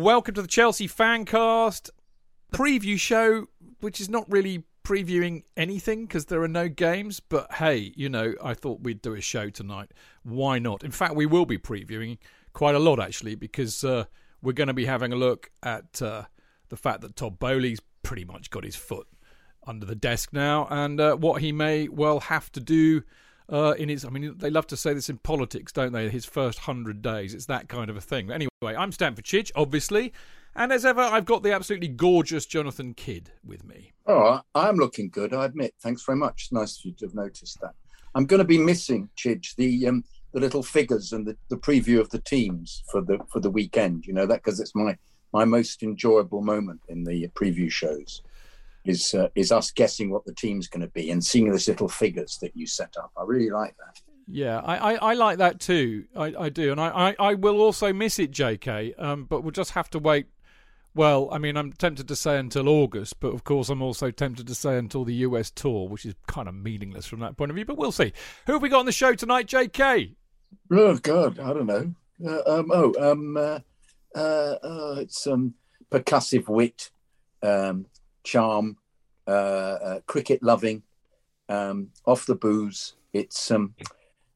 Welcome to the Chelsea Fancast preview show, which is not really previewing anything because there are no games. But hey, you know, I thought we'd do a show tonight. Why not? In fact, we will be previewing quite a lot actually because uh, we're going to be having a look at uh, the fact that Todd Boehly's pretty much got his foot under the desk now and uh, what he may well have to do uh, in his. I mean, they love to say this in politics, don't they? His first hundred days. It's that kind of a thing. Anyway, I'm Stamford Chidge, obviously, and as ever, I've got the absolutely gorgeous Jonathan Kidd with me. Oh, I'm looking good. I admit. Thanks very much. It's nice of you to have noticed that. I'm going to be missing Chidge the um, the little figures and the, the preview of the teams for the for the weekend. You know that because it's my my most enjoyable moment in the preview shows is uh, is us guessing what the team's going to be and seeing those little figures that you set up. I really like that. Yeah, I, I, I like that too. I, I do, and I, I, I will also miss it, J.K. Um, but we'll just have to wait. Well, I mean, I'm tempted to say until August, but of course, I'm also tempted to say until the US tour, which is kind of meaningless from that point of view. But we'll see. Who have we got on the show tonight, J.K.? Oh God, I don't know. Uh, um, oh, um, uh, uh, uh it's um, percussive wit, um, charm, uh, uh, cricket loving, um, off the booze. It's um,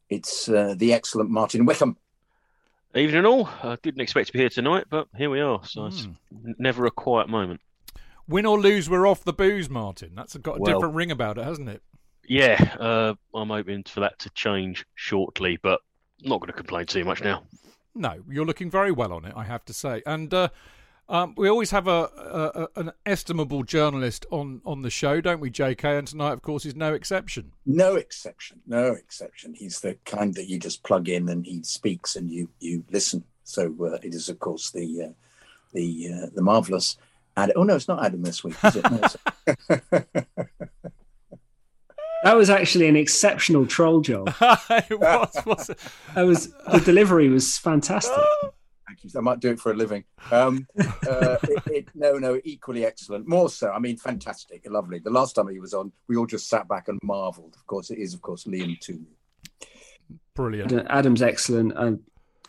it's uh, the excellent Martin Wickham. Evening and all. I didn't expect to be here tonight, but here we are. So mm. it's hmm. never a quiet moment. Win or lose, we're off the booze, Martin. That's got a well, different ring about it, hasn't it? Yeah, uh, I'm hoping for that to change shortly, but I'm not going to complain too much now. No, you're looking very well on it, I have to say. And uh, um, we always have a, a, an estimable journalist on, on the show, don't we, J.K.? And tonight, of course, is no exception. No exception. No exception. He's the kind that you just plug in and he speaks and you you listen. So uh, it is, of course, the uh, the uh, the marvelous Adam. Oh no, it's not Adam this week, is it? No, that was actually an exceptional troll job. it was. was it? That was the delivery was fantastic. I might do it for a living. Um, uh, it, it, no, no, equally excellent. More so. I mean, fantastic, lovely. The last time he was on, we all just sat back and marvelled. Of course, it is, of course, Liam Toomey. Brilliant. Adam's excellent. and.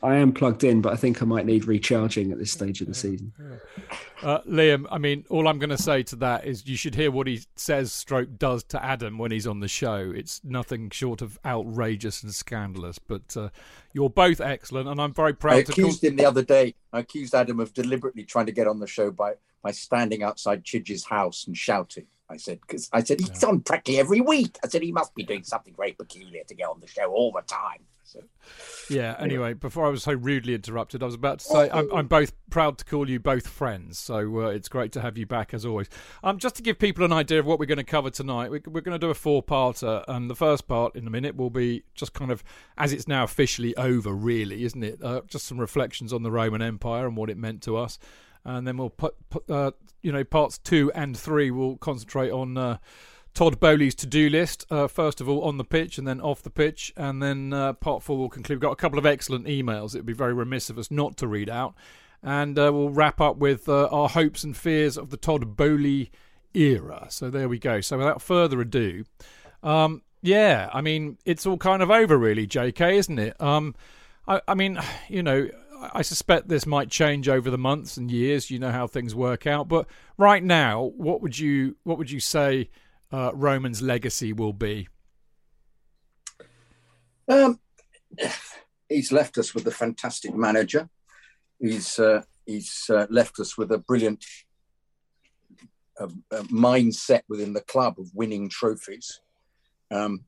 I am plugged in, but I think I might need recharging at this stage of the season. Uh, Liam, I mean, all I'm going to say to that is you should hear what he says, stroke does to Adam when he's on the show. It's nothing short of outrageous and scandalous. But uh, you're both excellent, and I'm very proud. I accused call- him the other day. I accused Adam of deliberately trying to get on the show by by standing outside Chidge's house and shouting. I said because I said he's yeah. on practically every week. I said he must be doing something very peculiar to get on the show all the time. So. Yeah. Anyway, before I was so rudely interrupted, I was about to say I'm, I'm both proud to call you both friends. So uh, it's great to have you back as always. Um, just to give people an idea of what we're going to cover tonight, we, we're going to do a four-parter, and the first part in a minute will be just kind of as it's now officially over, really, isn't it? Uh, just some reflections on the Roman Empire and what it meant to us, and then we'll put, put uh, you know parts two and three will concentrate on. Todd Boehly's to-do list. Uh, first of all, on the pitch, and then off the pitch, and then uh, part four will conclude. We've got a couple of excellent emails. It would be very remiss of us not to read out, and uh, we'll wrap up with uh, our hopes and fears of the Todd Boehly era. So there we go. So without further ado, um, yeah, I mean it's all kind of over, really, J.K., isn't it? Um, I, I mean, you know. I suspect this might change over the months and years. You know how things work out, but right now, what would you what would you say uh, Roman's legacy will be? Um, he's left us with a fantastic manager. He's uh, he's uh, left us with a brilliant uh, mindset within the club of winning trophies. Um,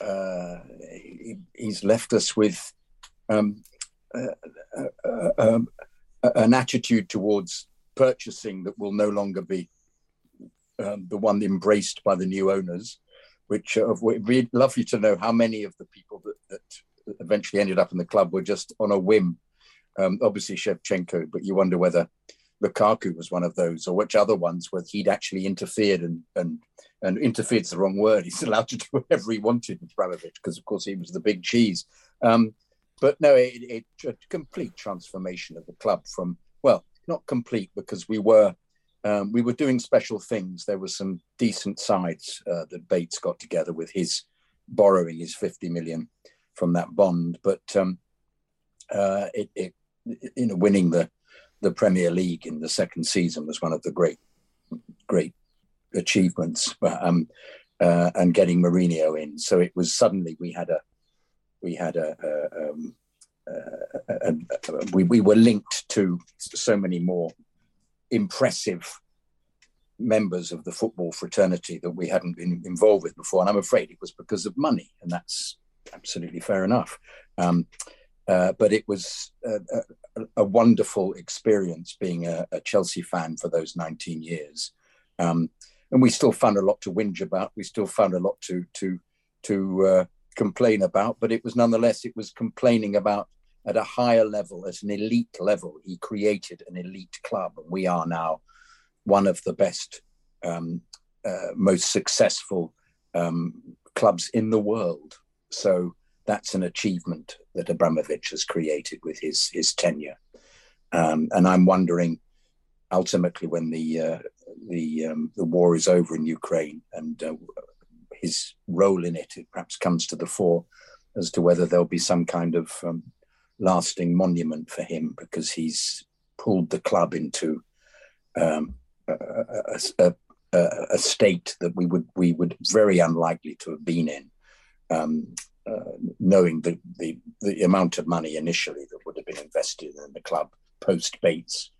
uh, he, he's left us with um, uh, um, an attitude towards purchasing that will no longer be um, the one embraced by the new owners, which uh, would be lovely to know how many of the people that, that eventually ended up in the club were just on a whim. Um, obviously Shevchenko, but you wonder whether Lukaku was one of those, or which other ones where he'd actually interfered and and and interfered is the wrong word. He's allowed to do whatever he wanted with Abramovich because, of course, he was the big cheese. Um, but no, it, it, a complete transformation of the club from well, not complete because we were um, we were doing special things. There were some decent sides uh, that Bates got together with his borrowing his 50 million from that bond, but um, uh, it, it, you know, winning the the Premier League in the second season was one of the great great achievements, um, uh, and getting Mourinho in. So it was suddenly we had a we had a, a, um, a, a we, we were linked to so many more impressive members of the football fraternity that we hadn't been involved with before. And I'm afraid it was because of money, and that's absolutely fair enough. Um, uh, but it was a, a, a, wonderful experience being a, a, Chelsea fan for those 19 years. Um, and we still found a lot to whinge about. We still found a lot to to to uh, complain about. But it was nonetheless it was complaining about at a higher level, at an elite level. He created an elite club, and we are now one of the best, um, uh, most successful um, clubs in the world. So that's an achievement that Abramovich has created with his his tenure. Um, and I'm wondering, ultimately, when the uh, the um, the war is over in Ukraine and uh, his role in it, it perhaps comes to the fore as to whether there'll be some kind of um, lasting monument for him because he's pulled the club into um, a, a, a, a, state that we would we would very unlikely to have been in, um, uh, knowing the, the the amount of money initially that would have been invested in the club post Bates.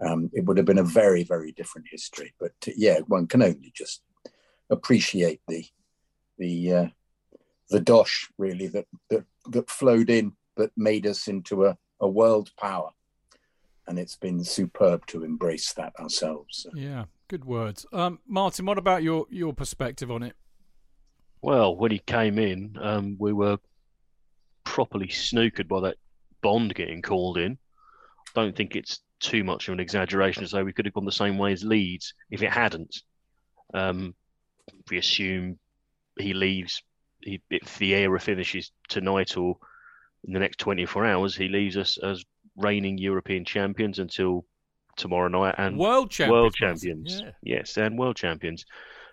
Um, it would have been a very very different history. But uh, yeah, one can only just appreciate the the uh, the dosh really that that that flowed in that made us into a, a world power. And it's been superb to embrace that ourselves. Yeah, good words. Um, Martin, what about your, your perspective on it? Well, when he came in, um, we were properly snookered by that Bond getting called in. I Don't think it's too much of an exaggeration to say we could have gone the same way as Leeds if it hadn't. Um, we assume he leaves, he, if the era finishes tonight or in the next 24 hours, he leaves us as reigning European champions until tomorrow night and world champions. World champions. Yeah. Yes, and world champions.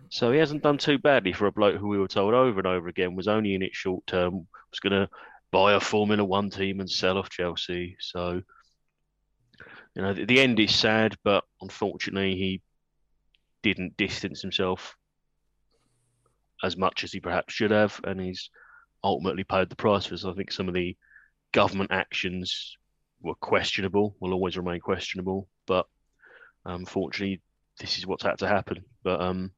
So he hasn't done too badly for a bloke who we were told over and over again was only in it short term, was going to buy a Formula One team and sell off Chelsea. So, you know, the, the end is sad, but unfortunately, he didn't distance himself as much as he perhaps should have, and he's ultimately paid the price for. So I think some of the government actions were questionable, will always remain questionable. But unfortunately, um, this is what's had to happen. But um,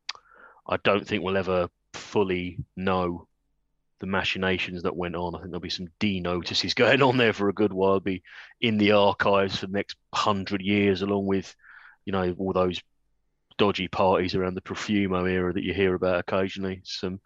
I don't think we'll ever fully know the machinations that went on. I think there'll be some D notices going on there for a good while. Be in the archives for the next hundred years, along with, you know, all those dodgy parties around the Profumo era that you hear about occasionally. Some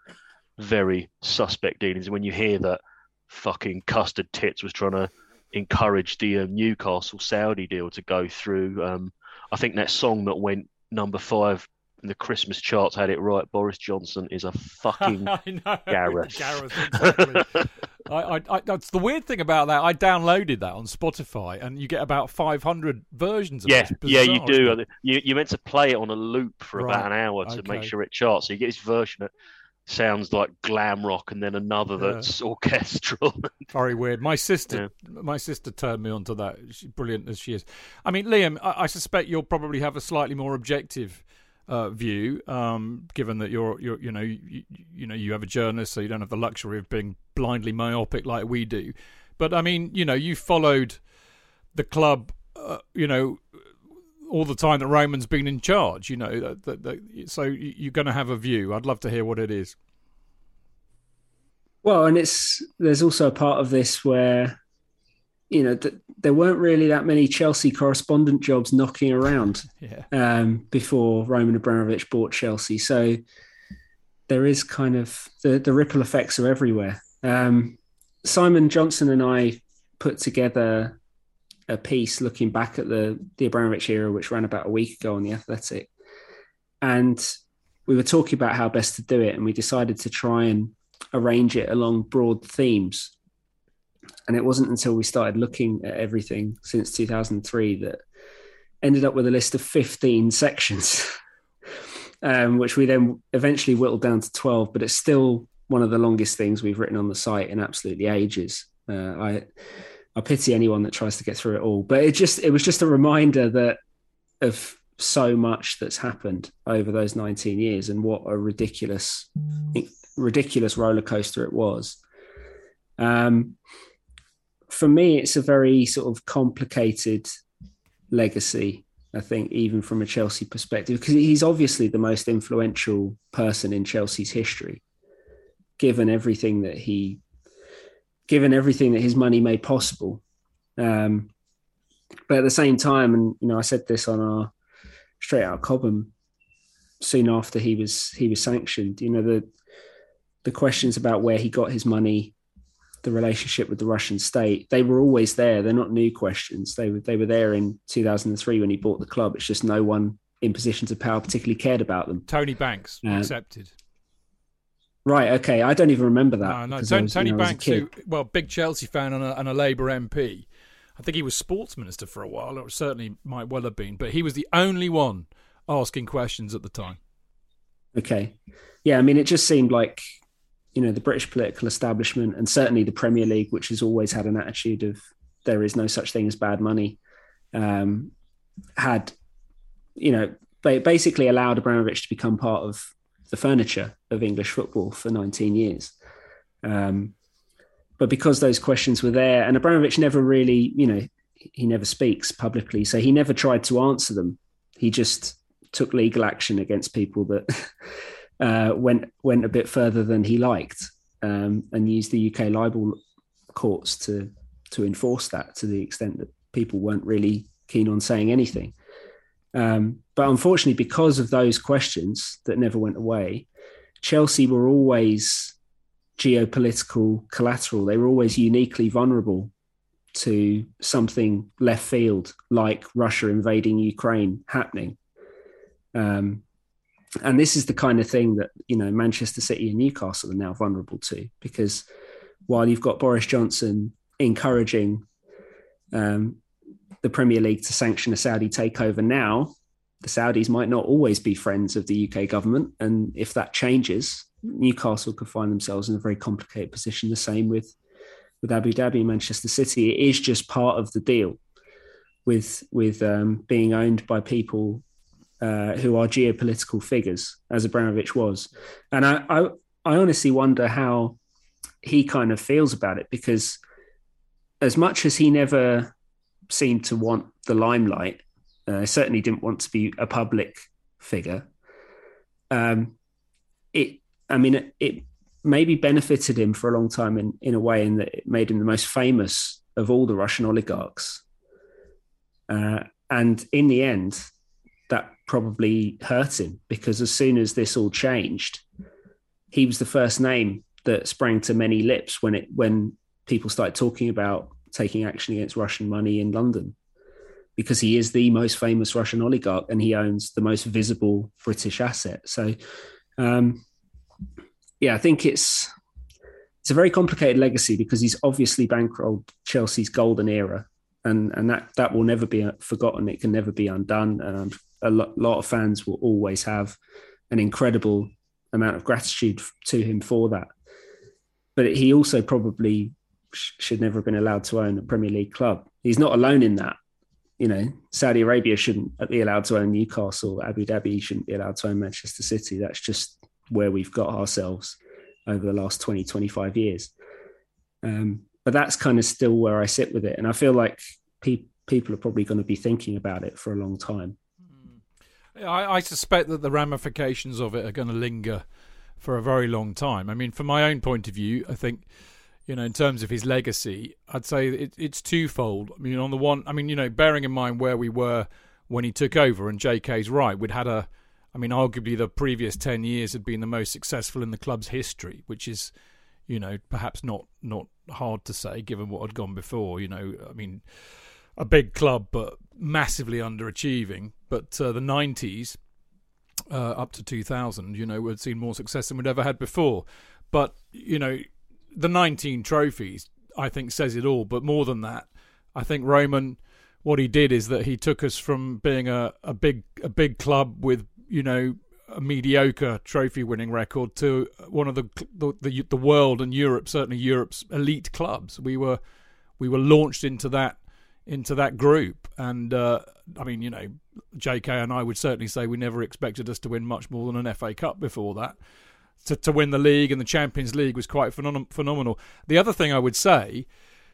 very suspect dealings. And when you hear that fucking custard tits was trying to encourage the um, Newcastle Saudi deal to go through, um, I think that song that went number five in the Christmas charts had it right. Boris Johnson is a fucking I know. Gareth. Gareth, exactly. I, I, I, that's the weird thing about that. I downloaded that on Spotify, and you get about 500 versions of Yeah, yeah, you do. You you meant to play it on a loop for Right, about an hour to make sure it charts. So you get this version that sounds like glam rock, and then another Yeah. that's orchestral. Very weird. My sister, my sister turned me onto that. She's brilliant as she is. I mean, Liam, I, I suspect you'll probably have a slightly more objective uh, view, um, given that you're, you're, you know, you, you know, you have a journalist, so you don't have the luxury of being blindly myopic like we do. But I mean, you know, you followed the club, uh, you know, all the time that Roman's been in charge. You know, that, that, that, so you- you're going to have a view. I'd love to hear what it is. Well, and it's there's also a part of this where, you know, th- there weren't really that many Chelsea correspondent jobs knocking around Yeah. um, before Roman Abramovich bought Chelsea. So there is kind of the, the ripple effects are everywhere. Um, Simon Johnson and I put together a piece looking back at the the Abramovich era, which ran about a week ago on the Athletic, and we were talking about how best to do it, and we decided to try and arrange it along broad themes. And it wasn't until we started looking at everything since 2003 that ended up with a list of 15 sections, um, which we then eventually whittled down to 12. But it's still one of the longest things we've written on the site in absolutely ages. Uh, I I pity anyone that tries to get through it all. But it just it was just a reminder that of so much that's happened over those 19 years and what a ridiculous ridiculous roller coaster it was. Um, for me, it's a very sort of complicated legacy. I think, even from a Chelsea perspective, because he's obviously the most influential person in Chelsea's history, given everything that he, given everything that his money made possible. Um, but at the same time, and you know, I said this on our straight out Cobham soon after he was he was sanctioned. You know, the the questions about where he got his money, the relationship with the Russian state, they were always there. They're not new questions. They were they were there in 2003 when he bought the club. It's just no one in positions of power particularly cared about them. Tony Banks Uh, accepted. Right. Okay. I don't even remember that. No, no. Tony, was, Tony you know, I was a Banks, who, well, big Chelsea fan and a, and a Labour MP. I think he was sports minister for a while, or certainly might well have been, but he was the only one asking questions at the time. Okay. Yeah, I mean, it just seemed like, you know, the British political establishment and certainly the Premier League, which has always had an attitude of there is no such thing as bad money, um, had, you know, basically allowed Abramovich to become part of the furniture of English football for 19 years. Um, but because those questions were there, and Abramovich never really, you know, he never speaks publicly, so he never tried to answer them. He just took legal action against people that uh, went went a bit further than he liked, um, and used the UK libel courts to to enforce that to the extent that people weren't really keen on saying anything. Um, but unfortunately, because of those questions that never went away, Chelsea were always geopolitical collateral. They were always uniquely vulnerable to something left field like Russia invading Ukraine happening. Um, and this is the kind of thing that you know Manchester City and Newcastle are now vulnerable to because while you've got Boris Johnson encouraging um, the Premier League to sanction a Saudi takeover now, the Saudis might not always be friends of the UK government, and if that changes, Newcastle could find themselves in a very complicated position. The same with with Abu Dhabi and Manchester City. It is just part of the deal with with um, being owned by people uh, who are geopolitical figures, as Abramovich was. And I, I, I honestly wonder how he kind of feels about it because, as much as he never seemed to want the limelight, uh, certainly didn't want to be a public figure. Um, it, I mean, it, it maybe benefited him for a long time in, in a way in that it made him the most famous of all the Russian oligarchs. Uh, and in the end, that probably hurt him because as soon as this all changed, he was the first name that sprang to many lips when it when people started talking about taking action against Russian money in London because he is the most famous Russian oligarch and he owns the most visible British asset. So, um, yeah, I think it's it's a very complicated legacy because he's obviously bankrolled Chelsea's golden era, and and that that will never be forgotten. It can never be undone, and a lot, of fans will always have an incredible amount of gratitude to him for that. But he also probably should never have been allowed to own a Premier League club. He's not alone in that you know, Saudi Arabia shouldn't be allowed to own Newcastle. Abu Dhabi shouldn't be allowed to own Manchester City. That's just where we've got ourselves over the last 20, 25 years. Um, but that's kind of still where I sit with it. And I feel like pe- people are probably going to be thinking about it for a long time. I, I suspect that the ramifications of it are going to linger for a very long time. I mean, from my own point of view, I think you know, in terms of his legacy, I'd say it, it's twofold. I mean, on the one, I mean, you know, bearing in mind where we were when he took over, and JK's right, we'd had a, I mean, arguably the previous 10 years had been the most successful in the club's history, which is, you know, perhaps not, not hard to say given what had gone before. You know, I mean, a big club, but massively underachieving. But uh, the 90s, uh, up to 2000, you know, we'd seen more success than we'd ever had before. But, you know, the 19 trophies, I think, says it all. But more than that, I think Roman, what he did is that he took us from being a, a big a big club with you know a mediocre trophy winning record to one of the, the the the, world and Europe certainly Europe's elite clubs. We were we were launched into that into that group, and uh, I mean you know J.K. and I would certainly say we never expected us to win much more than an FA Cup before that to, to win the league and the Champions League was quite phenom- phenomenal. The other thing I would say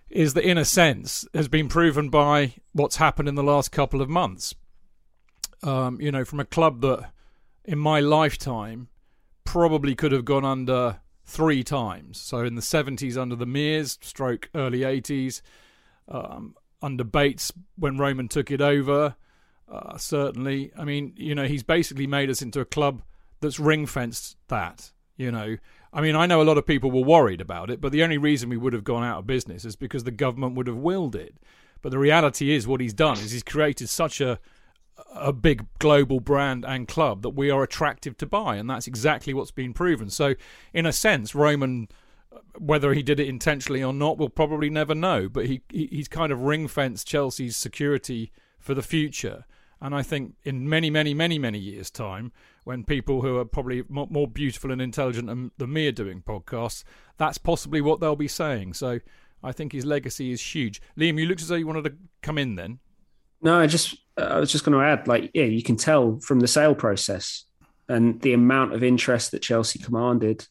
is that, in a sense, has been proven by what's happened in the last couple of months. Um, you know, from a club that, in my lifetime, probably could have gone under three times. So in the 70s under the Mears, stroke early 80s, um, under Bates when Roman took it over. Uh, certainly, I mean, you know, he's basically made us into a club that's ring fenced that. You know, I mean, I know a lot of people were worried about it, but the only reason we would have gone out of business is because the government would have willed it. But the reality is, what he's done is he's created such a a big global brand and club that we are attractive to buy, and that's exactly what's been proven. So, in a sense, Roman, uh, whether he did it intentionally or not, we'll probably never know. But he he's kind of ring fenced Chelsea's security for the future, and I think in many, many, many, many years' time, when people who are probably more beautiful and intelligent than me are doing podcasts, that's possibly what they'll be saying. So I think his legacy is huge. Liam, you looked as though you wanted to come in then. No, I just I was just going to add, like, yeah, you can tell from the sale process and the amount of interest that Chelsea commanded,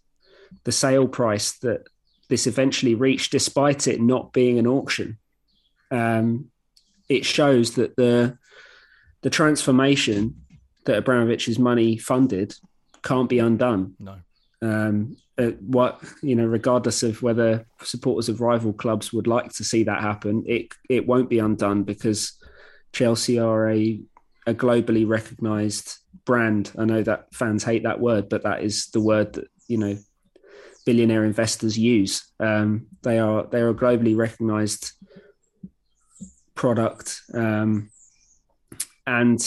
the sale price that this eventually reached, despite it not being an auction. Um, it shows that the the transformation that Abramovich's money funded can't be undone. No. Um, uh, what you know, regardless of whether supporters of rival clubs would like to see that happen, it it won't be undone because Chelsea are a a globally recognised brand. I know that fans hate that word, but that is the word that you know billionaire investors use. Um, they are they are a globally recognised product, um, and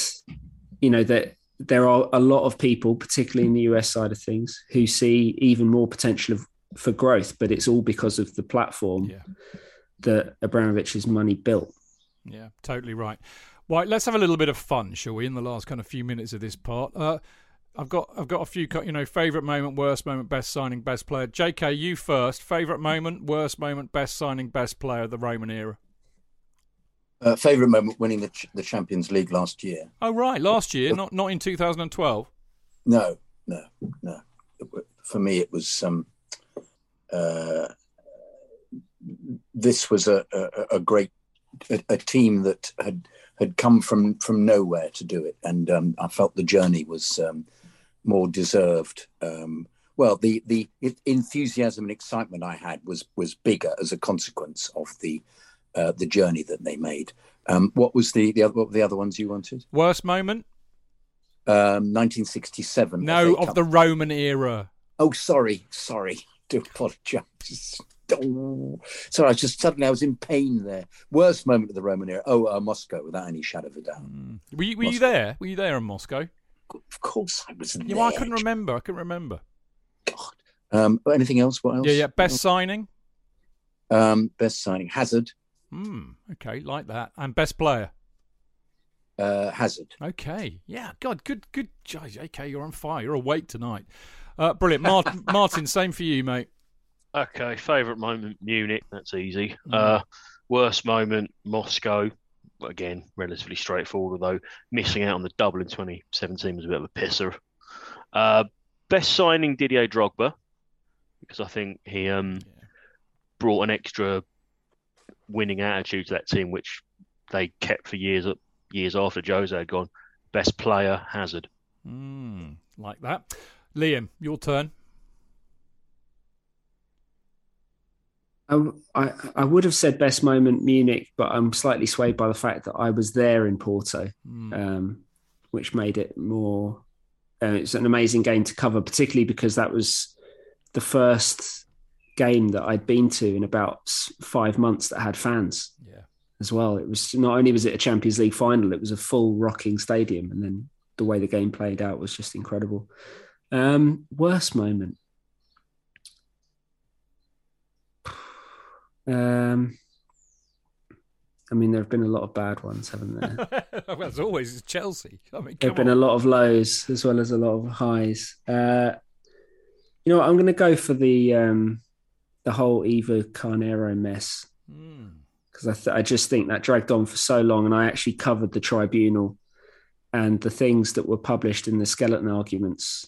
you know that there are a lot of people, particularly in the US side of things, who see even more potential of, for growth, but it's all because of the platform yeah. that Abramovich's money built. Yeah, totally right. Right, let's have a little bit of fun, shall we? In the last kind of few minutes of this part, uh, I've got I've got a few you know favorite moment, worst moment, best signing, best player. J.K., you first. Favorite moment, worst moment, best signing, best player of the Roman era. Uh, favorite moment winning the, the Champions League last year. Oh right, last year, not not in 2012. No, no, no. For me, it was um, uh, this was a, a, a great a, a, team that had had come from from nowhere to do it, and um, I felt the journey was um, more deserved. Um, well, the the enthusiasm and excitement I had was was bigger as a consequence of the uh, the journey that they made. Um, what was the the other, what were the other ones you wanted? Worst moment? Um, 1967. No, of the Roman era. Oh, sorry, sorry. Do apologise. Oh, sorry, I just suddenly I was in pain there. Worst moment of the Roman era. Oh, uh, Moscow, without any shadow of a doubt. Mm. Were you, were you there? Were you there in Moscow? Of course, I was there. Yeah, well, I couldn't remember. I couldn't remember. God. Um, anything else? What else? Yeah, yeah. Best signing. Um, best signing Hazard. Hmm. Okay, like that. And best player. Uh, Hazard. Okay. Yeah. God. Good. Good. Okay, you're on fire. You're awake tonight. Uh, brilliant, Martin. Martin, same for you, mate. Okay, favourite moment Munich. That's easy. Mm. Uh, worst moment Moscow. Again, relatively straightforward. Although missing out on the double in 2017 was a bit of a pisser. Uh, best signing Didier Drogba because I think he um, brought an extra winning attitude to that team, which they kept for years years after Jose had gone. Best player Hazard. Mm, like that. Liam, your turn. I, I, I would have said best moment Munich, but I'm slightly swayed by the fact that I was there in Porto, mm. um, which made it more. Uh, it's an amazing game to cover, particularly because that was the first game that I'd been to in about five months that had fans. Yeah. As well, it was not only was it a Champions League final, it was a full rocking stadium, and then the way the game played out was just incredible. Um, worst moment. Um, I mean, there have been a lot of bad ones, haven't there? well, as always, it's Chelsea. I mean, there have been on. a lot of lows as well as a lot of highs. Uh, you know, what? I'm going to go for the um, the whole Eva Carneiro mess because mm. I, th- I just think that dragged on for so long, and I actually covered the tribunal and the things that were published in the skeleton arguments.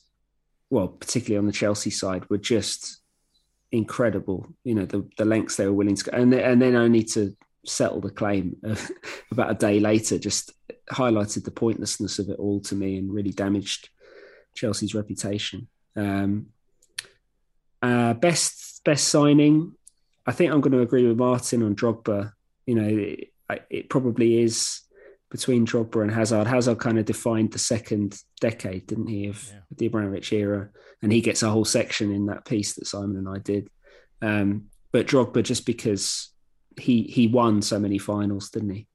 Well, particularly on the Chelsea side, were just incredible. You know, the the lengths they were willing to go, and and then only to settle the claim about a day later just highlighted the pointlessness of it all to me and really damaged Chelsea's reputation. Um, uh, best best signing, I think I'm going to agree with Martin on Drogba. You know, it, it probably is between Drogba and Hazard. Hazard kind of defined the second decade, didn't he, of Yeah. the Abramovich era, and he gets a whole section in that piece that Simon and I did. Um, but Drogba, just because he he won so many finals, didn't he?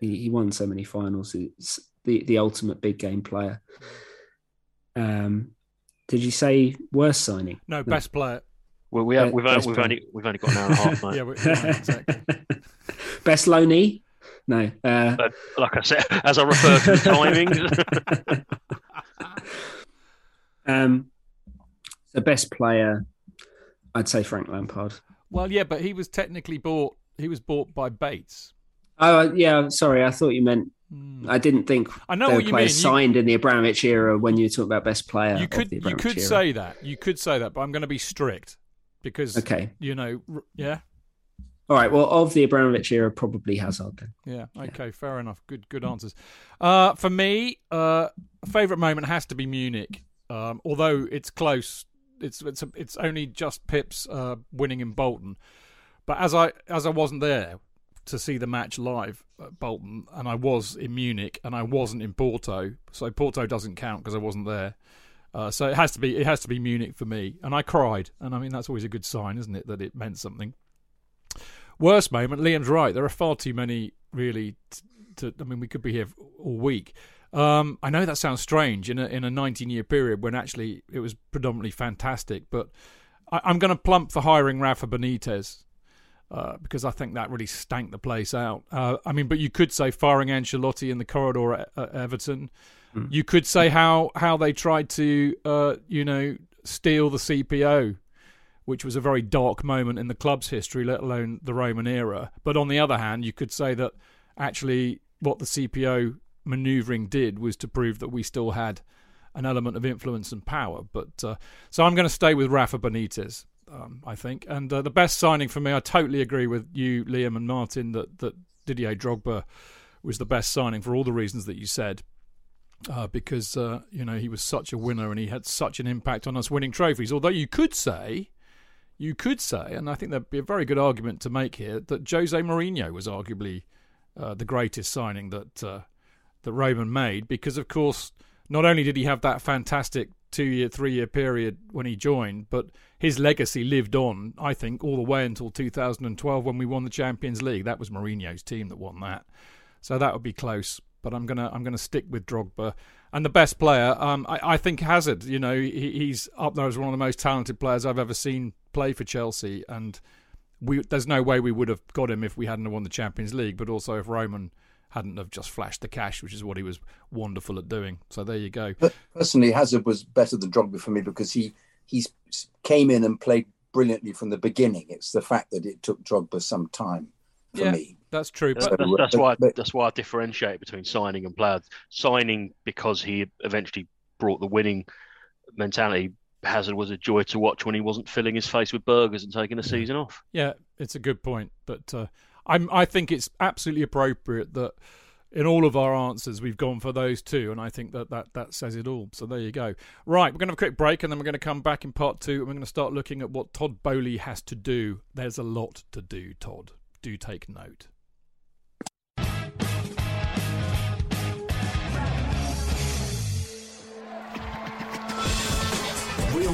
He, he won so many finals. It's the the ultimate big game player. Um, did you say worst signing? No, best player. Well, we have, Uh, we've, best we've only we've only got an hour and a half, mate. Yeah, we- yeah, exactly. Best loanee? No. Uh, But like I said, as I refer to the timings, um, the best player, I'd say Frank Lampard. Well, yeah, but he was technically bought. He was bought by Bates. Oh yeah, sorry. I thought you meant. I didn't think I know there what were you players mean. You- signed in the Abramovich era when you were talking about best player. You of could the you could era. say that. You could say that, but I'm going to be strict because Okay. you know, yeah, All right. Well, of the Abramovich era, probably Hazard then. yeah, okay, fair enough. Good good answers. Uh, for me, uh, favorite moment has to be Munich. Um, although it's close, it's it's it's only just Pips uh, winning in Bolton. But as I as I wasn't there to see the match live at Bolton, and I was in Munich, and I wasn't in Porto, so Porto doesn't count because I wasn't there. Uh, so it has to be it has to be Munich for me, and I cried, and I mean that's always a good sign, isn't it, that it meant something. Worst moment, Liam's right. There are far too many, really. To, I mean, we could be here all week. Um, I know that sounds strange in a in a 19 year period when actually it was predominantly fantastic, but I, I'm going to plump for hiring Rafa Benitez uh, because I think that really stank the place out. Uh, I mean, but you could say firing Ancelotti in the corridor at, at Everton. You could say how how they tried to uh, you know steal the CPO, which was a very dark moment in the club's history, let alone the Roman era. But on the other hand, you could say that actually what the CPO manoeuvring did was to prove that we still had an element of influence and power. But uh, so I'm going to stay with Rafa Benitez. Um, I think, and uh, the best signing for me, I totally agree with you, Liam and Martin, that that Didier Drogba was the best signing for all the reasons that you said. Uh, because uh, you know he was such a winner and he had such an impact on us winning trophies. Although you could say, you could say, and I think there'd be a very good argument to make here that Jose Mourinho was arguably uh, the greatest signing that uh, that Roman made because, of course, not only did he have that fantastic two-year, three-year period when he joined, but his legacy lived on. I think all the way until 2012 when we won the Champions League. That was Mourinho's team that won that, so that would be close but I'm gonna I'm gonna stick with Drogba. And the best player, um, I, I think Hazard. You know, he, he's up there as one of the most talented players I've ever seen play for Chelsea, and we there's no way we would have got him if we hadn't won the Champions League, but also if Roman hadn't have just flashed the cash, which is what he was wonderful at doing. So there you go. But personally, Hazard was better than Drogba for me because he he's came in and played brilliantly from the beginning. It's the fact that it took Drogba some time for yeah, me. That's true. But that's, that's why that's why I differentiate between signing and players. Signing because he eventually brought the winning mentality. Hazard was a joy to watch when he wasn't filling his face with burgers and taking a season off. Yeah, it's a good point. But uh, I'm I think it's absolutely appropriate that in all of our answers we've gone for those two, and I think that that, that says it all. So there you go. Right, we're going to have a quick break, and then we're going to come back in part two, and we're going to start looking at what Todd Boehly has to do. There's a lot to do, Todd. Do take note.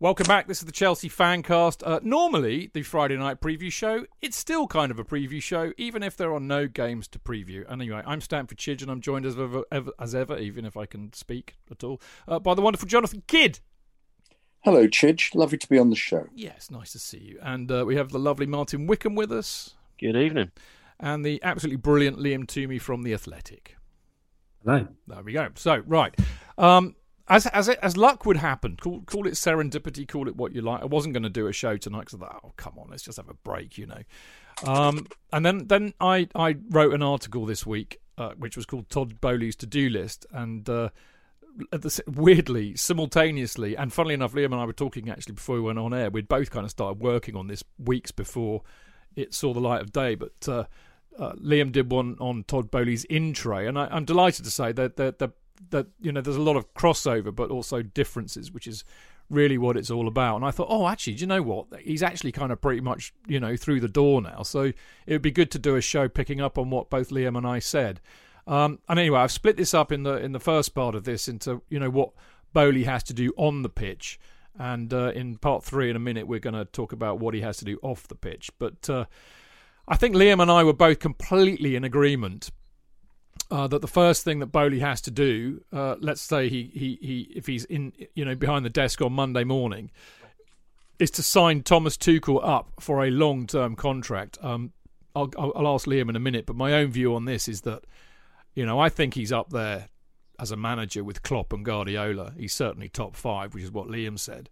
Welcome back. This is the Chelsea Fancast. Uh, normally, the Friday night preview show, it's still kind of a preview show, even if there are no games to preview. Anyway, I'm Stamford Chidge, and I'm joined as ever, ever, as ever even if I can speak at all, uh, by the wonderful Jonathan Kidd. Hello, Chidge. Lovely to be on the show. Yes, nice to see you. And uh, we have the lovely Martin Wickham with us. Good evening. And the absolutely brilliant Liam Toomey from The Athletic. Hello. There we go. So, right. Um, as as it, as luck would happen, call call it serendipity, call it what you like. I wasn't going to do a show tonight because I thought, oh come on, let's just have a break, you know. Um, and then then I I wrote an article this week uh, which was called Todd Boehly's to do list, and uh, the, weirdly, simultaneously, and funnily enough, Liam and I were talking actually before we went on air. We'd both kind of started working on this weeks before it saw the light of day, but. Uh, uh, Liam did one on Todd Boehly's in tray, and I, am delighted to say that that the that you know there's a lot of crossover but also differences which is really what it's all about. And i thought oh actually do you know what? He's actually kind of pretty much you know through the door now. So it would be good to do a show picking up on what both liam and i said. Um, and anyway i've split this up in the in the first part of this into you know what Boehly has to do on the pitch. And uh, in part three in a minute we're going to talk about what he has to do off the pitch. But uh, I think Liam and I were both completely in agreement uh, that the first thing that Boehly has to do, uh, let's say he, he, he if he's in you know behind the desk on Monday morning, is to sign Thomas Tuchel up for a long term contract. Um, I'll, I'll ask Liam in a minute, but my own view on this is that you know I think he's up there as a manager with Klopp and Guardiola. He's certainly top five, which is what Liam said.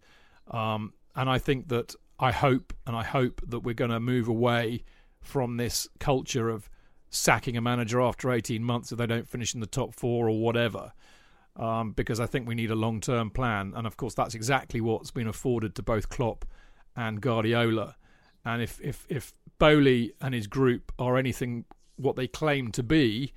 Um, and I think that I hope and I hope that we're going to move away from this culture of sacking a manager after 18 months if they don't finish in the top four or whatever. Um, because I think we need a long term plan. And of course, that's exactly what's been afforded to both Klopp and Guardiola. And if, if, if Boehly and his group are anything what they claim to be,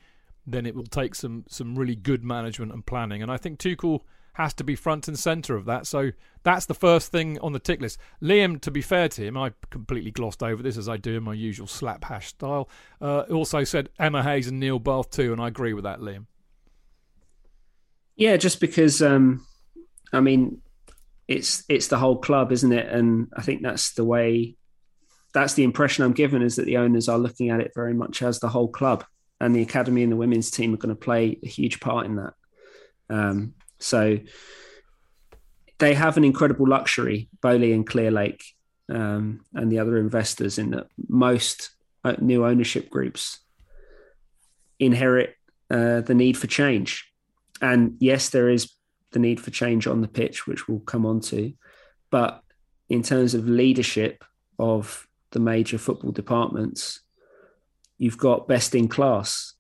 then it will take some, some really good management and planning. And I think Tuchel has to be front and centre of that. So that's the first thing on the tick list. Liam, to be fair to him, I completely glossed over this as I do in my usual slap hash style. Uh, also said Emma Hayes and Neil Bath too, and I agree with that, Liam. Yeah, just because um, I mean, it's it's the whole club, isn't it? And I think that's the way. That's the impression I'm given is that the owners are looking at it very much as the whole club, and the academy and the women's team are going to play a huge part in that. Um, so they have an incredible luxury, Boehly and Clearlake um, and the other investors, in that most uh, new ownership groups inherit uh, the need for change. And yes, there is the need for change on the pitch, which we'll come on to. But in terms of leadership of the major football departments, you've got best in class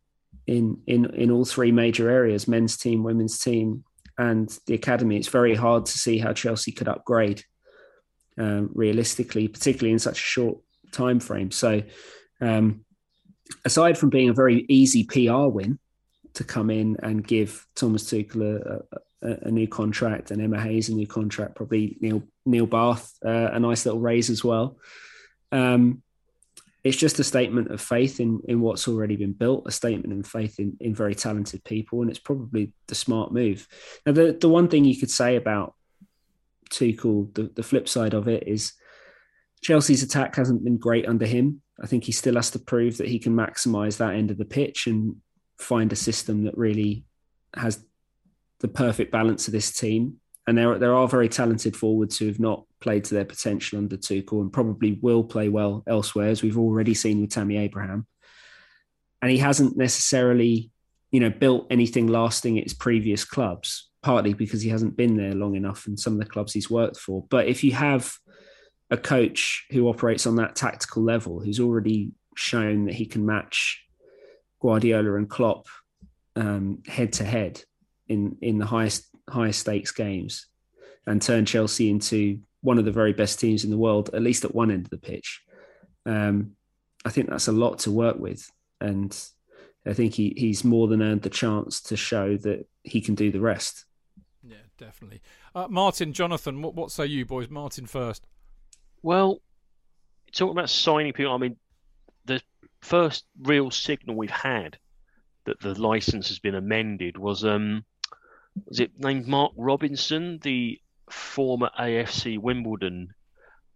in in in all three major areas: men's team, women's team, and the academy. It's very hard to see how Chelsea could upgrade um, realistically, particularly in such a short time frame. So, um, aside from being a very easy PR win to come in and give Thomas Tuchel a, a, a new contract and Emma Hayes a new contract, probably Neil Neil Bath uh, a nice little raise as well. Um, it's just a statement of faith in in what's already been built, a statement of faith in in very talented people, and it's probably the smart move. Now, the the one thing you could say about Tuchel, the, the flip side of it is Chelsea's attack hasn't been great under him. I think he still has to prove that he can maximise that end of the pitch and find a system that really has the perfect balance of this team. And there, there are very talented forwards who have not played to their potential under Tuchel and probably will play well elsewhere, as we've already seen with Tammy Abraham. And he hasn't necessarily, you know, built anything lasting at his previous clubs, partly because he hasn't been there long enough in some of the clubs he's worked for. But if you have a coach who operates on that tactical level, who's already shown that he can match Guardiola and Klopp um, head to head in in the highest highest stakes games, and turn Chelsea into one of the very best teams in the world, at least at one end of the pitch. Um, I think that's a lot to work with, and I think he, he's more than earned the chance to show that he can do the rest. Yeah, definitely. Uh, Martin, Jonathan, what, what say you boys? Martin first. Well, talking about signing people, I mean, the first real signal we've had that the license has been amended was um was it named Mark Robinson, the former AFC Wimbledon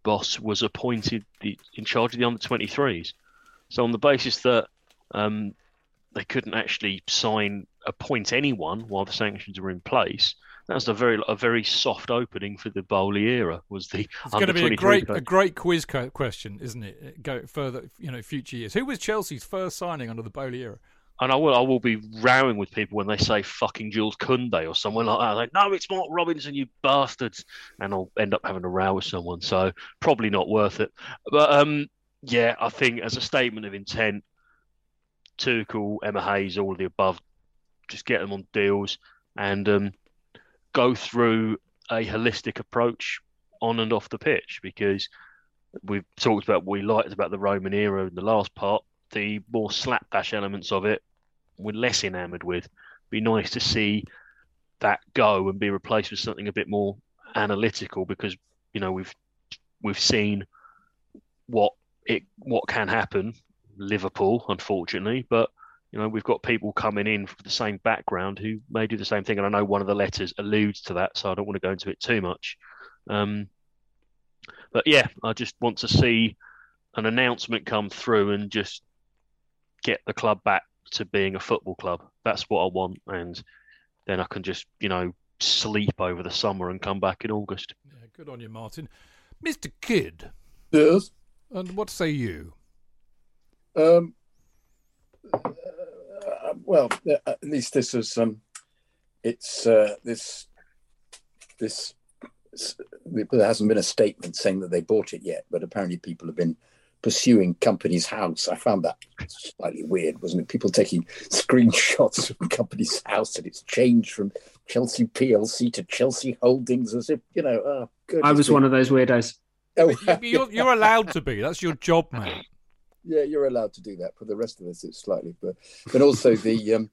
boss, was appointed the, in charge of the under 23s. So on the basis that um, they couldn't actually sign appoint anyone while the sanctions were in place, that was a very a very soft opening for the Boehly era. Was the it's going to be a great a great quiz question, isn't it? Go further, you know, future years. Who was Chelsea's first signing under the Boehly era? And I will I will be rowing with people when they say fucking Jules Koundé or someone like that. Like, no, it's Mark Robinson, you bastards, and I'll end up having a row with someone. So probably not worth it. But um, yeah, I think as a statement of intent, Tuchel, Emma Hayes, all of the above, just get them on deals and um, go through a holistic approach on and off the pitch because we've talked about what we liked about the Roman era in the last part the more slapdash elements of it we're less enamoured with. Be nice to see that go and be replaced with something a bit more analytical because you know we've we've seen what it what can happen. Liverpool, unfortunately, but you know we've got people coming in for the same background who may do the same thing, and I know one of the letters alludes to that, so I don't want to go into it too much. Um, but yeah, I just want to see an announcement come through and just get the club back to being a football club. That's what I want, and then I can just you know sleep over the summer and come back in August. Yeah, good on you, Martin. Mister Kidd. Yes. And what say you? Um. Uh, well, at least this is um. It's uh, this this there hasn't been a statement saying that they bought it yet, but apparently people have been pursuing Companies House. I found that slightly weird, wasn't it? People taking screenshots of Companies House and it's changed from Chelsea PLC to Chelsea Holdings as if, you know, oh, good. I was one of those weirdos. Oh, you're, you're allowed to be. That's your job, mate. Yeah, you're allowed to do that. For the rest of us, it's slightly, but but also the um,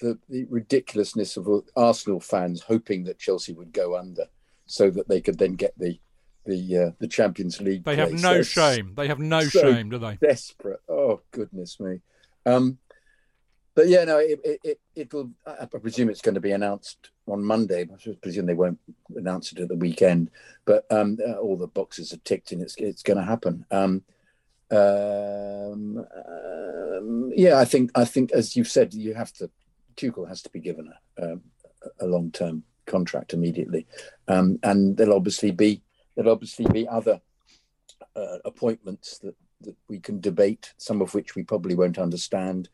the, the ridiculousness of Arsenal fans hoping that Chelsea would go under, so that they could then get the the uh, the Champions League. They have no They're shame. They have no so shame, do they? Desperate. Oh goodness me. Um, but yeah, no, it, it, it will. I presume it's going to be announced on Monday. I presume they won't announce it at the weekend. But um, uh, all the boxes are ticked, and it's it's going to happen. Um, um, um, yeah, I think I think as you've said, you have to. Tuchel has to be given a, um, a long term contract immediately, um, and there'll obviously be There'll obviously be other uh, appointments that, that we can debate, some of which we probably won't understand.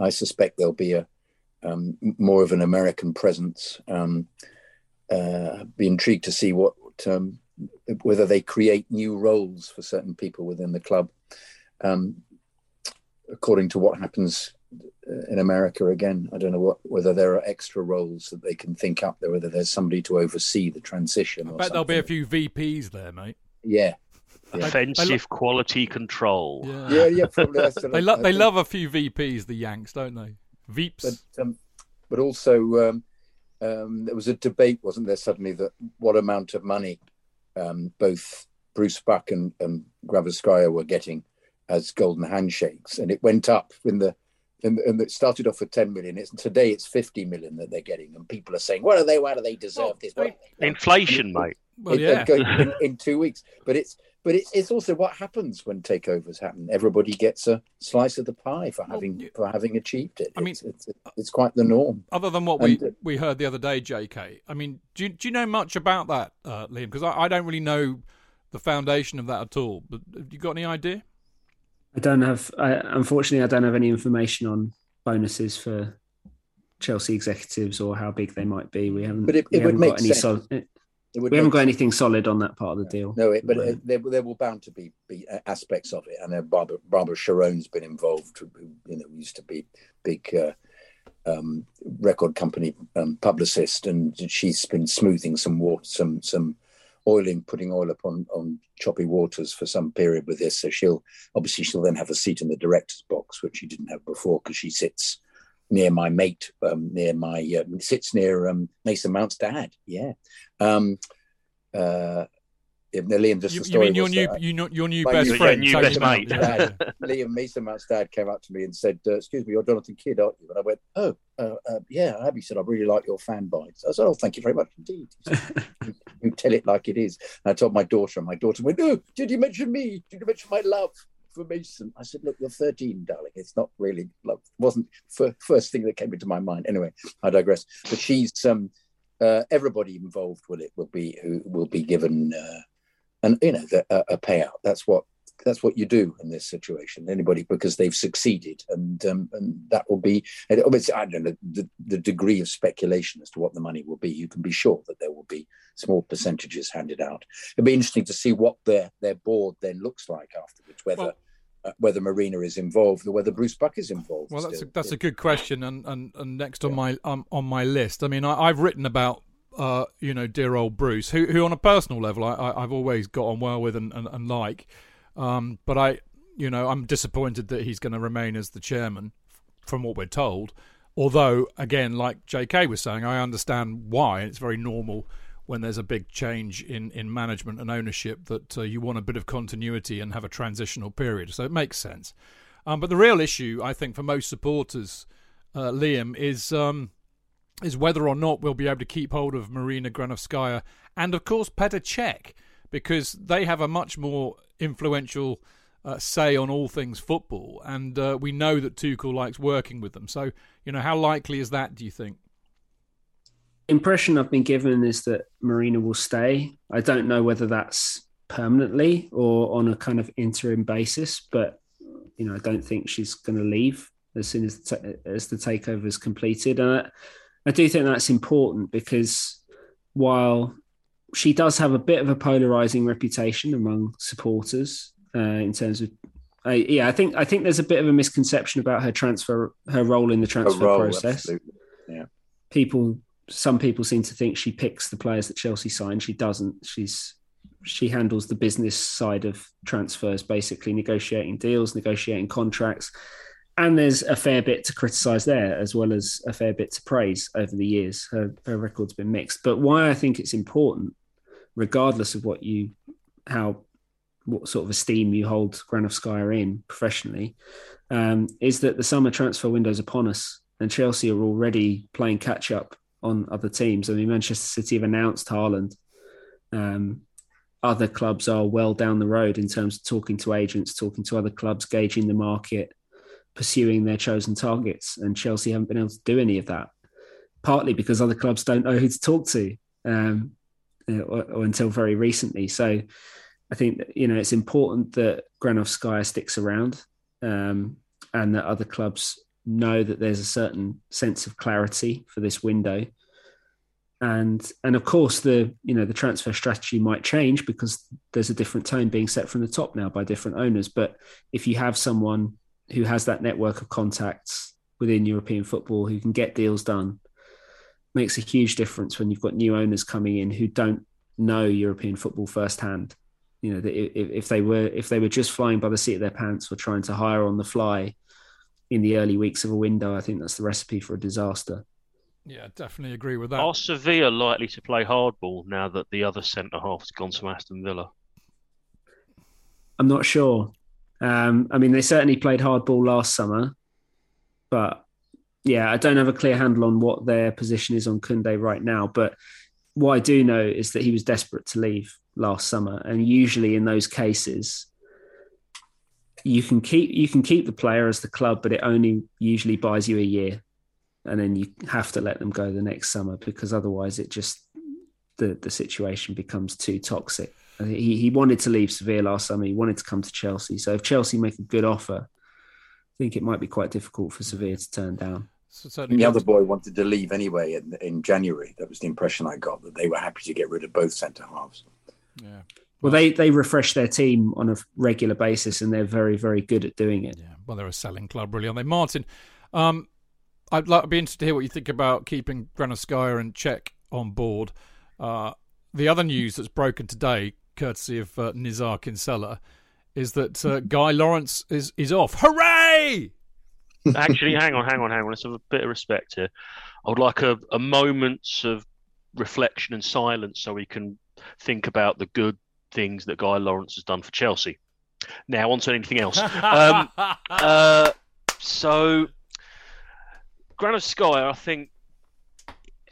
I suspect there'll be a um, more of an American presence. Um, uh, be intrigued to see what um, whether they create new roles for certain people within the club. Um, according to what happens in America again, I don't know what, whether there are extra roles that they can think up there, whether there's somebody to oversee the transition. I or bet there'll be a few VPs there, mate. Yeah, yeah. Offensive quality control. Yeah, yeah, yeah. Probably. They lo- they love a few VPs, the Yanks, don't they? Veeps. but um, but also um, um, there was a debate, wasn't there? Suddenly that what amount of money um, both Bruce Buck and, and Granovskaya were getting as golden handshakes, and it went up in the. And, and it started off with 10 million. It's today it's 50 million that they're getting, and people are saying, "What are they? Why do they deserve Well, this?" I What mean- do? Inflation, mate. well, It- yeah. going in, in two weeks. But it's but it's it's also what happens when takeovers happen. Everybody gets a slice of the pie for Well, having you- for having achieved it. I mean- it's, it's, it's quite the norm. Other than what we, And, uh, we heard the other day, JK. I mean, do you, do you know much about that, uh, Liam? Because I, I don't really know the foundation of that at all. But have you got any idea? I don't have. I, unfortunately, I don't have any information on bonuses for Chelsea executives or how big they might be. We haven't. But it- it would make sense. sol- It would we haven't got anything solid on that part of the deal. No, it, but uh, there, there will bound to be, be uh, aspects of it. I know Barbara, Barbara Charone's been involved, who you know used to be big uh, um, record company um, publicist, and she's been smoothing some water, some some oiling, putting oil upon on choppy waters for some period with this. So she'll obviously she'll then have a seat in the director's box, which she didn't have before because she sits near my mate, um, near my uh, sits near um, Mason Mount's dad. Yeah. Um, uh, if Liam, just You, the you mean your new, you know, your new best new- friend, your new best mate. yeah, yeah. Liam Mason Mount's dad came up to me and said, uh, "Excuse me, you're Jonathan Kidd, aren't you?" And I went, "Oh, uh, uh, yeah, I have." He said, "I really like your fan bites." I said, "Oh, thank you very much indeed." He said, you, tell it like it is. And I told my daughter, and my daughter went, "Oh, did you mention me? Did you mention my love?" For Mason, I said, "Look, you're 13, darling. It's not really love. wasn't fir- first thing that came into my mind." Anyway, I digress. But she's um, uh, everybody involved with it will be who will be given, uh, and you know, the, a payout. That's what that's what you do in this situation. Anybody because they've succeeded, and um, and that will be. And obviously, I don't know the, the degree of speculation as to what the money will be. You can be sure that there will be small percentages handed out. It'll be interesting to see what their their board then looks like afterwards. Whether Well- uh, whether Marina is involved or whether Bruce Buck is involved. Well, that's a, still. that's a good question, and, and, and next on my um, on my list. I mean, I, I've written about uh, you know dear old Bruce, who who on a personal level I, I, I've always got on well with and, and, and like, um, but I you know I'm disappointed that he's going to remain as the chairman, from what we're told. Although, again, like J.K. was saying, I understand why. It's very normal when there's a big change in, in management and ownership that uh, you want a bit of continuity and have a transitional period. So it makes sense. Um, but the real issue, I think, for most supporters, uh, Liam, is um, is whether or not we'll be able to keep hold of Marina Granovskaya and, of course, Petr Cech, because they have a much more influential uh, say on all things football, and uh, we know that Tuchel likes working with them. So, you know, how likely is that? Do you think? impression I've been given is that Marina will stay. I don't know whether that's permanently or on a kind of interim basis, but you know, I don't think she's going to leave as soon as the as the takeover is completed. And I, I do think that's important because while she does have a bit of a polarizing reputation among supporters uh, in terms of. Uh, yeah, I think I think there's a bit of a misconception about her transfer, her role in the transfer role, process absolutely. Yeah. people some people seem to think she picks the players that Chelsea sign. She doesn't. She's she handles the business side of transfers, basically negotiating deals, negotiating contracts. And there's a fair bit to criticise there, as well as a fair bit to praise over the years. Her, her record's been mixed. But why I think it's important, regardless of what you, how, what sort of esteem you hold Granovskaya in professionally, um, is that the summer transfer window is upon us, and Chelsea are already playing catch up on other teams. I mean, Manchester City have announced Haaland. Um, other clubs are well down the road in terms of talking to agents, talking to other clubs, gauging the market, pursuing their chosen targets. And Chelsea haven't been able to do any of that, partly because other clubs don't know who to talk to, um, or, or until very recently. So I think you know it's important that Granovskaya sticks around, um, and that other clubs know that there's a certain sense of clarity for this window. and and of course the you know the transfer strategy might change because there's a different tone being set from the top now by different owners but if you have someone who has that network of contacts within European football who can get deals done makes a huge difference when you've got new owners coming in who don't know European football firsthand you know if, if they were if they were just flying by the seat of their pants or trying to hire on the fly in the early weeks of a window i think that's the recipe for a disaster yeah, I definitely agree with that. Are Sevilla likely to play hardball now that the other centre half has gone to Aston Villa? I'm not sure. Um, I mean, they certainly played hardball last summer, but yeah, I don't have a clear handle on what their position is on Koundé right now. But what I do know is that he was desperate to leave last summer, and usually in those cases, you can keep you can keep the player as the club, but it only usually buys you a year and then you have to let them go the next summer because otherwise it just the the situation becomes too toxic. He he wanted to leave Sevilla last summer. He wanted to come to Chelsea. So if Chelsea make a good offer, think it might be quite difficult for Sevilla to turn down. So the other boy wanted to leave anyway in, in January. That was the impression I got that they were happy to get rid of both centre halves. Yeah. Well, they they refresh their team on a regular basis, and they're very very good at doing it. Yeah. Well, they're a selling club, really, aren't they, Martin? Um, I'd like, be interested to hear what you think about keeping Granovskaya and Cech on board. Uh, the other news that's broken today, courtesy of uh, Nizaar Kinsella, is that uh, Guy Laurence is is off. Hooray! Actually, hang on, hang on, hang on. Let's have a bit of respect here. I would like a, a moment of reflection and silence so we can think about the good things that Guy Laurence has done for Chelsea. Now, on to anything else. um, uh, so Granovskaya, I think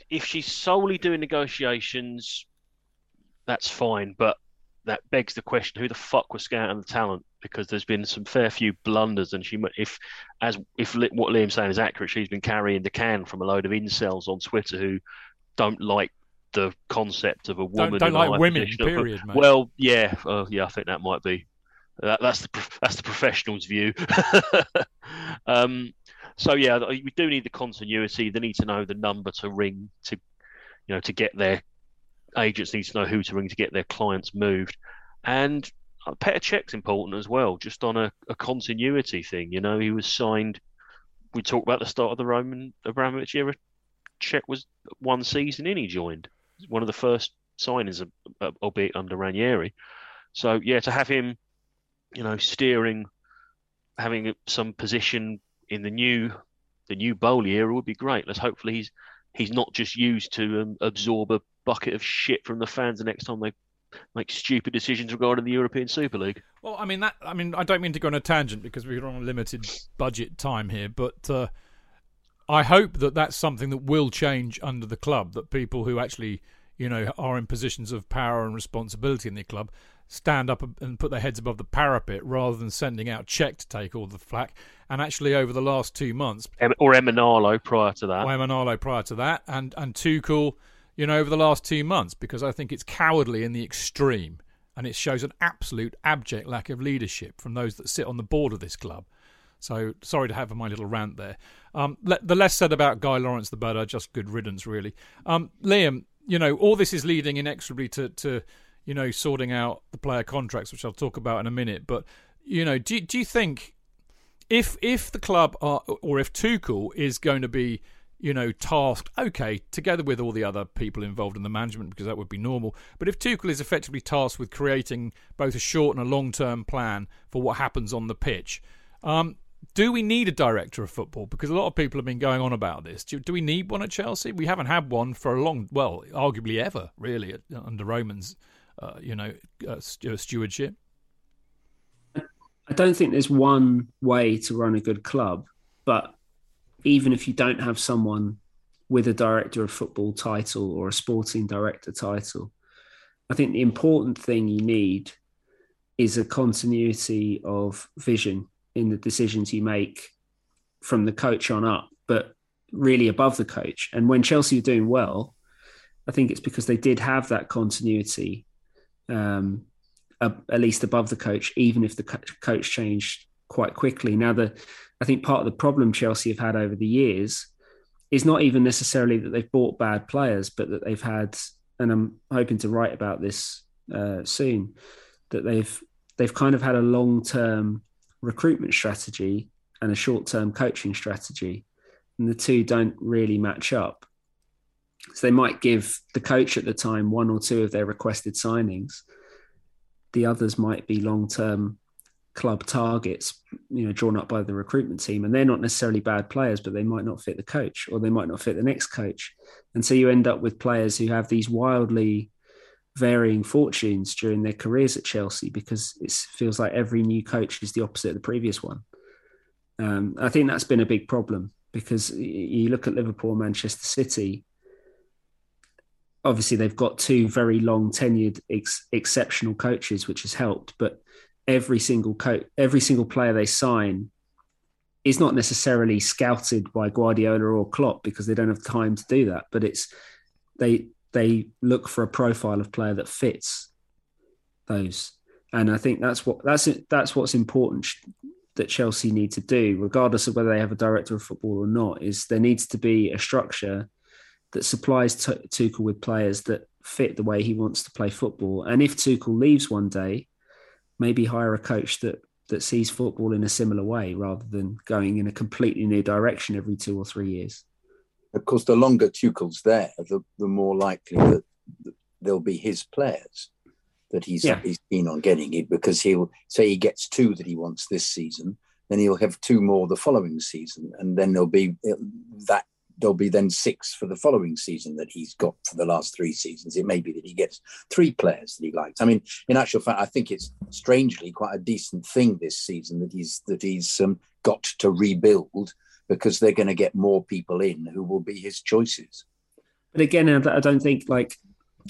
if she's solely doing negotiations, that's fine. But that begs the question: Who the fuck was scouting the talent? Because there's been some fair few blunders, and she, if as if what Liam's saying is accurate, she's been carrying the can from a load of incels on Twitter who don't like the concept of a woman. Don't, don't like women. Period. Mate. Well, yeah, uh, yeah, I think that might be. That, that's the that's the professional's view. um, so yeah, we do need the continuity. They need to know the number to ring to, you know, to get their agents need to know who to ring to get their clients moved, and Petr Cech's important as well, just on a, a continuity thing. You know, he was signed. We talked about the start of the Roman Abramovich era. Cech was one season in. He joined one of the first signings, albeit under Ranieri. So yeah, to have him, you know, steering, having some position in the new the new Boehly era would be great. Let's hopefully he's he's not just used to um, absorb a bucket of shit from the fans the next time they make stupid decisions regarding the European Super League. Well, I mean that. I mean, I don't mean to go on a tangent because we're on a limited budget time here, but uh, I hope that that's something that will change under the club. That people who actually, you know, are in positions of power and responsibility in the club stand up and put their heads above the parapet rather than sending out Cech to take all the flack. And actually, over the last two months, or Emenalo prior to that, or Emenalo prior to that, and and Tuchel, you know, over the last two months, because I think it's cowardly in the extreme, and it shows an absolute abject lack of leadership from those that sit on the board of this club. So sorry to have my little rant there. Um, le- the less said about Guy Laurence, the better. Just good riddance, really. Um, Liam, you know, all this is leading inexorably to, to you know, sorting out the player contracts, which I'll talk about in a minute. But you know, do do you think if if the club are or if Tuchel is going to be you know tasked okay together with all the other people involved in the management because that would be normal. But if Tuchel is effectively tasked with creating both a short and a long term plan for what happens on the pitch um, do we need a director of football? Because a lot of people have been going on about this. Do, do we need one at Chelsea? We haven't had one for a long well arguably ever really under Roman's uh, you know, uh, uh, stewardship? I don't think there's one way to run a good club, but even if you don't have someone with a director of football title or a sporting director title, I think the important thing you need is a continuity of vision in the decisions you make from the coach on up, but really above the coach. And when Chelsea are doing well, I think it's because they did have that continuity um, at least above the coach, even if the coach changed quite quickly. Now, the I think part of the problem Chelsea have had over the years is not even necessarily that they've bought bad players, but that they've had, and I'm hoping to write about this uh, soon, that they've they've kind of had a long term recruitment strategy and a short term coaching strategy, and the two don't really match up. So they might give the coach at the time one or two of their requested signings. The others might be long term club targets, you know, drawn up by the recruitment team, and they're not necessarily bad players, but they might not fit the coach or they might not fit the next coach, and so you end up with players who have these wildly varying fortunes during their careers at Chelsea because it feels like every new coach is the opposite of the previous one. Um, I think that's been a big problem because you look at Liverpool, Manchester City. Obviously, they've got two very long tenured, ex- exceptional coaches, which has helped. But every single coach, every single player they sign is not necessarily scouted by Guardiola or Klopp because they don't have time to do that. But it's they they look for a profile of player that fits those, and I think that's what that's that's what's important that Chelsea need to do, regardless of whether they have a director of football or not. Is there needs to be a structure that supplies Tuchel with players that fit the way he wants to play football, and if Tuchel leaves one day maybe hire a coach that that sees football in a similar way rather than going in a completely new direction every two or three years. Of course, the longer Tuchel's there, the, the more likely that there'll be his players that he's yeah. he's keen on getting it because he'll say he gets two that he wants this season, then he'll have two more the following season, and then there'll be uh, that there'll be then six for the following season that he's got for the last three seasons. It may be that he gets three players that he likes. I mean, in actual fact, I think it's strangely quite a decent thing this season that he's that he's um, got to rebuild because they're going to get more people in who will be his choices. But again, I don't think like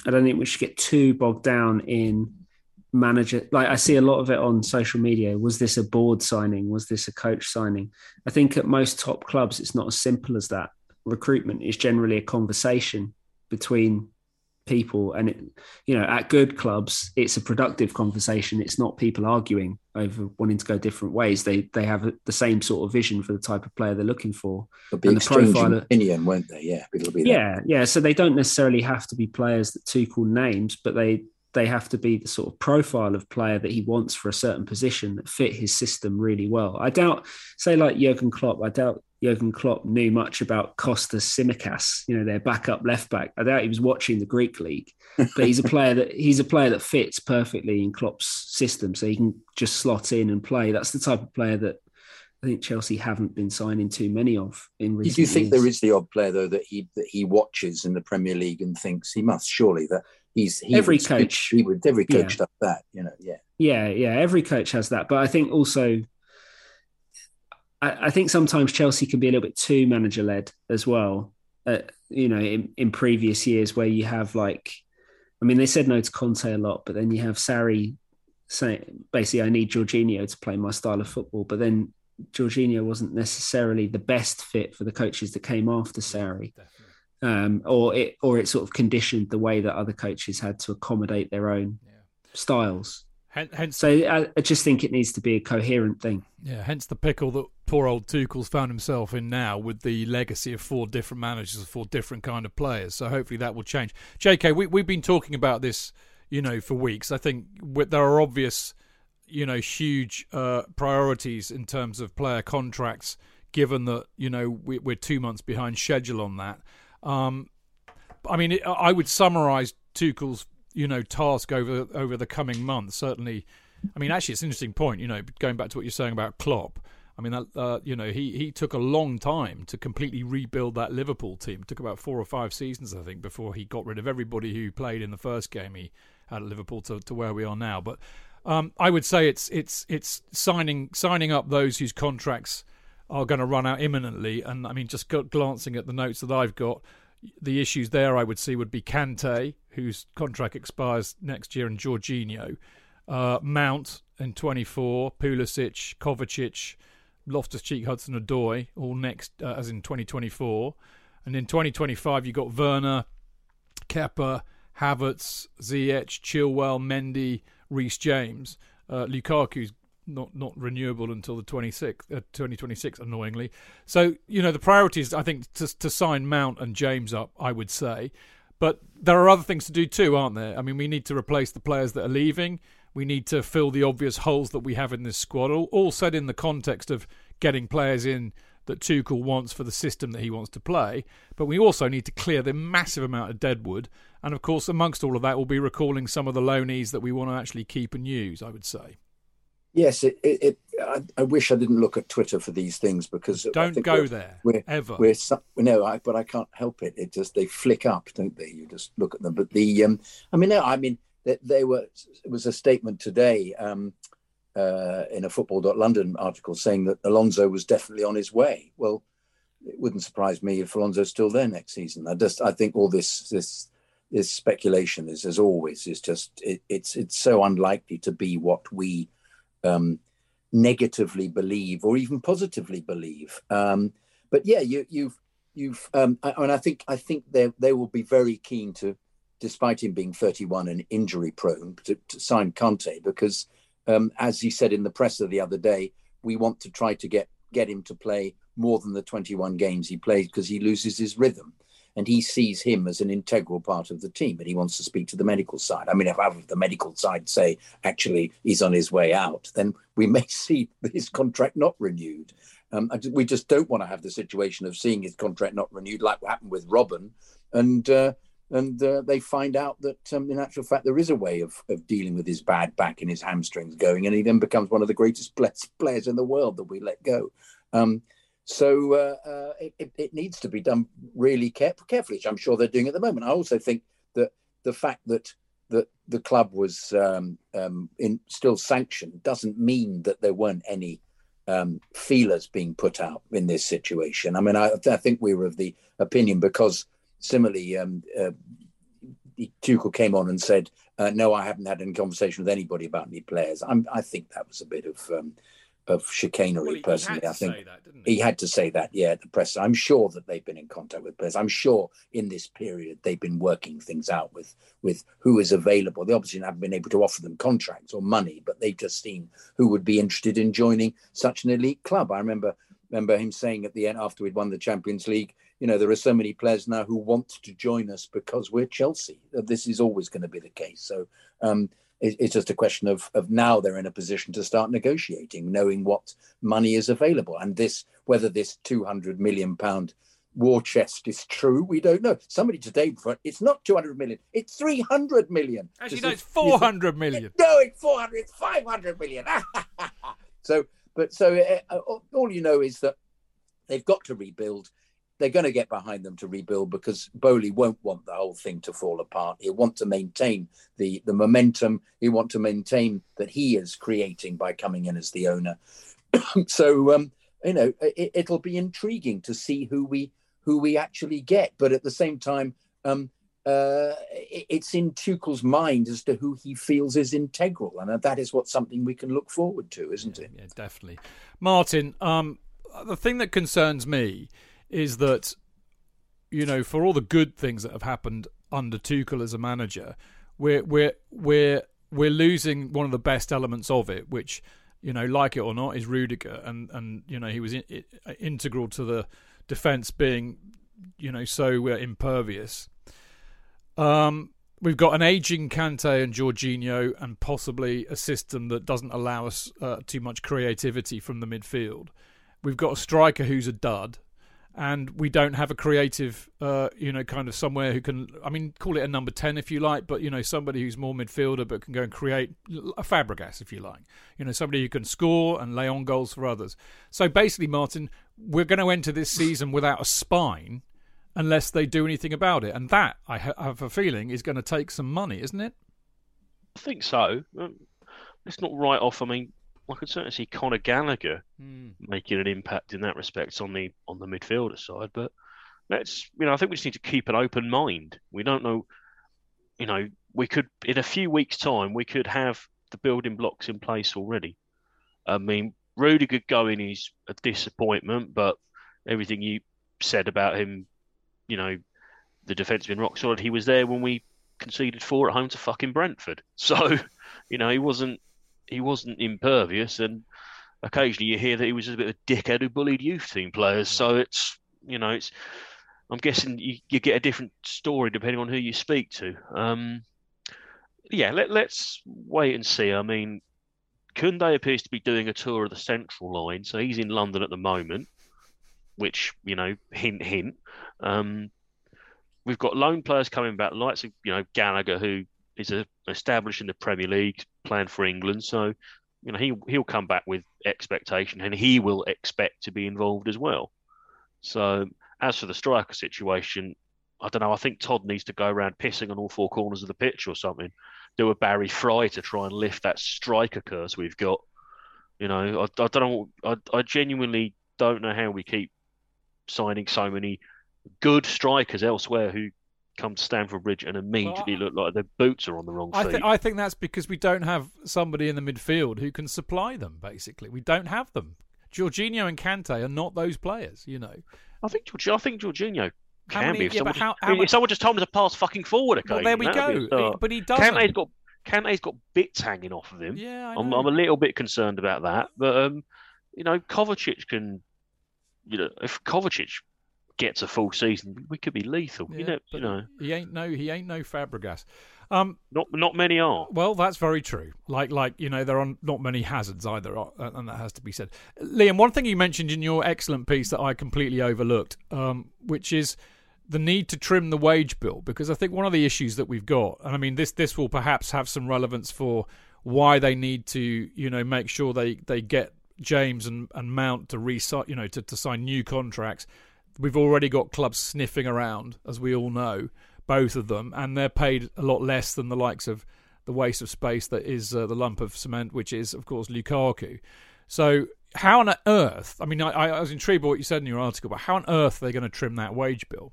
I don't think we should get too bogged down in manager like i see a lot of it on social media was this a board signing was this a coach signing i think at most top clubs it's not as simple as that recruitment is generally a conversation between people and it, you know at good clubs it's a productive conversation. It's not people arguing over wanting to go different ways. They they have the same sort of vision for the type of player they're looking for. They'll and the profile opinion won't they? Yeah yeah yeah. So they don't necessarily have to be players that Tuchel names but they they have to be the sort of profile of player that he wants for a certain position that fit his system really well. I doubt, say like Jurgen Klopp, I doubt Jurgen Klopp knew much about Kostas Tsimikas, you know, their backup left back. I doubt he was watching the Greek league, but he's a player that he's a player that fits perfectly in Klopp's system, so he can just slot in and play. That's the type of player that I think Chelsea haven't been signing too many of in recent. Do you think years. there is the odd player though that he that he watches in the Premier League and thinks he must surely that he's he every would, coach he would every coach yeah. does that you know yeah yeah yeah every coach has that but I think also I, I think sometimes Chelsea can be a little bit too manager led as well. Uh, you know, in, in previous years where you have like, I mean, they said no to Conte a lot, but then you have Sarri saying basically, I need Jorginho to play my style of football. But then Jorginho wasn't necessarily the best fit for the coaches that came after Sarri. Um, or it or it sort of conditioned the way that other coaches had to accommodate their own yeah. styles. Hence, so I, I, just think it needs to be a coherent thing. Yeah, hence the pickle that poor old Tuchel's found himself in now with the legacy of four different managers, four different kind of players. So hopefully that will change. JK, we, we've been talking about this, you know, for weeks. I think there are obvious, you know, huge uh, priorities in terms of player contracts, given that you know we, are two months behind schedule on that. Um, I mean, I would summarise Tuchel's you know task over over the coming months. Certainly, I mean, actually, it's an interesting point. You know, going back to what you're saying about Klopp. I mean, uh, you know, he, he took a long time to completely rebuild that Liverpool team. It took about four or five seasons, I think, before he got rid of everybody who played in the first game he had at Liverpool to, to where we are now. But um, I would say it's it's it's signing signing up those whose contracts are going to run out imminently. And I mean, just glancing at the notes that I've got, the issues there I would see would be Kante, whose contract expires next year, and Jorginho. Uh, Mount in 24, Pulisic, Kovacic, Loftus Cheek, Hudson Odoi, all next, uh, as in 2024. And in 2025, you've got Werner, Kepa, Havertz, Ziyech, Chilwell, Mendy, Reece James. Uh, Lukaku's not not renewable until the 26th, uh, 2026, annoyingly. So, you know, the priority is, I think, to, to sign Mount and James up, I would say. But there are other things to do too, aren't there? I mean, we need to replace the players that are leaving. We need to fill the obvious holes that we have in this squad, all, all said in the context of getting players in that Tuchel wants for the system that he wants to play. But we also need to clear the massive amount of deadwood. And of course, amongst all of that, we'll be recalling some of the loanees that we want to actually keep and use, I would say. Yes, it. it, it I, I, wish I didn't look at Twitter for these things because don't go we're, there we're, ever. We're no, I, but I can't help it. It just they flick up, don't they? You just look at them. But the, um, I mean, no, I mean, they, they were. It was a statement today. Um, uh, in a Football.London article saying that Alonso was definitely on his way. Well, it wouldn't surprise me if Alonso's still there next season. I just I think all this this this speculation is as always is just it, it's it's so unlikely to be what we um, negatively believe or even positively believe. Um, but yeah, you, you've you've um, I, mean I think I think they they will be very keen to, despite him being 31 and injury prone, to, to sign Kante because um, as he said in the presser the other day, we want to try to get get him to play more than the 21 games he plays because he loses his rhythm. And he sees him as an integral part of the team, and he wants to speak to the medical side. I mean, if the medical side say actually he's on his way out, then we may see his contract not renewed. Um, we just don't want to have the situation of seeing his contract not renewed, like what happened with Robben, and uh, and uh, they find out that um, in actual fact there is a way of, of dealing with his bad back and his hamstrings going and he then becomes one of the greatest players in the world that we let go um, so uh, uh, it, it, needs to be done really care- carefully which i'm sure they're doing at the moment i also think that the fact that that the club was um, um in still sanctioned doesn't mean that there weren't any um, feelers being put out in this situation i mean I, I think we were of the opinion because similarly, um, uh, Tuchel came on and said, uh, "No, I haven't had any conversation with anybody about any players." I'm, i think that was a bit of um, of chicanery. Well, personally, I think that, he? he? had to say that. Yeah, at the press. I'm sure that they've been in contact with players. I'm sure in this period they've been working things out with with who is available. They obviously haven't been able to offer them contracts or money, but they've just seen who would be interested in joining such an elite club. I remember remember him saying at the end after we'd won the Champions League you know, there are so many players now who want to join us because we're Chelsea. This is always going to be the case. So um, it's just a question of, of now they're in a position to start negotiating, knowing what money is available. And this, whether this 200 million pound war chest is true, we don't know. Somebody today, it's not 200 million, it's 300 million. Actually, no, it's 400 million. No, it's 400, it's 500 million. so, but so uh, all you know is that they've got to rebuild they're going to get behind them to rebuild because Boehly won't want the whole thing to fall apart. He'll want to maintain the the momentum. He want to maintain that he is creating by coming in as the owner. so um, you know, it, will be intriguing to see who we who we actually get. But at the same time, um, uh, it, it's in Tuchel's mind as to who he feels is integral, and that is what something we can look forward to, isn't yeah, it? Yeah, definitely. Martin, um, the thing that concerns me is that you know for all the good things that have happened under Tuchel as a manager, we're we're we're we're losing one of the best elements of it, which you know, like it or not, is Rudiger, and and you know he was in, integral to the defense being you know so uh, impervious. Um, we've got an aging Kante and Jorginho, and possibly a system that doesn't allow us uh, too much creativity from the midfield. We've got a striker who's a dud, and we don't have a creative, uh, you know, kind of somewhere who can, I mean, call it a number 10 if you like, but, you know, somebody who's more midfielder but can go and create a Fabregas if you like. You know, somebody who can score and lay on goals for others. So basically, Martin, we're going to enter this season without a spine unless they do anything about it. And that, I have a feeling, is going to take some money, isn't it? I think so. Um, let's not write off, I mean, I could certainly see Conor Gallagher mm. making an impact in that respect on the on the midfielder side. But let's you know, I think we just need to keep an open mind. We don't know, you know, we could in a few weeks' time we could have the building blocks in place already. I mean, Rudiger going is a disappointment, but everything you said about him, you know, the defence been rock solid. He was there when we conceded four at home to fucking Brentford. So, you know, he wasn't he wasn't impervious, and occasionally you hear that he was a bit of a dickhead who bullied youth team players. So it's you know it's I'm guessing you, you get a different story depending on who you speak to. Um, yeah, let, let's wait and see. I mean, Koundé appears to be doing a tour of the central line, so he's in London at the moment, which you know, hint hint. Um, we've got loan players coming back, likes of you know Gallagher, who is a, established in the Premier League, playing for England. So, you know, he he'll come back with expectation, and he will expect to be involved as well. So, as for the striker situation, I don't know. I think Todd needs to go around pissing on all four corners of the pitch or something. Do a Barry Fry to try and lift that striker curse we've got. You know, I, I don't know. I, I genuinely don't know how we keep signing so many good strikers elsewhere who come to Stamford Bridge and immediately well, look like their boots are on the wrong I feet. Th- I think that's because we don't have somebody in the midfield who can supply them. Basically, we don't have them. Jorginho and Kante are not those players. You know. I think I think Jorginho can many, be. If, yeah, someone, how, just, how if much... someone just told him to pass fucking forward, okay. Well, there we go. But he doesn't. Kante's got Kante's got bits hanging off of him. Yeah, I am I'm a little bit concerned about that. But um, you know, Kovacic can. You know, if Kovacic gets a full season, we could be lethal. Yeah, you know, you know. He ain't no he ain't no Fabregas. Um, not not many are. Well, that's very true. Like like you know, there are not many hazards either, uh, and that has to be said. Liam, one thing you mentioned in your excellent piece that I completely overlooked, um, which is the need to trim the wage bill, because I think one of the issues that we've got, and I mean this this will perhaps have some relevance for why they need to you know make sure they they get James and, and Mount to re you know to, to sign new contracts we've already got clubs sniffing around, as we all know, both of them, and they're paid a lot less than the likes of the waste of space that is uh, the lump of cement, which is, of course, Lukaku. So, how on earth? I mean, I, I was intrigued by what you said in your article, but how on earth are they going to trim that wage bill?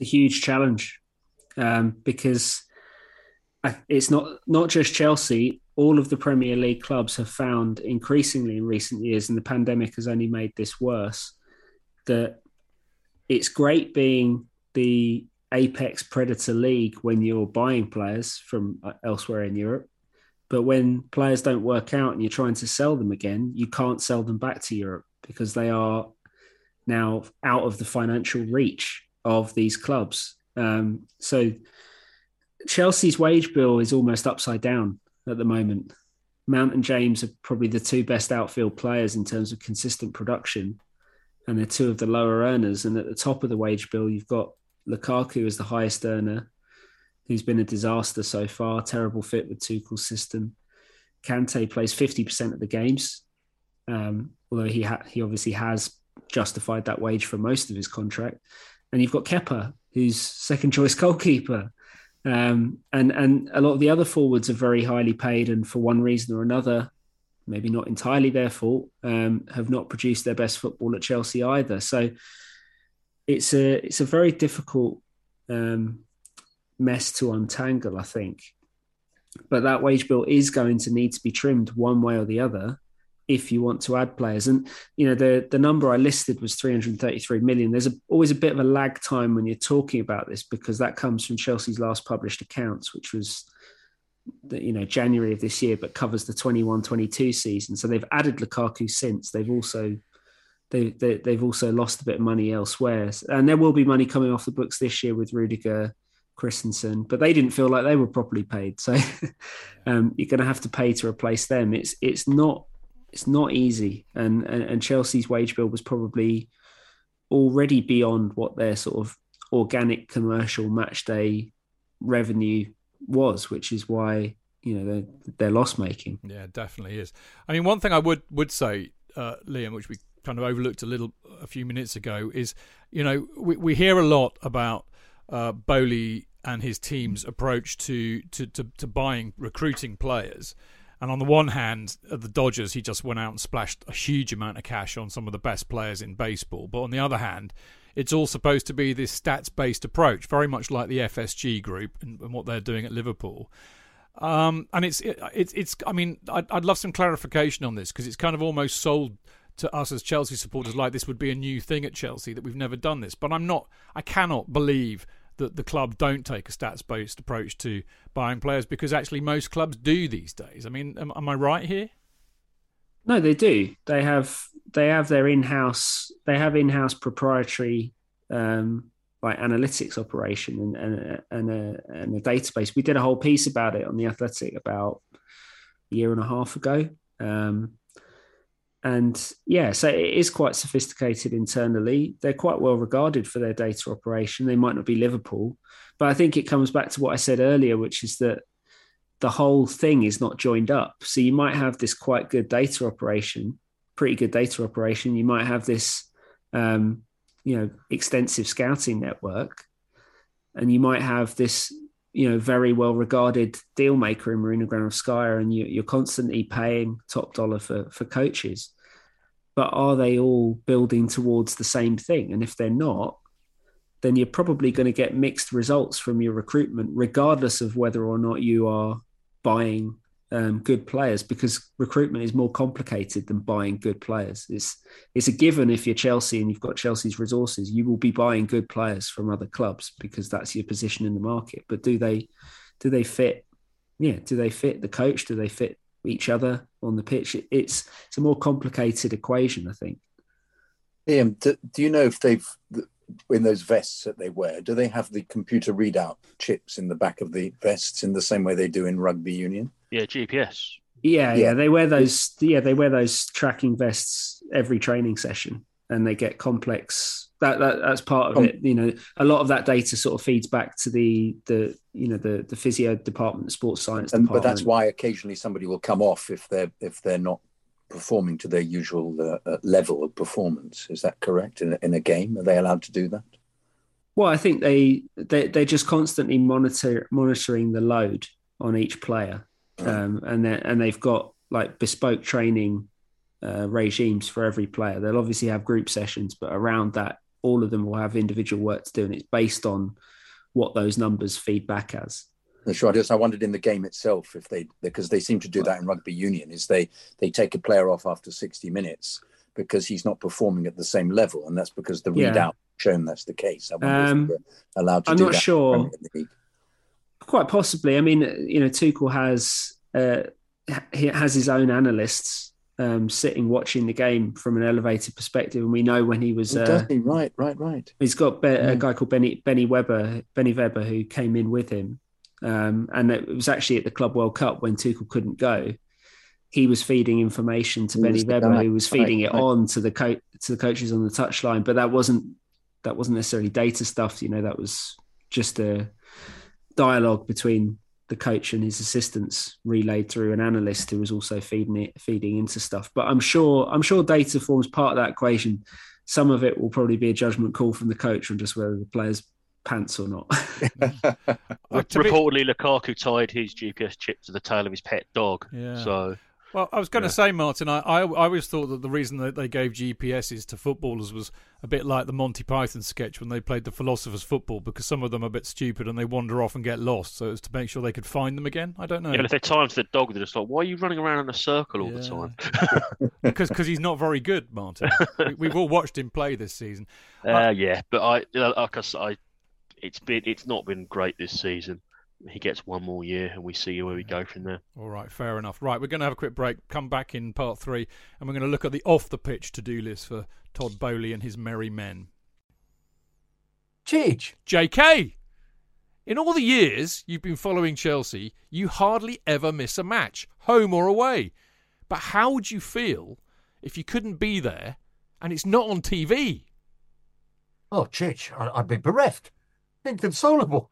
A huge challenge, um, because it's not not just Chelsea. All of the Premier League clubs have found increasingly in recent years, and the pandemic has only made this worse that it's great being the apex predator league when you're buying players from uh, elsewhere in Europe. But when players don't work out and you're trying to sell them again, you can't sell them back to Europe because they are now out of the financial reach of these clubs. Um, so Chelsea's wage bill is almost upside down at the moment. Mount and James are probably the two best outfield players in terms of consistent production and they're two of the lower earners. And at the top of the wage bill, you've got Lukaku as the highest earner, who's been a disaster so far, terrible fit with Tuchel's system. Kante plays 50% of the games, um, although he ha- he obviously has justified that wage for most of his contract. And you've got Kepa, who's second choice goalkeeper. Um, and and a lot of the other forwards are very highly paid, and for one reason or another, maybe not entirely their fault, um, have not produced their best football at Chelsea either. So it's a it's a very difficult um, mess to untangle, I think. But that wage bill is going to need to be trimmed one way or the other if you want to add players. And you know the the number I listed was 333 million. There's a, always a bit of a lag time when you're talking about this because that comes from Chelsea's last published accounts, which was the, you know January of this year, but covers the 21-22 season. So they've added Lukaku since. They've also they, they they've also lost a bit of money elsewhere, and there will be money coming off the books this year with Rudiger, Christensen, but they didn't feel like they were properly paid. So um, you're going to have to pay to replace them. It's it's not it's not easy, and, and and Chelsea's wage bill was probably already beyond what their sort of organic commercial match day revenue was, which is why you know they're, they're loss making. Yeah, definitely is. I mean, one thing I would would say, uh, Liam, which we kind of overlooked a little a few minutes ago, is you know we we hear a lot about uh, Boehly and his team's approach to, to, to, to buying recruiting players. And on the one hand, at the Dodgers, he just went out and splashed a huge amount of cash on some of the best players in baseball. But on the other hand, it's all supposed to be this stats based approach, very much like the FSG group and, and what they're doing at Liverpool. Um, and it's it, it's it's. I mean, I'd, I'd love some clarification on this because it's kind of almost sold to us as Chelsea supporters like this would be a new thing at Chelsea that we've never done this. But I'm not. I cannot believe that the club don't take a stats based approach to buying players because actually most clubs do these days. I mean, am, am I right here? No, they do. They have they have their in house they have in house proprietary um, like analytics operation and and, and, a, and a database. We did a whole piece about it on the Athletic about a year and a half ago. Um, and yeah, so it is quite sophisticated internally. They're quite well regarded for their data operation. They might not be Liverpool, but I think it comes back to what I said earlier, which is that the whole thing is not joined up. So you might have this quite good data operation, pretty good data operation. You might have this, um, you know, extensive scouting network, and you might have this, you know, very well regarded deal maker in Marina Granovskaya, and you, you're constantly paying top dollar for for coaches. But are they all building towards the same thing? And if they're not, then you're probably going to get mixed results from your recruitment, regardless of whether or not you are buying um, good players because recruitment is more complicated than buying good players. It's it's a given if you're Chelsea and you've got Chelsea's resources, you will be buying good players from other clubs because that's your position in the market. But do they do they fit? Yeah, do they fit the coach? Do they fit each other on the pitch? It's it's a more complicated equation, I think. Ian, do, do you know if they've in those vests that they wear, do they have the computer readout chips in the back of the vests in the same way they do in rugby union? Yeah, GPS. Yeah, yeah, yeah, they wear those. Yeah, they wear those tracking vests every training session, and they get complex. That, that that's part of it. You know, a lot of that data sort of feeds back to the the you know the the physio department, the sports science and, department. But that's why occasionally somebody will come off if they're if they're not performing to their usual uh, uh, level of performance. Is that correct? In a, in a game, are they allowed to do that? Well, I think they, they they're just constantly monitor monitoring the load on each player, um, and they and they've got like bespoke training uh, regimes for every player. They'll obviously have group sessions, but around that, all of them will have individual work to do, and it's based on what those numbers feed back as. Sure. I just I wondered in the game itself if they because they seem to do that in rugby union is they they take a player off after 60 minutes because he's not performing at the same level, and that's because the yeah. readout shown that's the case. I um, allowed to I'm do not that sure. Quite possibly. I mean, you know, Tuchel has uh, he has his own analysts um, sitting watching the game from an elevated perspective, and we know when he was. Uh, he? Right, right, right. He's got be- a guy called Benny Benny Weber, Benny Weber, who came in with him, um, and it was actually at the Club World Cup when Tuchel couldn't go. He was feeding information to he Benny Weber, who was feeding right, it right. on to the co- to the coaches on the touchline. But that wasn't that wasn't necessarily data stuff. You know, that was just a dialogue between the coach and his assistants relayed through an analyst who was also feeding it feeding into stuff. But I'm sure I'm sure data forms part of that equation. Some of it will probably be a judgment call from the coach on just whether the players pants or not. Reportedly, Lukaku tied his GPS chip to the tail of his pet dog. Yeah. So. Well, I was going to say, Martin, I, I, I always thought that the reason that they gave GPSs to footballers was a bit like the Monty Python sketch when they played the philosophers football, because some of them are a bit stupid and they wander off and get lost. So it's to make sure they could find them again. I don't know. Yeah, but if they tie to the dog, they're just like, why are you running around in a circle all yeah. the time? because cause he's not very good, Martin. we, have all watched him play this season. Uh, I, yeah, but I, like I, I it's been it's not been great this season. He gets one more year, and we see where we go from there. All right, fair enough. Right, we're going to have a quick break. Come back in part three, and we're going to look at the off the pitch to do list for Todd Boehly and his merry men. Cheech. JK. In all the years you've been following Chelsea, you hardly ever miss a match, home or away. But how would you feel if you couldn't be there and it's not on TV? Oh, Chich, I'd be bereft inconsolable.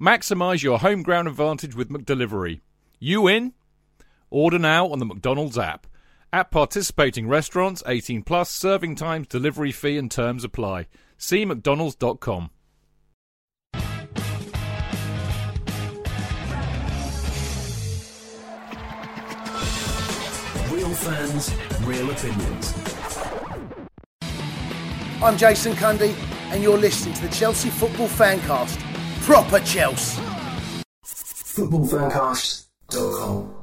Maximise your home ground advantage with McDelivery. You in? Order now on the McDonald's app. At participating restaurants, 18 plus, serving times, delivery fee and terms apply. See mcdonalds.com. Real fans, real opinions. I'm Jason Cundy, and you're listening to the Chelsea Football Fancast. Proper Chelsea. Footballfancast.com.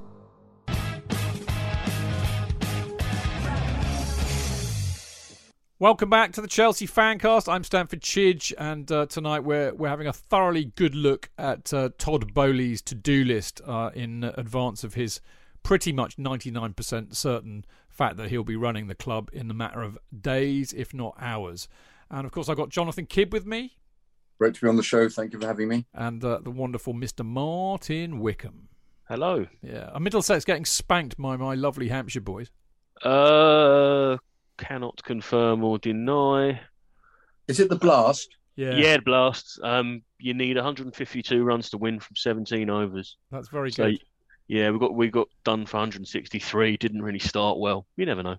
Welcome back to the Chelsea Fancast. I'm Stanford Chidge, and uh, tonight we're we're having a thoroughly good look at uh, Todd Boehly's to-do list uh, in advance of his pretty much 99% certain fact that he'll be running the club in the matter of days, if not hours. And of course, I've got Jonathan Kidd with me, Great to be on the show. Thank you for having me. and uh, the wonderful Mr. Martin Wickham. Hello. Yeah, and Middlesex getting spanked by my lovely Hampshire boys. Uh, cannot confirm or deny. Is it the blast? Yeah, Yeah, blast. Um, you need 152 runs to win from 17 overs. that's very So, good. yeah, we got we got done for 163. Didn't really start well. You never know.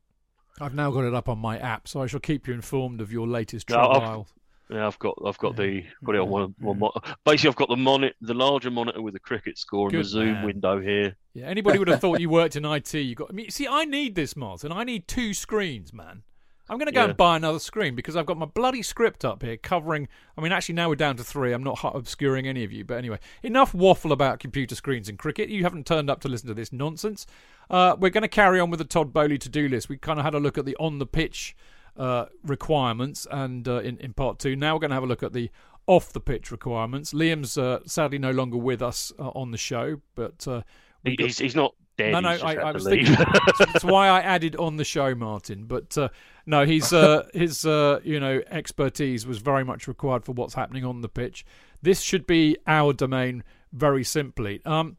I've now got it up on my app, so I shall keep you informed of your latest No, trial. Yeah, I've got I've got the got it on one, one mo- basically I've got the monitor the larger monitor with the cricket score and Good the zoom man. window here. Yeah, anybody would have thought you worked in IT. You got. I mean, see, I need this, Martin. I need two screens, man. I'm going to go Yeah. and buy another screen because I've got my bloody script up here covering. I mean, actually, now we're down to three. I'm not obscuring any of you, but anyway, enough waffle about computer screens and cricket. You haven't turned up to listen to this nonsense. Uh, we're going to carry on with the Todd Boehly to-do list. We kind of had a look at the on the pitch uh, requirements, and uh, in in part two, now we're going to have a look at the off the pitch requirements. Liam's uh, sadly no longer with us uh, on the show, but uh, He, got- he's, he's not dead. no, no, I, I was leave. thinking that's why I added on the show, Martin. But uh, no, he's uh, his uh, you know expertise was very much required for what's happening on the pitch. This should be our domain, very simply. Um,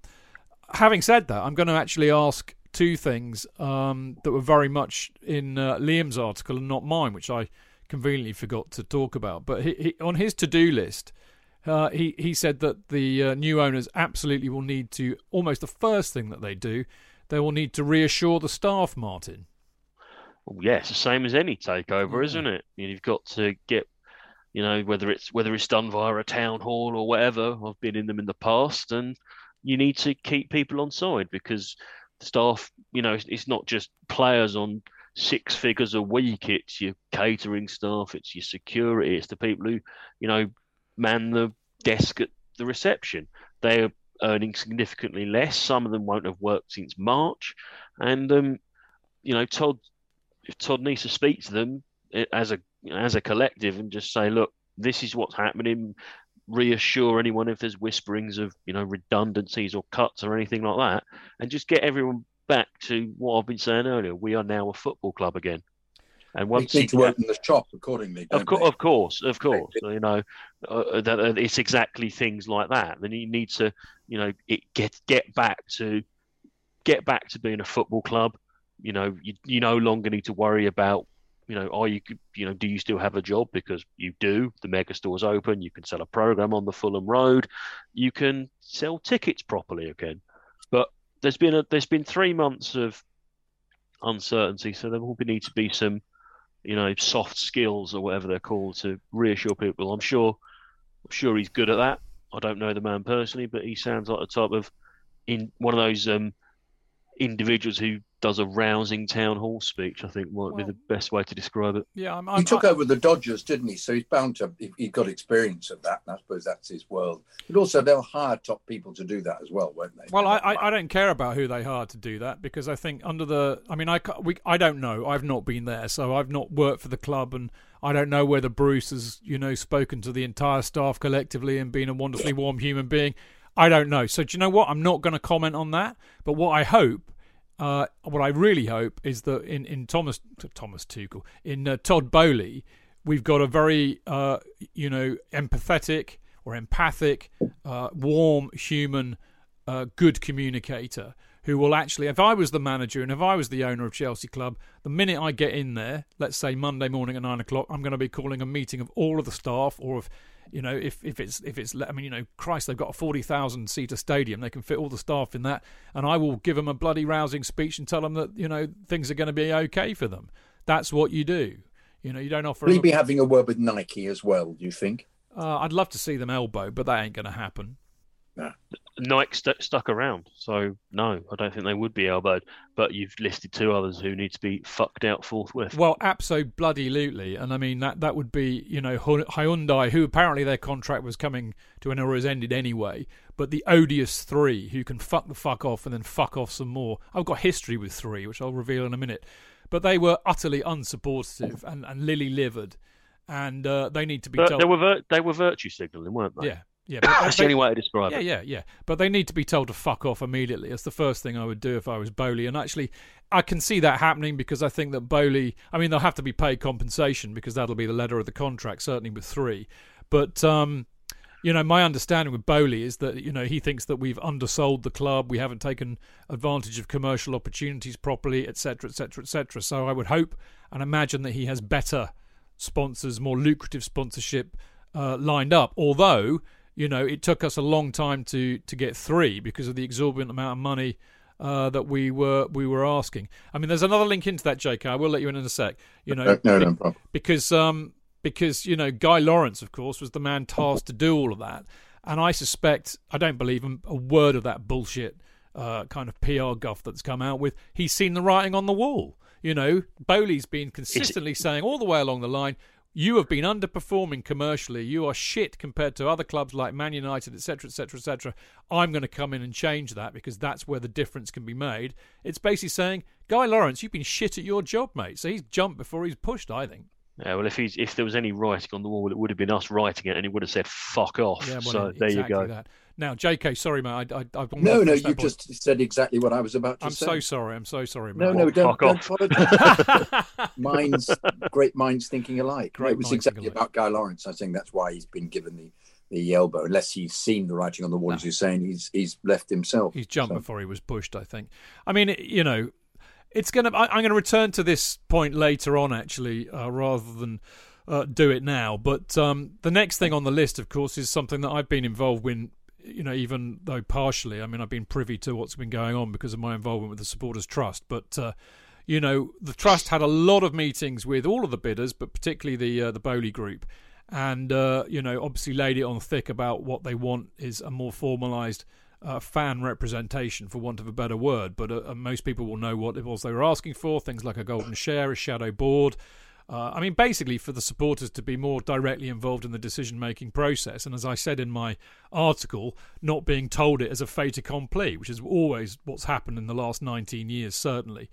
having said that, I'm going to actually ask two things um, that were very much in uh, Liam's article and not mine, which I conveniently forgot to talk about. But he, he, on his to-do list, uh, he he said that the uh, new owners absolutely will need to almost the first thing that they do, they will need to reassure the staff. Martin, Well, yeah, it's the same as any takeover, isn't it? You've got to get, you know, whether it's whether it's done via a town hall or whatever. I've been in them in the past, and you need to keep people on side because staff, you know, it's, it's not just players on six figures a week. It's your catering staff, it's your security, it's the people who, you know, man the desk at the reception. They're earning significantly less. Some of them won't have worked since March, and um, you know, Todd if Todd needs to speak to them eh, as a as a collective and just say, look, this is what's happening. Reassure anyone if there's whisperings of you know redundancies or cuts or anything like that, and just get everyone back to what I've been saying earlier. We are now a football club again. And once need you to open the shop accordingly. of, co- of course, of course, you know, uh, that uh, it's exactly things like that. Then you need to, you know, it get get back to get back to being a football club. You know, you you no longer need to worry about, you know, are you you know, do you still have a job because you do. The mega store's open. You can sell a program on the Fulham Road. You can sell tickets properly again. But there's been a there's been three months of uncertainty, so there will be, need to be some you know, soft skills or whatever they're called to reassure people. I'm sure, I'm sure he's good at that. I don't know the man personally, but he sounds like the type of in one of those um, individuals who does a rousing town hall speech. I think might be the best way to describe it. Yeah, I'm, he I'm, took over the Dodgers, didn't he? So he's bound to. he- He got experience of that, and I suppose that's his world. But also, they'll hire top people to do that as well, won't they? Well, I, I, I don't care about who they hire to do that because I think under the, I mean, I, we, I don't know. I've not been there, so I've not worked for the club, and I don't know whether Bruce has, you know, spoken to the entire staff collectively and been a wonderfully warm human being. I don't know. So do you know what? I'm not going to comment on that. But what I hope, uh, what I really hope, is that in in Thomas Thomas Tuchel, in uh, Todd Boehly, we've got a very, uh, you know, empathetic or empathic, uh, warm, human, uh, good communicator who will actually, if I was the manager and if I was the owner of Chelsea Club, the minute I get in there, let's say Monday morning at nine o'clock, I'm going to be calling a meeting of all of the staff, or if you know, if, if it's if it's, I mean, you know, Christ, they've got a forty thousand seater stadium, they can fit all the staff in that, and I will give them a bloody rousing speech and tell them that you know things are going to be okay for them. That's what you do. You know, you don't offer. Will he be having a word with Nike as well? Do you think? uh, I'd love to see them elbow, but that ain't going to happen. Nike st- stuck around, so no, I don't think they would be elbowed. But you've listed two others who need to be fucked out forthwith. Well, absolutely bloody lootly, and I mean that that would be you know Hyundai, who apparently their contract was coming to an or has ended anyway. But the odious three who can fuck the fuck off and then fuck off some more. I've got history with three, which I'll reveal in a minute. But they were utterly unsupportive and, and lily livered, and uh, they need to be But told. they were vir- they were virtue signalling, weren't they? Yeah, yeah. but That's they- the only way to describe yeah, it. Yeah, yeah, yeah. But they need to be told to fuck off immediately. It's the first thing I would do if I was Boehly. And actually, I can see that happening because I think that Boehly. I mean, they'll have to be paid compensation because that'll be the letter of the contract, certainly with three. But um, you know, my understanding with Boehly is that you know he thinks that we've undersold the club, we haven't taken advantage of commercial opportunities properly, etc., etc., etc. So I would hope and imagine that he has better sponsors, more lucrative sponsorship uh, lined up. Although you know it took us a long time to to get three because of the exorbitant amount of money. Uh, that we were we were asking. I mean, there's another link into that, J.K. I will let you in in a sec. You know, No, no, no problem. because um because you know Guy Laurence, of course, was the man tasked to do all of that, and I suspect I don't believe a word of that bullshit uh, kind of PR guff that's come out with. He's seen the writing on the wall. You know, Boehly's been consistently saying all the way along the line. You have been underperforming commercially. You are shit compared to other clubs like Man United, etc., etc., etc. I'm going to come in and change that because that's where the difference can be made. It's basically saying, Guy Laurence, you've been shit at your job, mate. So he's jumped before he's pushed. I think. Yeah, well, if he's if there was any writing on the wall, it would have been us writing it, and he would have said "fuck off." Yeah, well, so e- there you go. That. Now, J.K., sorry, mate. I, I, I No, no, you point. just said exactly what I was about to say. I'm so sorry. I'm so sorry, mate. No, no, don't, fuck don't off. apologise. minds, great minds thinking alike. Great it was exactly thinking about Guy Laurence. I think that's why he's been given the, the elbow. Unless he's seen the writing on the wall, as you're saying, he's he's left himself. He's jumped So- before he was pushed. I think. I mean, you know, it's gonna. I, I'm going to return to this point later on, actually, uh, rather than uh, do it now. But um, the next thing on the list, of course, is something that I've been involved in. You know, even though partially, I mean, I've been privy to what's been going on because of my involvement with the Supporters Trust. But uh, you know, the trust had a lot of meetings with all of the bidders, but particularly the uh, the Boehly Group, and uh, you know, obviously laid it on thick about what they want is a more formalised uh, fan representation, for want of a better word. But uh, uh, most people will know what it was they were asking for: things like a golden share, a shadow board. Uh, I mean, basically, for the supporters to be more directly involved in the decision making process. And as I said in my article, not being told it as a fait accompli, which is always what's happened in the last 19 years, certainly.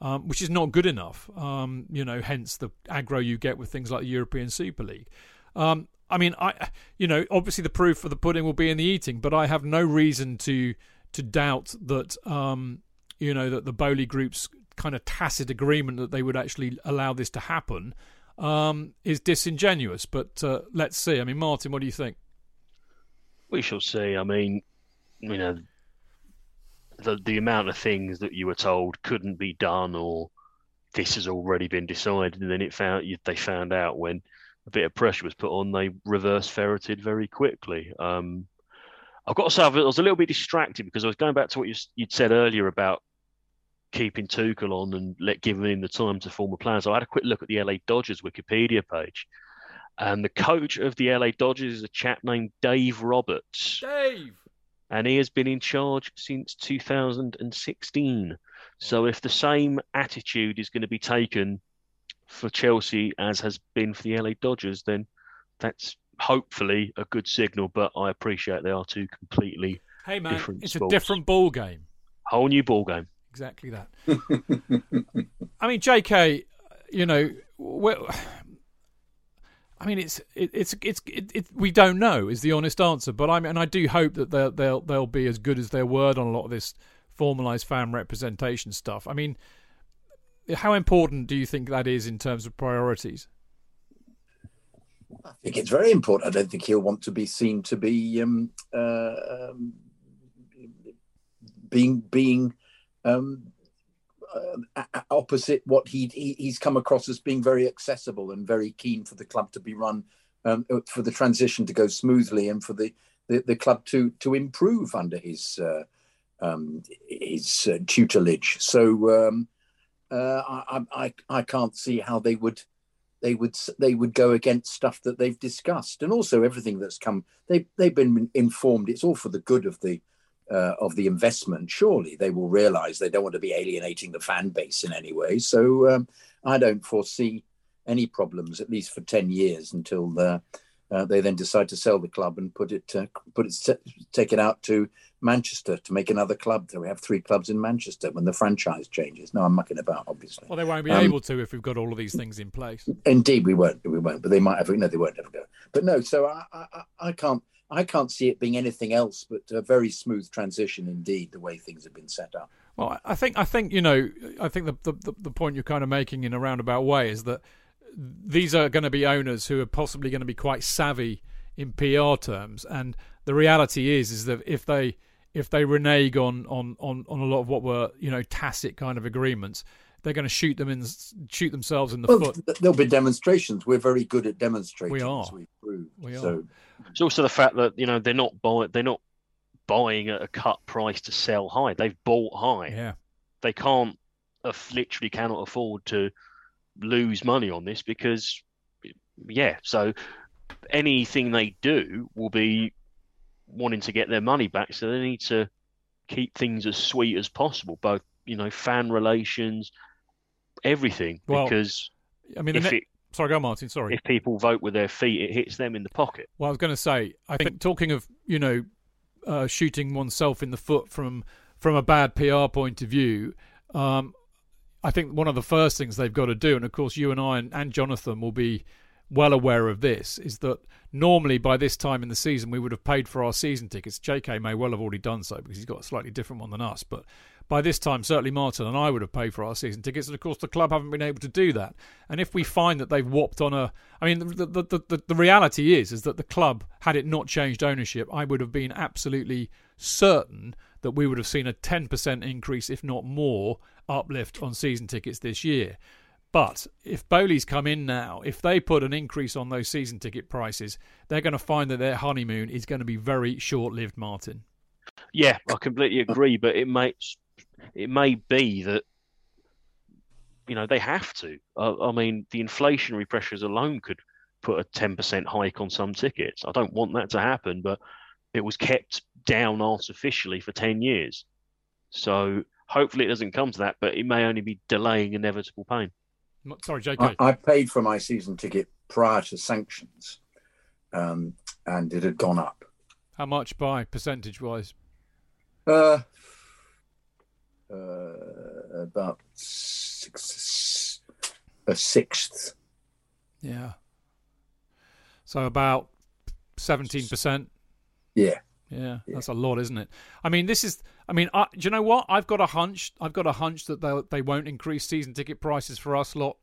Um, which is not good enough, um, you know. Hence the aggro you get with things like the European Super League. Um, I mean, I, you know, obviously the proof of the pudding will be in the eating, but I have no reason to to doubt that, um, you know, that the Boehly Group's kind of tacit agreement that they would actually allow this to happen um, is disingenuous. But uh, let's see. I mean, Martin, what do you think? We shall see. I mean, you know, the the amount of things that you were told couldn't be done, or this has already been decided, and then it found they found out when a bit of pressure was put on, they reverse ferreted very quickly. Um, I've got to say, I was a little bit distracted because I was going back to what you, you'd said earlier about keeping Tuchel on and let giving him the time to form a plan. So I had a quick look at the LA Dodgers Wikipedia page, and the coach of the LA Dodgers is a chap named Dave Roberts. Dave. and he has been in charge since 2016. So if the same attitude is going to be taken for Chelsea as has been for the LA Dodgers, then that's hopefully a good signal. But I appreciate they are two completely Hey man, different it's sports. a different ball game. whole new ball game. Exactly that. I mean, J.K. You know, well, I mean, it's it, it's it's it, it, we don't know is the honest answer. But I mean, and I do hope that they'll they'll they'll be as good as their word on a lot of this formalised fan representation stuff. I mean, how important do you think that is in terms of priorities? I think it's very important. I don't think he'll want to be seen to be um, uh, um, being being um, uh, opposite what he, he he's come across as being very accessible and very keen for the club to be run um, for the transition to go smoothly and for the the, the club to to improve under his uh, um, his uh, tutelage. So um, uh, I, I I can't see how they would they would they would go against stuff that they've discussed and also everything that's come they they've been informed it's all for the good of the uh, of the investment surely they will realize they don't want to be alienating the fan base in any way so um, i don't foresee any problems at least for 10 years until uh, uh, they then decide to sell the club and put it uh, put it take it out to Manchester to make another club. So we have three clubs in Manchester when the franchise changes. No, I'm mucking about, obviously. Well, they won't be Um, able to if we've got all of these things in place. Indeed, we won't. We won't. But they might have. No, they won't ever go. But no. So I, I- I can't. I can't see it being anything else but a very smooth transition indeed. The way things have been set up. Well, I- think I think you know I think the the, the point you're kind of making in a roundabout way is that these are going to be owners who are possibly going to be quite savvy in PR terms, and the reality is is that if they if they renege on on on, on a lot of what were you know tacit kind of agreements, they're going to shoot them in shoot themselves in the Well, foot. there'll be demonstrations. We're very good at demonstrating. We are. as we've proved. We are. So It's also the fact that you know they're not buying they're not buying at a cut price to sell high. They've bought high. Yeah. They can't literally cannot afford to lose money on this because yeah. So anything they do will be wanting to get their money back. So they need to keep things as sweet as possible, both you know fan relations, everything. Well, because I mean, if ne- it, sorry, go Martin. Sorry. if people vote with their feet, it hits them in the pocket. Well, I was going to say, I think talking of you know uh, shooting oneself in the foot from from a bad PR point of view, um, I think one of the first things they've got to do, and of course you and I and, and Jonathan will be well aware of this, is that normally by this time in the season we would have paid for our season tickets. J.K. may well have already done so because he's got a slightly different one than us, but. By this time, certainly Martin and I would have paid for our season tickets, and of course the club haven't been able to do that. And if we find that they've whopped on a, I mean, the the, the, the, the reality is is that the club, had it not changed ownership, I would have been absolutely certain that we would have seen a 10% increase, if not more, uplift on season tickets this year. But if Boehly's come in now, if they put an increase on those season ticket prices, they're going to find that their honeymoon is going to be very short lived, Martin. Yeah, I completely agree, but it may it may be that you know they have to. I, I mean, the inflationary pressures alone could put a ten percent hike on some tickets. I don't want that to happen, but it was kept down artificially for ten years, so hopefully it doesn't come to that. But it may only be delaying inevitable pain. Sorry, JK. I, I paid for my season ticket prior to sanctions, um, and it had gone up. How much by percentage wise? Uh, uh, about six, a sixth. Yeah. So about 17%. Yeah. Yeah, that's a lot, isn't it? I mean, this is. I mean, I, do you know what? I've got a hunch. I've got a hunch that they they won't increase season ticket prices for us lot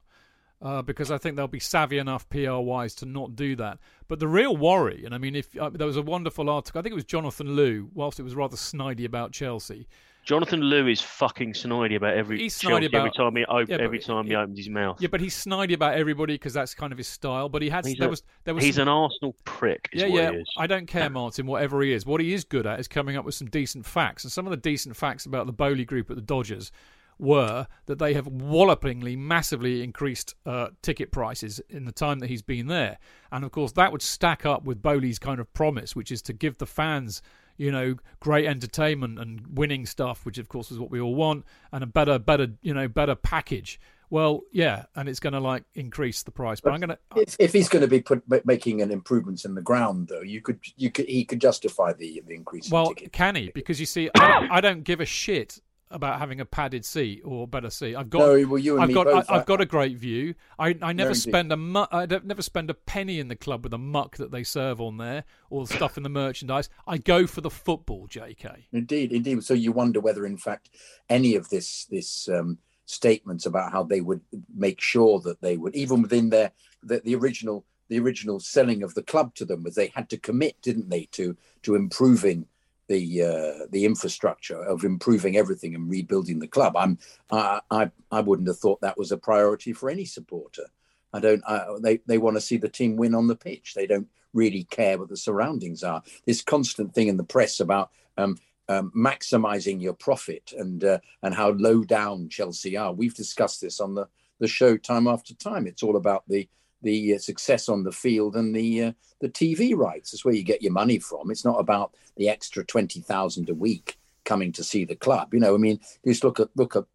uh, because I think they'll be savvy enough PR wise to not do that. But the real worry, and I mean, if uh, there was a wonderful article, I think it was Jonathan Liew, whilst it was rather snidey about Chelsea. Jonathan Liew is fucking snidey about every He's snidey every time he op- yeah, every time he opens his mouth. Yeah, but he's snidey about everybody because that's kind of his style. But he had He's there a- was there was he's some- an Arsenal prick. Is yeah, what yeah. He is. I don't care, Martin, whatever he is. What he is good at is coming up with some decent facts. And some of the decent facts about the Boehly Group at the Dodgers were that they have wallopingly, massively increased uh, ticket prices in the time that he's been there. And of course, that would stack up with Boehly's kind of promise, which is to give the fans, you know, great entertainment and winning stuff, which of course is what we all want, and a better, better, you know, better package. Well, yeah, and it's going to like increase the price. But, but I'm going to if, if he's going to be put making an improvements in the ground, though, you could you could he could justify the the increase. Well, can he? Because you see, I don't, I don't give a shit about having a padded seat or better seat. I've got, no, well, you and I've me got, both, I, have got a great view. I, I never No, spend a mu- I don't, never spend a penny in the club with the muck that they serve on there or the stuff in the merchandise. I go for the football, J.K. Indeed, indeed. So you wonder whether, in fact, any of this this um, statements about how they would make sure that they would, even within their the, the original the original selling of the club to them, was they had to commit, didn't they, to to improving the uh, the infrastructure of improving everything and rebuilding the club. I'm I, I I wouldn't have thought that was a priority for any supporter. I don't. I, they they want to see the team win on the pitch. They don't really care what the surroundings are. This constant thing in the press about um, um, maximizing your profit and uh, and how low down Chelsea are. We've discussed this on the the show time after time. It's all about the the uh, success on the field and the uh, the TV rights. That's where you get your money from. It's not about the extra twenty thousand a week coming to see the club. You know, I mean, just look at look at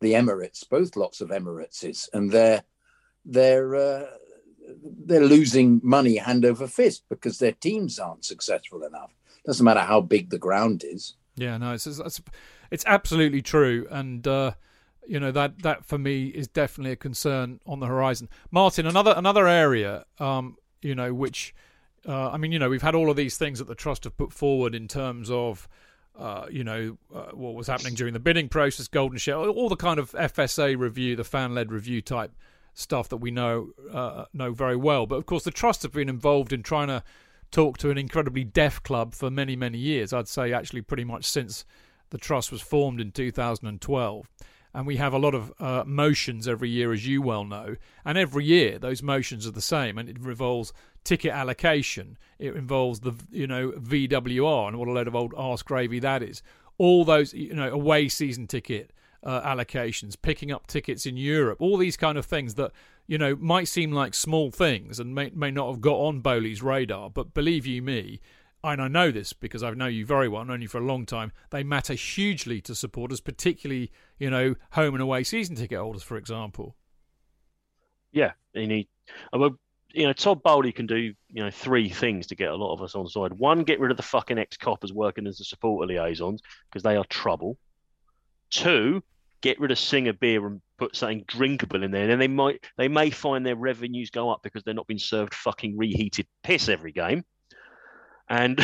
the Emirates, both lots of Emirates, and they're they're uh, they're losing money hand over fist because their teams aren't successful enough. Doesn't matter how big the ground is. Yeah, no, it's it's, it's absolutely true, and uh, you know that that for me is definitely a concern on the horizon. Martin, another another area, um, you know, which uh, I mean, you know, we've had all of these things that the trust have put forward in terms of. Uh, you know uh, what was happening during the bidding process, Golden Share, all the kind of FSA review, the fan-led review type stuff that we know uh, know very well. But of course, the trust have been involved in trying to talk to an incredibly deaf club for many, many years. I'd say actually pretty much since the trust was formed in 2012. And we have a lot of uh, motions every year, as you well know. And every year, those motions are the same, and it involves ticket allocation. It involves the you know VWR and what a load of old arse gravy that is. All those you know away season ticket uh, allocations, picking up tickets in Europe, all these kind of things that you know might seem like small things and may may not have got on Boehly's radar, but believe you me, and I know this because I know you very well, known you for a long time. They matter hugely to supporters, particularly you know home and away season ticket holders, for example. Yeah, and he, mean, you know, Todd Boehly can do you know three things to get a lot of us on side. One, get rid of the fucking ex coppers working as the supporter liaisons because they are trouble. Two, get rid of Singha beer and put something drinkable in there. And then they might they may find their revenues go up because they're not being served fucking reheated piss every game. And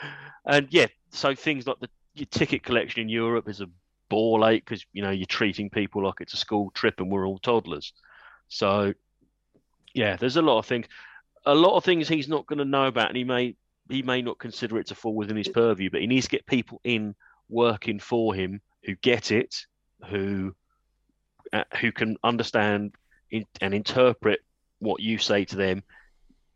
and yeah, so things like the your ticket collection in Europe is a ball ache because you know you're treating people like it's a school trip and we're all toddlers. So yeah, there's a lot of things. A lot of things he's not going to know about, and he may he may not consider it to fall within his purview. But he needs to get people in working for him who get it, who uh, who can understand in, and interpret what you say to them,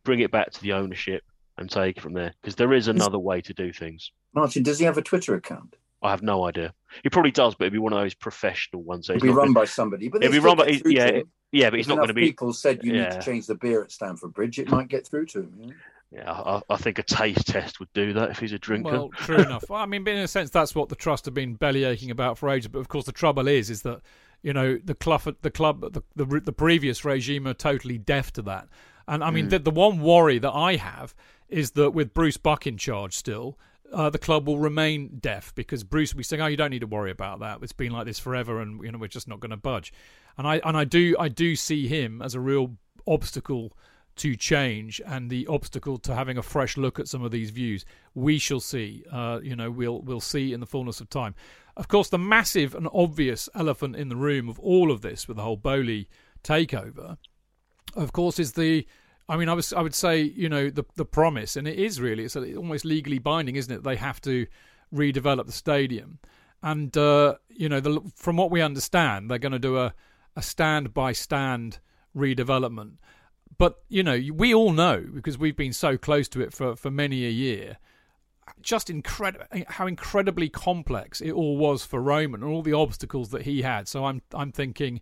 bring it back to the ownership, and take it from there. Because there is another way to do things. Martin, does he have a Twitter account? I have no idea. He probably does, but it'd be one of those professional ones. So It'll he's be not run gonna- by somebody. But It'll they be run by get through to yeah, him. yeah, but If he's not going to be. People said you need to change the beer at Stamford Bridge. It might get through to him. you know? Yeah, I, I think a taste test would do that if he's a drinker. Well, true enough. I mean, in a sense, that's what the trust have been bellyaching about for ages. But of course, the trouble is, is that you know the club, the club, the the, the previous regime are totally deaf to that. And I mean, Mm. the, the one worry that I have is that with Bruce Buck in charge still. Uh, the club will remain deaf because Bruce will be saying, "Oh, you don't need to worry about that. It's been like this forever, and you know we're just not going to budge." And I and I do I do see him as a real obstacle to change and the obstacle to having a fresh look at some of these views. We shall see. Uh, you know, we'll we'll see in the fullness of time. Of course, the massive and obvious elephant in the room of all of this, with the whole Boehly takeover, of course, is the. I mean, I was I would say you know the the promise, and it is really it's almost legally binding, isn't it? They have to redevelop the stadium, and uh, you know the, from what we understand, they're going to do a a stand by stand redevelopment. But you know, we all know because we've been so close to it for, for many a year. Just incredible how incredibly complex it all was for Roman and all the obstacles that he had. So I'm I'm thinking,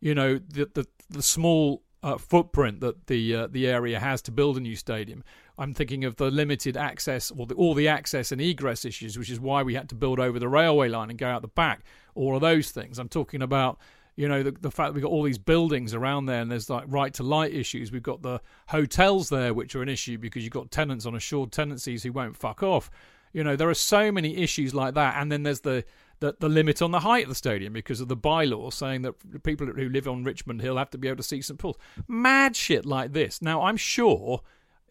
you know, the the, the small uh, footprint that the uh, the area has to build a new stadium. I'm thinking of the limited access or the, all the access and egress issues, which is why we had to build over the railway line and go out the back. All of those things. I'm talking about you know the, the fact that we've got all these buildings around there and there's like right to light issues we've got the hotels there which are an issue because you've got tenants on assured tenancies who won't fuck off you know there are so many issues like that and then there's the the, the limit on the height of the stadium because of the bylaw saying that people who live on Richmond Hill have to be able to see St Paul's. Mad shit like this. Now, I'm sure,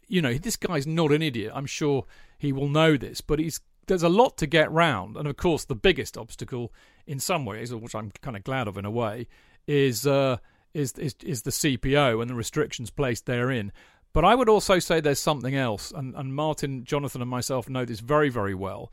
you know, this guy's not an idiot. I'm sure he will know this, but he's there's a lot to get round. And of course, the biggest obstacle in some ways, which I'm kind of glad of in a way, is uh, is, is is the CPO and the restrictions placed therein. But I would also say there's something else, and, and Martin, Jonathan, and myself know this very, very well.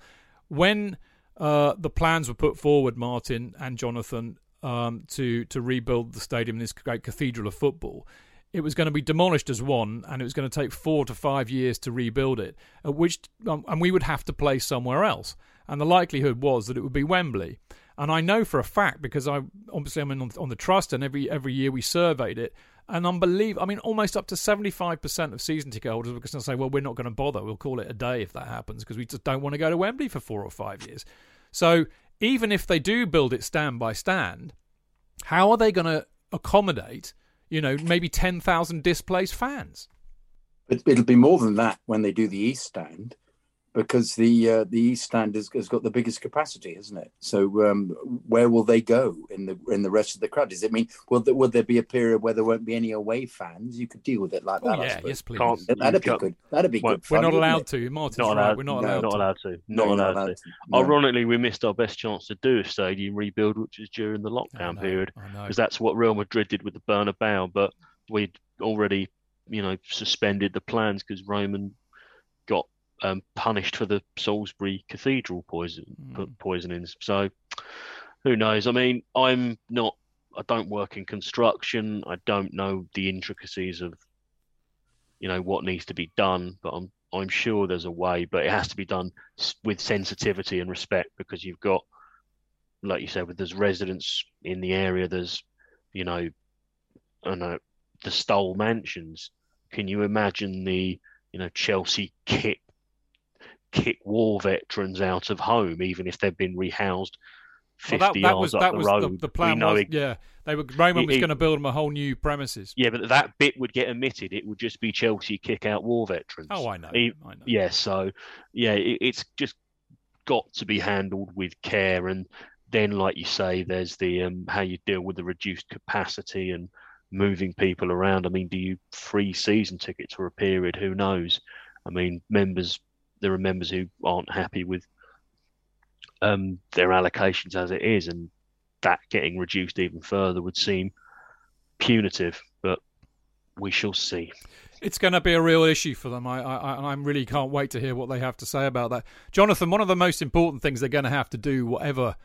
When uh, the plans were put forward, Martin and Jonathan, um, to to rebuild the stadium, this great cathedral of football. It was going to be demolished as one, and it was going to take four to five years to rebuild it. At which, um, and we would have to play somewhere else. And the likelihood was that it would be Wembley. And I know for a fact because I obviously I'm on, on the trust, and every every year we surveyed it. And unbelievable, I mean, almost up to 75% of season ticket holders are going to say, well, we're not going to bother. We'll call it a day if that happens because we just don't want to go to Wembley for four or five years. So even if they do build it stand by stand, how are they going to accommodate, you know, maybe 10,000 displaced fans? It'll be more than that when they do the East Stand because the uh, the East Stand has, has, got the biggest capacity, hasn't it? So um, where will they go in the in the rest of the crowd? Does it mean will there, will there be a period where there won't be any away fans? You could deal with it like oh, that. Yeah, yes, please. that'd be good. That'd be well, good. We're fun, not allowed it? to. Martin's not right. allowed, We're not no, allowed. not to. allowed to. No, Not you're allowed, allowed to. to. No. Ironically, we missed our best chance to do a stadium rebuild, which was during the lockdown know, period, because that's what Real Madrid did with the Bernabeu. But we'd already, you know, suspended the plans because Roman got um, punished for the Salisbury Cathedral poison Mm. poisonings. So who knows? I mean, I'm not. I don't work in construction. I don't know the intricacies of, you know, what needs to be done. But I'm I'm sure there's a way. But it has to be done with sensitivity and respect because you've got, like you said, with there's residents in the area. There's, you know, I know the Stoll mansions. Can you imagine the you know Chelsea kick kick war veterans out of home, even if they've been rehoused Well, fifty that, that yards was up that the was road. the, the plan. know Was, it- yeah, they were Roman It- was going to build them a whole new premises. yeah, but that bit would get omitted. It would just be Chelsea kick out war veterans. Oh, I know. E- I know. Yeah, so yeah, it, it's just got to be handled with care, and then, like you say, there's the um, how you deal with the reduced capacity and moving people around. I mean, do you free season tickets for a period? Who knows? I mean, members there are members who aren't happy with um, their allocations as it is, and that getting reduced even further would seem punitive. But we shall see. It's going to be a real issue for them. I, I, I really can't wait to hear what they have to say about that. Jonathan, one of the most important things they're going to have to do, whatever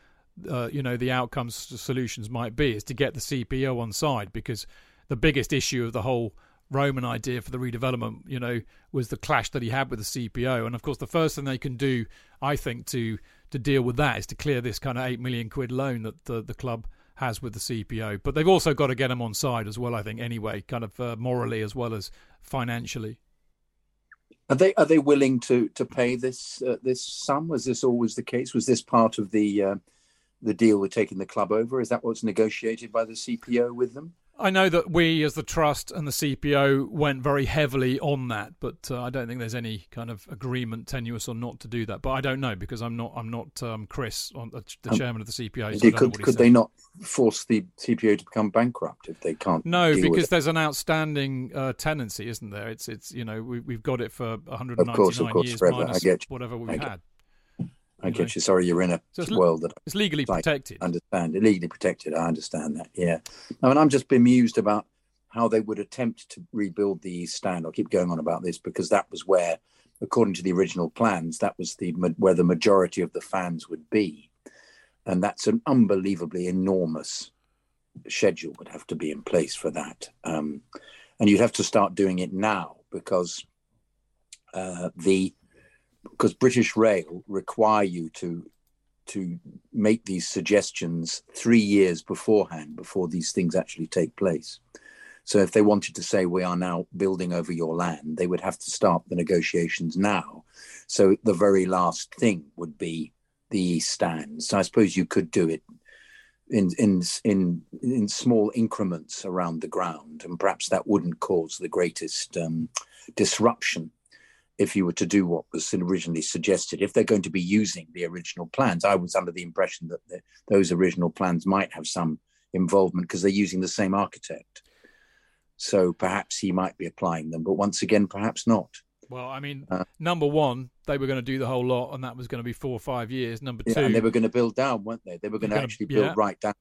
uh, you know the outcomes solutions might be, is to get the CPO on side because the biggest issue of the whole Roman idea for the redevelopment, you know, was the clash that he had with the CPO. And of course, the first thing they can do, I think, to to deal with that is to clear this kind of eight million quid loan that the the club has with the CPO. But they've also got to get them on side as well. I think anyway, kind of uh, morally as well as financially. Are they are they willing to to pay this uh, this sum? Was this always the case? Was this part of the uh, the deal with taking the club over? Is that what's negotiated by the CPO with them? I know that we, as the trust and the CPO, went very heavily on that, but uh, I don't think there's any kind of agreement, tenuous or not, to do that. But I don't know because I'm not I'm not um, Chris, on the, the Um, chairman of the CPO. So I Indeed, don't know could could said. they not force the CPO to become bankrupt if they can't? No, because there's an outstanding uh, tenancy, isn't there? It's it's you know we, we've got it for 199 Of course, of course, years forever. Minus whatever we've had. I you get know. you. Sorry, you're in a So it's, world that it's legally like, protected. understand legally protected. I understand that. Yeah. I mean, I'm just bemused about how they would attempt to rebuild the East Stand. I'll keep going on about this because that was where, according to the original plans, that was the where the majority of the fans would be, and that's an unbelievably enormous schedule would have to be in place for that. Um, and you'd have to start doing it now because uh, the because British Rail require you to to make these suggestions three years beforehand before these things actually take place. So if they wanted to say we are now building over your land, they would have to start the negotiations now. So the very last thing would be the stands. So I suppose you could do it in in in in small increments around the ground, and perhaps that wouldn't cause the greatest um, disruption if you were to do what was originally suggested. If they're going to be using the original plans, I was under the impression that the, those original plans might have some involvement because they're using the same architect. So perhaps he might be applying them, but once again, perhaps not. Well, I mean, Uh, number one, they were going to do the whole lot, and that was going to be four or five years. Number Yeah, two, and they were going to build down, weren't they? They were going to actually build yeah. right down.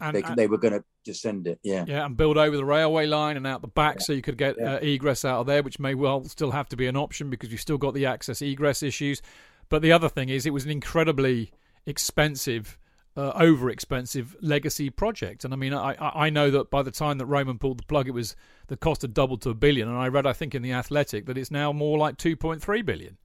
And, They, and- they were going to descend it. Yeah. yeah, and build over the railway line and out the back, so you could get Yeah. uh, egress out of there, which may well still have to be an option because you've still got the access egress issues. But the other thing is, it was an incredibly expensive, uh, over expensive legacy project. And I mean, I, I I know that by the time that Roman pulled the plug, it was the cost had doubled to a billion. And I read, I think, in the Athletic that it's now more like two point three billion.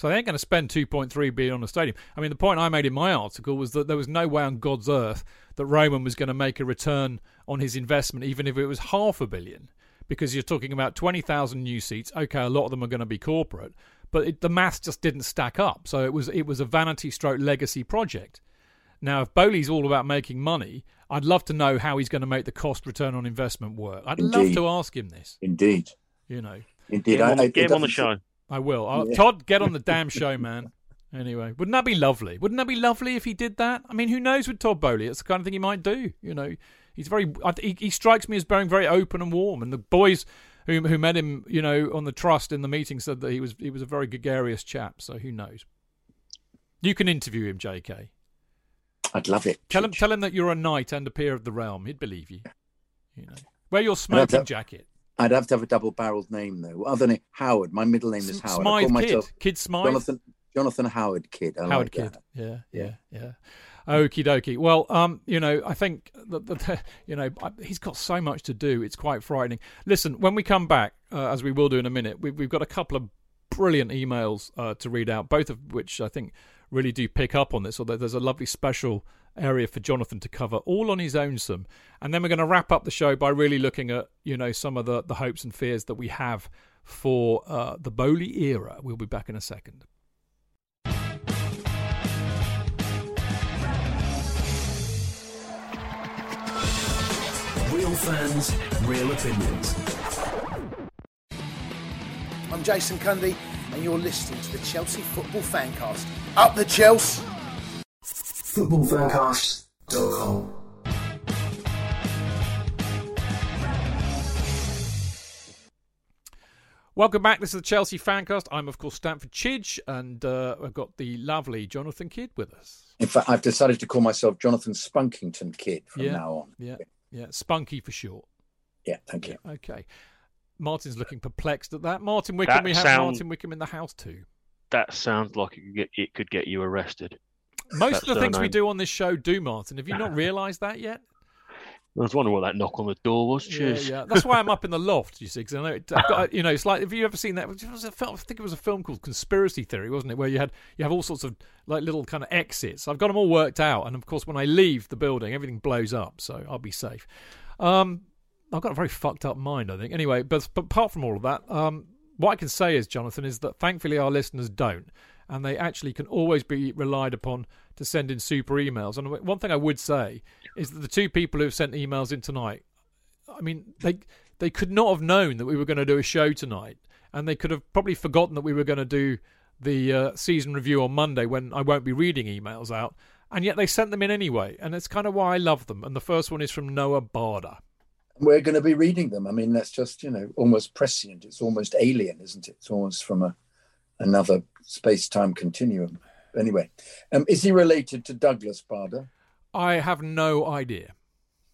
So they ain't going to spend 2.3 billion on a stadium. I mean, the point I made in my article was that there was no way on God's earth that Roman was going to make a return on his investment, even if it was half a billion, because you're talking about 20,000 new seats. Okay, a lot of them are going to be corporate, but it, the maths just didn't stack up. So it was it was a vanity stroke legacy project. Now, if Boehly's all about making money, I'd love to know how he's going to make the cost return on investment work. I'd love to ask him this. Indeed. You know. Indeed. Get him on, I- I- get him on the doesn't- show. I will. I'll, Yeah. Todd, get on the damn show, man. Anyway, wouldn't that be lovely? Wouldn't that be lovely if he did that? I mean, who knows with Todd Boehly? It's the kind of thing he might do. You know, he's very. He, he strikes me as being very open and warm. And the boys who who met him, you know, on the trust in the meeting said that he was he was a very gregarious chap. So who knows? You can interview him, J.K. I'd love it. Tell him tell him that you're a knight and a peer of the realm. He'd believe you. You know, wear your smoking jacket. I'd have to have a double-barreled name though. Other than Howard, my middle name is Howard. I Smythe call Kydd, Kydd Smythe. Jonathan Jonathan Howard Kydd. I Howard like Kydd. that. Yeah, yeah, Yeah. Okie dokie. Well, um, you know, I think that, that you know he's got so much to do. It's quite frightening. Listen, when we come back, uh, as we will do in a minute, we've, we've got a couple of brilliant emails uh, to read out, both of which I think really do pick up on this. Although there's a lovely special area for Jonathan to cover, all on his own. Some, and then we're going to wrap up the show by really looking at you know some of the the hopes and fears that we have for uh, the Boehly era. We'll be back in a second. Real fans, real opinions. I'm Jason Cundy, and you're listening to the Chelsea Football Fancast. Up the Chelsea! Footballfancast.com. Welcome back. This is the Chelsea Fancast. I'm, of course, Stamford Chidge, and uh, I've got the lovely Jonathan Kydd with us. In fact, I've decided to call myself Jonathan Spunkington Kydd from Yeah. now on. Yeah, yeah, Spunky for short. Yeah, thank you. Okay. Martin's looking perplexed at that. Martin Wickham, That we have sound- Martin Wickham in the house too. That sounds like it could get, it could get you arrested. Most of the things we do on this show do, Martin. Have you not realised that yet? I was wondering what that knock on the door was. Yeah, Cheers. yeah. That's why I'm up in the loft. You see, because I know it, I've got, you know, it's like have you ever seen that? It was a film, I think it was a film called Conspiracy Theory, wasn't it? Where you had you have all sorts of like little kind of exits. I've got them all worked out, and of course, when I leave the building, everything blows up, so I'll be safe. Um, I've got a very fucked up mind, I think. Anyway, but, but apart from all of that, um, what I can say is, Jonathan, is that thankfully our listeners don't, and they actually can always be relied upon to send in super emails. And one thing I would say is that the two people who've sent emails in tonight, I mean, they they could not have known that we were going to do a show tonight, and they could have probably forgotten that we were going to do the uh, season review on Monday when I won't be reading emails out, and yet they sent them in anyway, and it's kind of why I love them. And the first one is from Noah Barder. We're going to be reading them. I mean, that's just you know almost prescient. It's almost alien, isn't it? It's almost from a another space-time continuum. Anyway, um, is he related to Douglas Bader? I have no idea.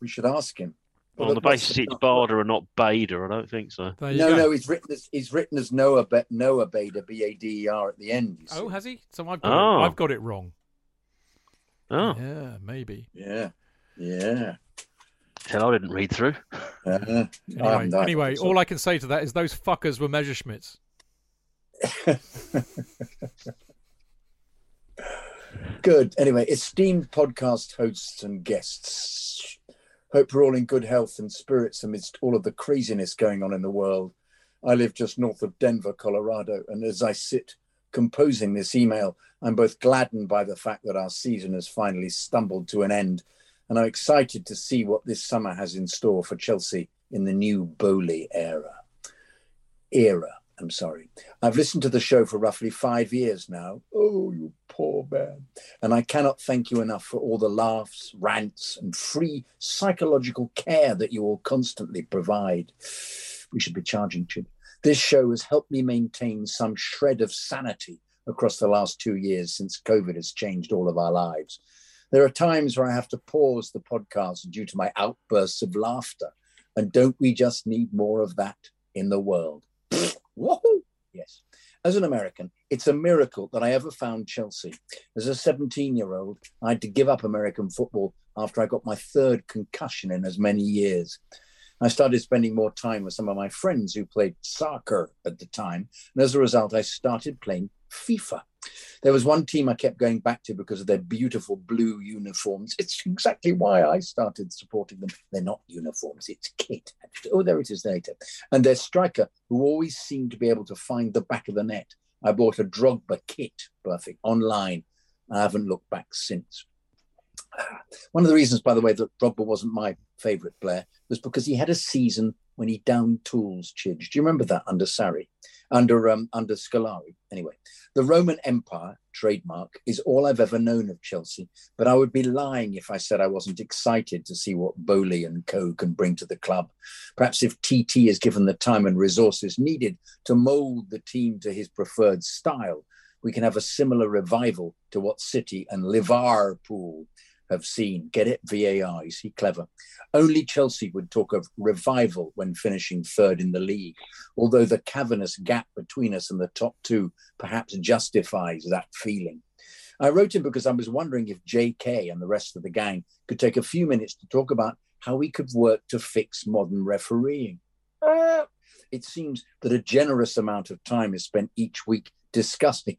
We should ask him. On the basis it's Barder and not Bader, I don't think so. No, go. no, he's written as he's written as Noah Ba- Noah Bader, B A D E R at the end. You see. Oh, has he? So I've got, Oh. it, I've got it wrong. Oh, Yeah, maybe. Yeah, yeah. tell I didn't read through. Uh, Anyway, haven't anyway all I can say to that is those fuckers were Messerschmitts. Good. Anyway, esteemed podcast hosts and guests, Hope we're all in good health and spirits amidst all of the craziness going on in the world. I live just north of Denver, Colorado, and as I sit composing this email, I'm both gladdened by the fact that our season has finally stumbled to an end, and I'm excited to see what this summer has in store for Chelsea in the new Boehly era. Era, I'm sorry. I've listened to the show for roughly five years now. Oh, you poor man. And I cannot thank you enough for all the laughs, rants, and free psychological care that you all constantly provide. We should be charging, Chid. This show has helped me maintain some shred of sanity across the last two years since COVID has changed all of our lives. There are times where I have to pause the podcast due to my outbursts of laughter. And don't we just need more of that in the world? Woohoo! Yes. As an American, it's a miracle that I ever found Chelsea. As a 17 year old, I had to give up American football after I got my third concussion in as many years. I started spending more time with some of my friends who played soccer at the time. And as a result, I started playing FIFA. There was one team I kept going back to because of their beautiful blue uniforms. It's exactly why I started supporting them. They're not uniforms, it's kit. Oh, there it is later. And their striker, who always seemed to be able to find the back of the net. I bought a Drogba kit, perfect, online. I haven't looked back since. One of the reasons, by the way, that Drogba wasn't my favourite player was because he had a season when he downed tools, Chidge. Do you remember that under Sarri, under um, under Scolari? Anyway, the Roman Empire trademark is all I've ever known of Chelsea, but I would be lying if I said I wasn't excited to see what Boehly and co can bring to the club. Perhaps if TT is given the time and resources needed to mould the team to his preferred style, we can have a similar revival to what City and Liverpool have seen. Get it? VAR. Is he clever? Only Chelsea would talk of revival when finishing third in the league, although the cavernous gap between us and the top two perhaps justifies that feeling. I wrote him because I was wondering if JK and the rest of the gang could take a few minutes to talk about how we could work to fix modern refereeing. Uh, it seems that a generous amount of time is spent each week discussing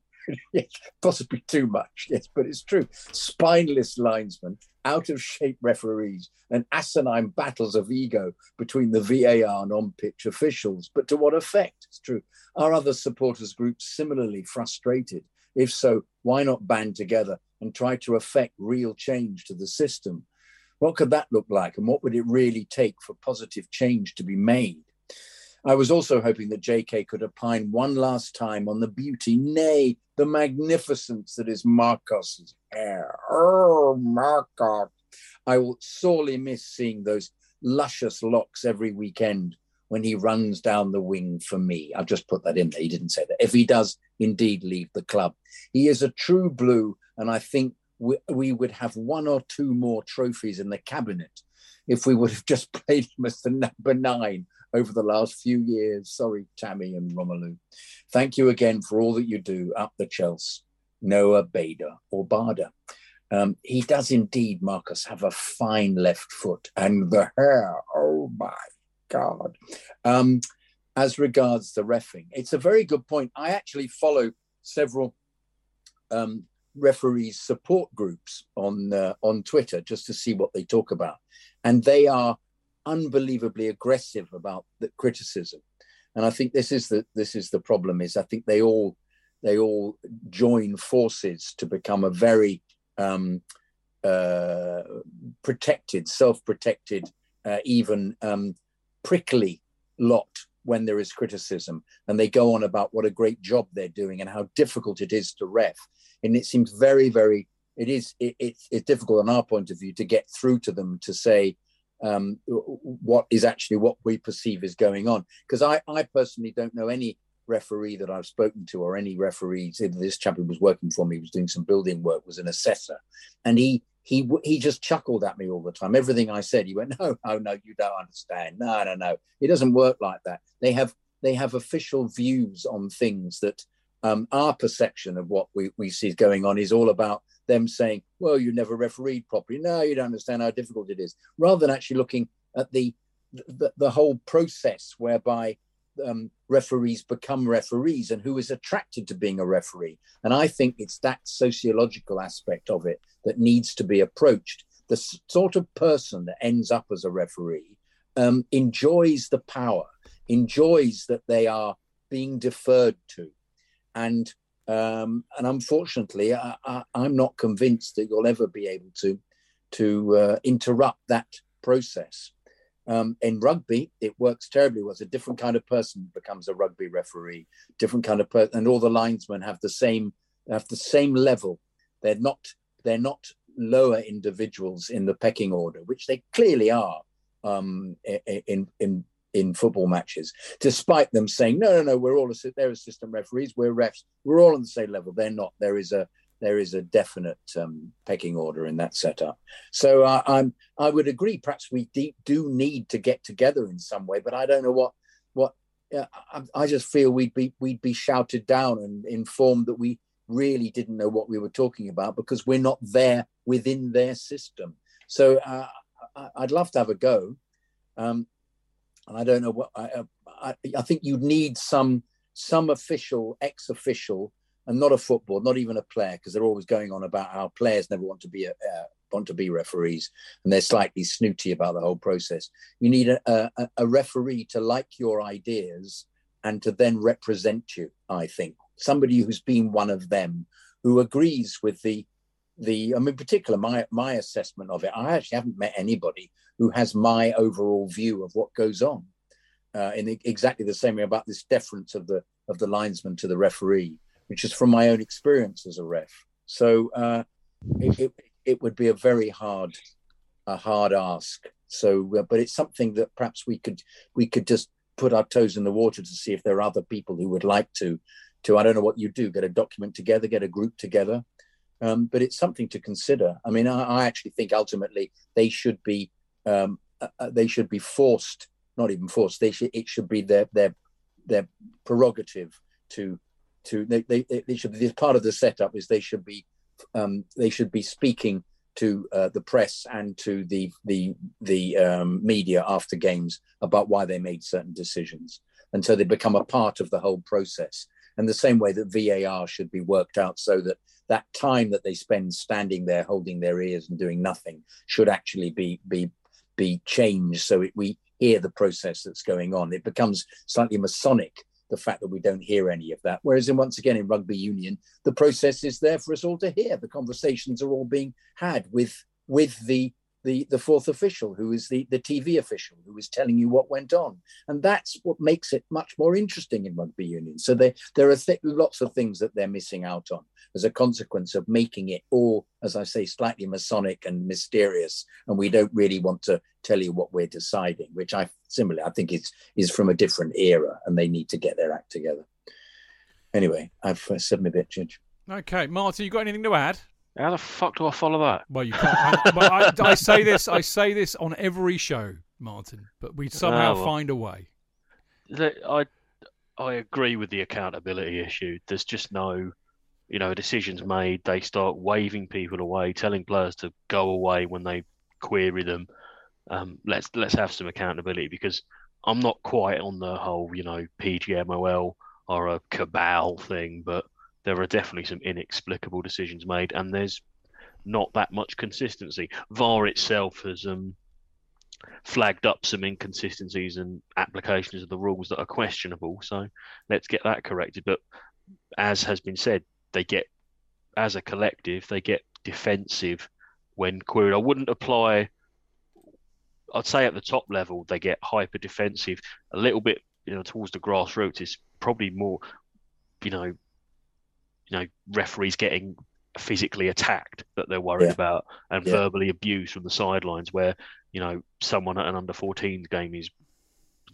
possibly too much, yes, but it's true. Spineless linesmen, out of shape referees, and asinine battles of ego between the VAR and on pitch officials. But to what effect? It's true. Are other supporters groups similarly frustrated? If so, why not band together and try to effect real change to the system? What could that look like? And what would it really take for positive change to be made? I was also hoping that JK could opine one last time on the beauty, nay, the magnificence that is Marcos's hair. Oh, Marcos. I will sorely miss seeing those luscious locks every weekend when he runs down the wing for me. I've just put that in there. He didn't say that. If he does indeed leave the club, he is a true blue, and I think we, we would have one or two more trophies in the cabinet if we would have just played him as the number nine over the last few years. Sorry, Tammy and Romelu. Thank you again for all that you do up the Chelsea, Noah Bader or Bada. Um, he does indeed, Marcos, have a fine left foot and the hair. Oh my God. Um, as regards the refing, it's a very good point. I actually follow several um, referees support groups on uh, on Twitter just to see what they talk about, and they are unbelievably aggressive about the criticism. And I think this is the this is the problem. Is I think they all they all join forces to become a very um, uh, protected, self-protected, uh, even um, prickly lot when there is criticism, and they go on about what a great job they're doing and how difficult it is to ref. And it seems very, very it is it, it's, it's difficult on our point of view to get through to them to say um, what is actually what we perceive is going on. Because I, I personally don't know any referee that I've spoken to or any referees. This chap who was working for me was doing some building work, was an assessor, and he he he just chuckled at me all the time. Everything I said, he went, "No, no, no, you don't understand. No, no, no. It doesn't work like that. They have they have official views on things that um, our perception of what we, we see going on is all about them saying, well, you never refereed properly. No, you don't understand how difficult it is. Rather than actually looking at the the, the whole process whereby um, referees become referees and who is attracted to being a referee. And I think it's that sociological aspect of it that needs to be approached the sort of person that ends up as a referee um, enjoys the power, enjoys that they are being deferred to, and um, and unfortunately, I, I'm not convinced that you'll ever be able to to uh, interrupt that process. Um, in rugby, it works terribly. Was a different kind of person becomes a rugby referee, different kind of person, and all the linesmen have the same have the same level. They're not they're not lower individuals in the pecking order, which they clearly are um, in in in football matches, despite them saying no, no, no, we're all assi- they're assistant referees, we're refs, we're all on the same level. They're not. There is a there is a definite um, pecking order in that setup. So uh, I'm I would agree. Perhaps we de- do need to get together in some way, but I don't know what what. Uh, I, I just feel we'd be we'd be shouted down and informed that we really didn't know what we were talking about because we're not there within their system. So uh, I'd love to have a go. Um, and I don't know what I, I, I think you'd need some some official, ex-official, and not a football, not even a player, because they're always going on about how players never want to be a, uh, want to be referees, and they're slightly snooty about the whole process. You need a, a, a referee to like your ideas and to then represent you. I think somebody who's been one of them, who agrees with the the I mean, in particular, my my assessment of it. I actually haven't met anybody who has my overall view of what goes on uh, in e- exactly the same way about this deference of the of the linesman to the referee, which is from my own experience as a ref. So uh, it, it it would be a very hard a hard ask. So, uh, but it's something that perhaps we could we could just put our toes in the water to see if there are other people who would like to to I don't know what you do get a document together, get a group together. Um, but it's something to consider. I mean, I, I actually think ultimately they should be um, uh, uh, they should be forced, not even forced. They should it should be their their their prerogative to to they, they, they should be part of the setup is they should be um, they should be speaking to uh, the press and to the the the um, media after games about why they made certain decisions, and so they become a part of the whole process. And the same way that VAR should be worked out, so that that time that they spend standing there holding their ears and doing nothing should actually be be be changed, so it, we hear the process that's going on. It becomes slightly Masonic the fact that we don't hear any of that. Whereas, in once again, in rugby union, the process is there for us all to hear. The conversations are all being had with with the the, the fourth official, who is the, the TV official, who is telling you what went on, and that's what makes it much more interesting in rugby union. So there there are th- lots of things that they're missing out on as a consequence of making it all, as I say, slightly Masonic and mysterious, and we don't really want to tell you what we're deciding, which I similarly I think is is from a different era, and they need to get their act together. Anyway, I've uh, said my bit, Chidge. Okay, Martin, you got anything to add? How the fuck do I follow that? Well, you can't. I, well, I, I say this. I say this on every show, Martin. But we somehow Oh, well. find a way. I I agree with the accountability issue. There's just no, you know, decisions made. They start waving people away, telling players to go away when they query them. Um, let's let's have some accountability because I'm not quite on the whole, you know, PGMOL or a cabal thing, but there are definitely some inexplicable decisions made, and there's not that much consistency. VAR itself has um, flagged up some inconsistencies and applications of the rules that are questionable. So let's get that corrected. But as has been said, they get, as a collective, they get defensive when queried. I wouldn't apply. I'd say at the top level they get hyper defensive a little bit, you know, towards the grassroots. is probably more, you know, you know, referees getting physically attacked that they're worried Yeah. about and Yeah. verbally abused from the sidelines where you know someone at an under 14s game is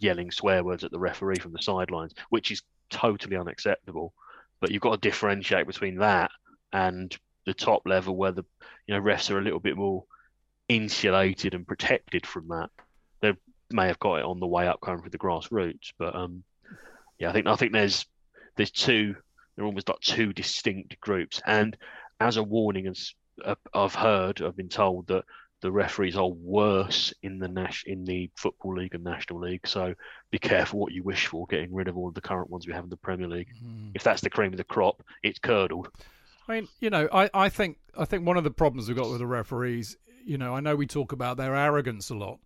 yelling swear words at the referee from the sidelines which is totally unacceptable but you've got to differentiate between that and the top level where the you know refs are a little bit more insulated and protected from that they may have got it on the way up coming through the grassroots but um yeah i think i think there's there's two they're almost like two distinct groups. And as a warning as uh, i've heard i've been told that the referees are worse in the Nash in the football league and national league. So be careful what you wish for getting rid of all of the current ones we have in the premier league. If that's the cream of the crop it's curdled. I mean, you know, I, I think I think one of the problems we've got with the referees, You know, I know we talk about their arrogance a lot.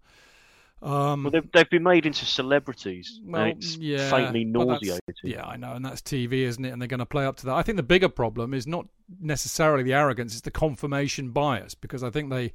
Um, well, they've, they've been made into celebrities. well, it's yeah, faintly nauseating. Yeah, I know, and that's TV, isn't it? And they're going to play up to that. I think the bigger problem is not necessarily the arrogance; it's the confirmation bias, because I think they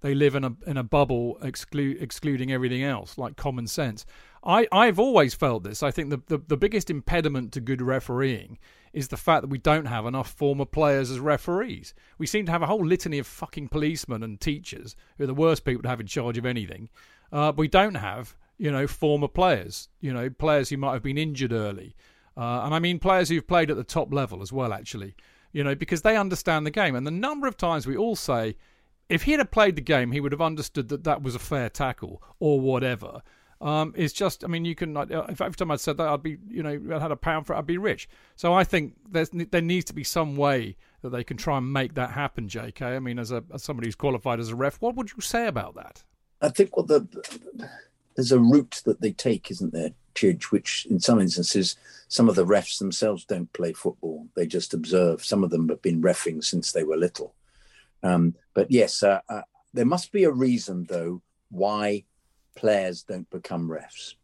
they live in a in a bubble, exclude, excluding everything else, like common sense. I I've always felt this. I think the, the the biggest impediment to good refereeing is the fact that we don't have enough former players as referees. We seem to have a whole litany of fucking policemen and teachers who are the worst people to have in charge of anything. Uh, we don't have, you know, former players, you know, players who might have been injured early. Uh, and I mean players who've played at the top level as well, actually, you know, because they understand the game. And the number of times we all say, if he'd have played the game, he would have understood that that was a fair tackle or whatever. Um, it's just, I mean, you can. uh, If every time I'd said that, I'd be, you know, I had a pound for it, I'd be rich. So I think there's there needs to be some way that they can try and make that happen. J.K. I mean, as a as somebody who's qualified as a ref, what would you say about that? I think what the there's a route that they take, isn't there, Chidge? Which in some instances, some of the refs themselves don't play football; they just observe. Some of them have been refing since they were little. Um, but yes, uh, uh, there must be a reason though why players don't become refs.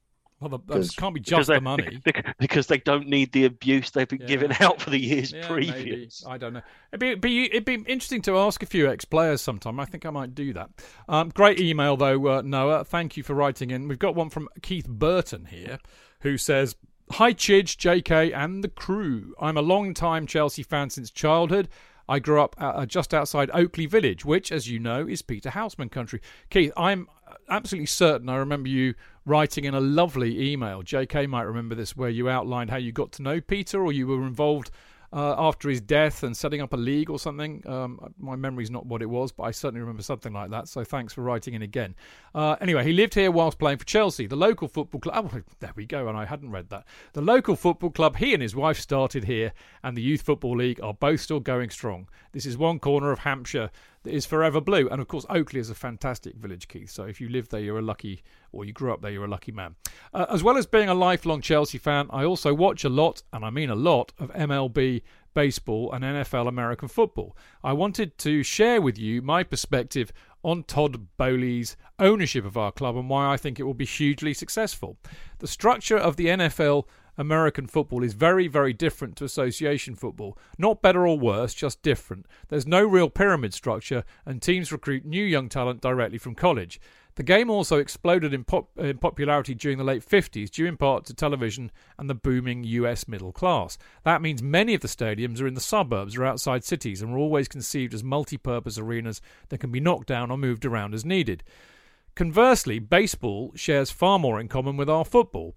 Well, the, it can't be just they, the money. because they don't need the abuse they've been Yeah. given out for the years Yeah, maybe. previous. I don't know. It'd be, it'd be it'd be interesting to ask a few ex-players sometime. I think I might do that. Um, great email though, uh, Noah. Thank you for writing in. We've got one from Keith Burton here, who says, "Hi Chidge, JK, and the crew. I'm a long-time Chelsea fan since childhood." I grew up uh, just outside Oakley Village, which, as you know, is Peter Houseman country. Keith, I'm absolutely certain I remember you writing in a lovely email. JK might remember this, where you outlined how you got to know Peter or you were involved uh, after his death and setting up a league or something. Um, my memory's not what it was, but I certainly remember something like that. So thanks for writing in again. Uh, anyway, he lived here whilst playing for Chelsea, the local football club. Oh, there we go, and I hadn't read that. The local football club he and his wife started here, and the Youth Football League are both still going strong. This is one corner of Hampshire that is forever blue. And of course, Oakley is a fantastic village, Keith. So if you live there, you're a lucky, or you grew up there, you're a lucky man. Uh, as well as being a lifelong Chelsea fan, I also watch a lot, and I mean a lot, of MLB baseball and NFL American football. I wanted to share with you my perspective on Todd Boehly's ownership of our club and why I think it will be hugely successful. The structure of the NFL American football is very, very different to association football. Not better or worse, just different. There's no real pyramid structure, and teams recruit new young talent directly from college. The game also exploded in, pop- in popularity during the late 50s, due in part to television and the booming US middle class. That means many of the stadiums are in the suburbs or outside cities and were always conceived as multi purpose arenas that can be knocked down or moved around as needed. Conversely, baseball shares far more in common with our football.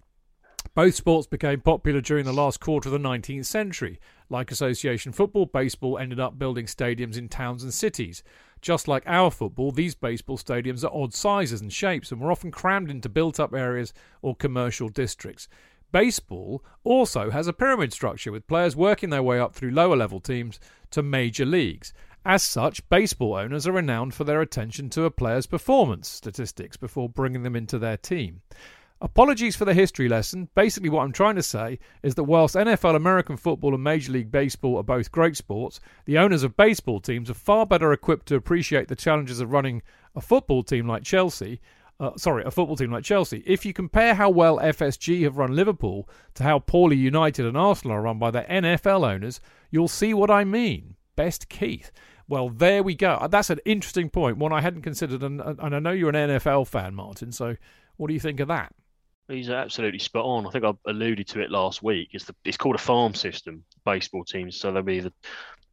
Both sports became popular during the last quarter of the 19th century. Like association football, baseball ended up building stadiums in towns and cities. Just like our football, these baseball stadiums are odd sizes and shapes and were often crammed into built up areas or commercial districts. Baseball also has a pyramid structure with players working their way up through lower level teams to major leagues. As such, baseball owners are renowned for their attention to a player's performance statistics before bringing them into their team. Apologies for the history lesson. Basically, what I'm trying to say is that whilst NFL American football and Major League Baseball are both great sports, the owners of baseball teams are far better equipped to appreciate the challenges of running a football team like Chelsea. Uh, sorry, a football team like Chelsea. If you compare how well FSG have run Liverpool to how poorly United and Arsenal are run by their NFL owners, you'll see what I mean. Best Keith. Well, there we go. That's an interesting point, one I hadn't considered, and, and I know you're an NFL fan, Martin. So, what do you think of that? He's absolutely spot on. I think I alluded to it last week. It's the it's called a farm system. Baseball teams. So there'll be the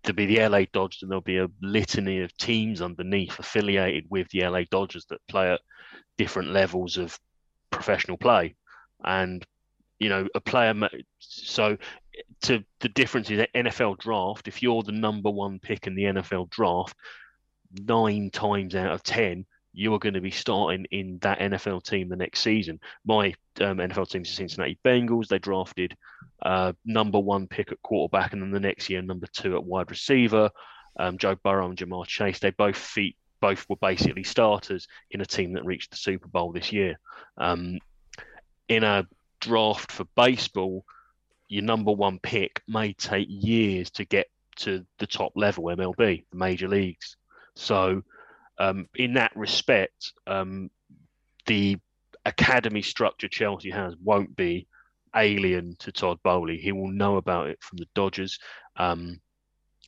there'll be the LA Dodgers, and there'll be a litany of teams underneath affiliated with the LA Dodgers that play at different levels of professional play. And you know, a player. So to the difference is NFL draft. If you're the number one pick in the NFL draft, nine times out of ten you are going to be starting in that NFL team the next season. My um, NFL team's the Cincinnati Bengals. They drafted uh, number one pick at quarterback, and then the next year number two at wide receiver. Um, Joe Burrow and Ja'Marr Chase. They both feet both were basically starters in a team that reached the Super Bowl this year. Um, in a draft for baseball, your number one pick may take years to get to the top level, MLB, the major leagues. So um, in that respect, um, the academy structure Chelsea has won't be alien to Todd Boehly. He will know about it from the Dodgers, um,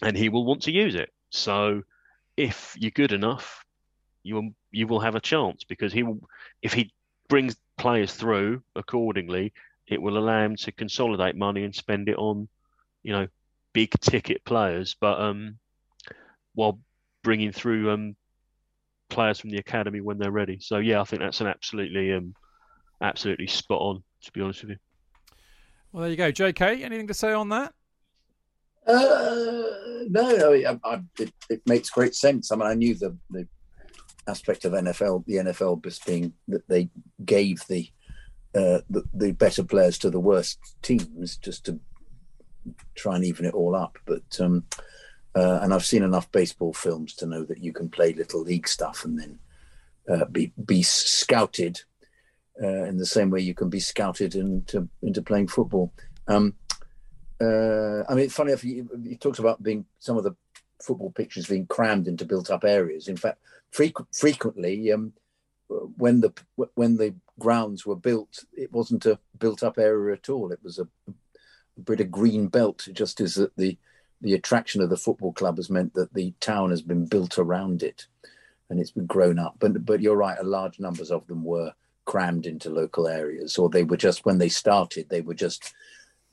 and he will want to use it. So, if you're good enough, you will you will have a chance because he will. If he brings players through accordingly, it will allow him to consolidate money and spend it on, you know, big ticket players. But um, while bringing through um players from the academy when they're ready. So yeah, I think that's an absolutely um absolutely spot on. To be honest with you. Well, there you go, J.K. Anything to say on that? Uh, no, I, I, it, it makes great sense. I mean, I knew the the aspect of NFL, the NFL just being that they gave the, uh, the the better players to the worst teams just to try and even it all up. But um, uh, and I've seen enough baseball films to know that you can play little league stuff and then uh, be be scouted uh, in the same way you can be scouted into into playing football. Um, uh, I mean, it's funny enough, he, you talked about being some of the football pitches being crammed into built-up areas. In fact, frequ- frequently, um, when the when the grounds were built, it wasn't a built-up area at all. It was a, a bit of green belt, just as that the the attraction of the football club has meant that the town has been built around it, and it's been grown up. But but you're right, a large numbers of them were crammed into local areas, or they were just when they started, they were just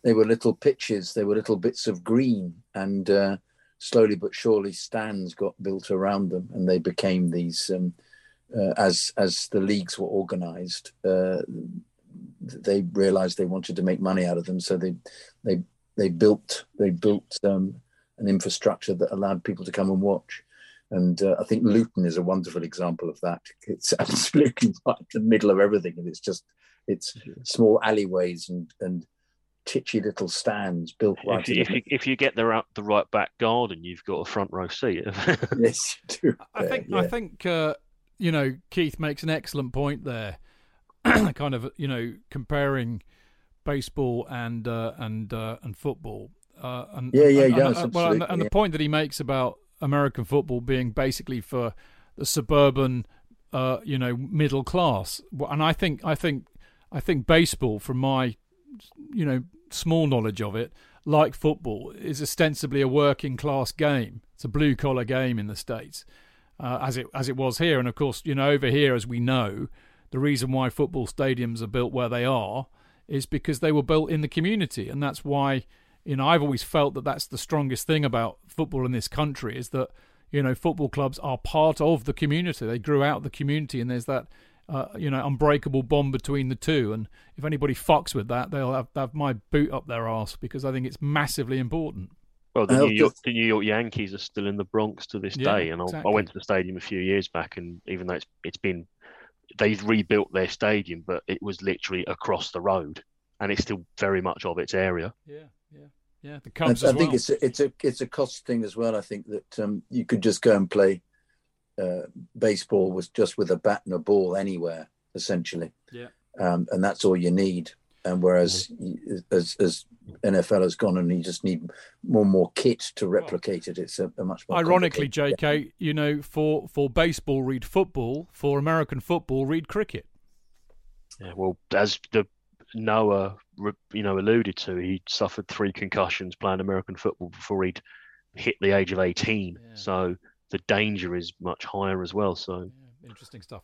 they were little pitches, they were little bits of green, and uh, slowly but surely stands got built around them, and they became these. Um, uh, as as the leagues were organised, uh, they realised they wanted to make money out of them, so they they they built they built um, an infrastructure that allowed people to come and watch. And uh, I think Luton is a wonderful example of that. It's absolutely right in the middle of everything, and it's just it's small alleyways and and titchy little stands built right. If you, if you, if you get the the right back garden, you've got a front row seat. yes, you do. I think yeah. I think uh, you know Keith makes an excellent point there. kind of you know comparing baseball and uh, and uh, and football. Uh, and, yeah, yeah, and, yeah. And, well, and, the point that he makes about American football being basically for the suburban, uh, you know, middle class. And I think, I think, I think baseball, from my, you know, small knowledge of it, like football, is ostensibly a working class game. It's a blue collar game in the states, uh, as it as it was here. And of course, you know, over here, as we know, the reason why football stadiums are built where they are is because they were built in the community, and that's why you know, I've always felt that that's the strongest thing about football in this country is that, you know, football clubs are part of the community. They grew out of the community, and there's that, uh, you know, unbreakable bond between the two. And if anybody fucks with that, they'll have, have my boot up their ass because I think it's massively important. Well, the New, York, the New York Yankees are still in the Bronx to this Yeah, day, and I- exactly. I went to the stadium a few years back, and even though it's it's been they've rebuilt their stadium, but it was literally across the road, and it's still very much of its area. Yeah, yeah, yeah. The I, Cubs I as think well. it's a, it's a it's a cost thing as well. I think that um, you could just go and play uh, baseball was just with a bat and a ball anywhere essentially, Yeah. um, and that's all you need. And whereas mm-hmm. as as NFL has gone, and you just need more and more kit to replicate it. It's a, a much more Ironically, complicated- JK, you know, for for baseball, read football. For American football, read cricket. Yeah, well, as the Noah, you know, alluded to, he suffered three concussions playing American football before he'd hit the age of eighteen. So the danger is much higher as well. So Interesting stuff.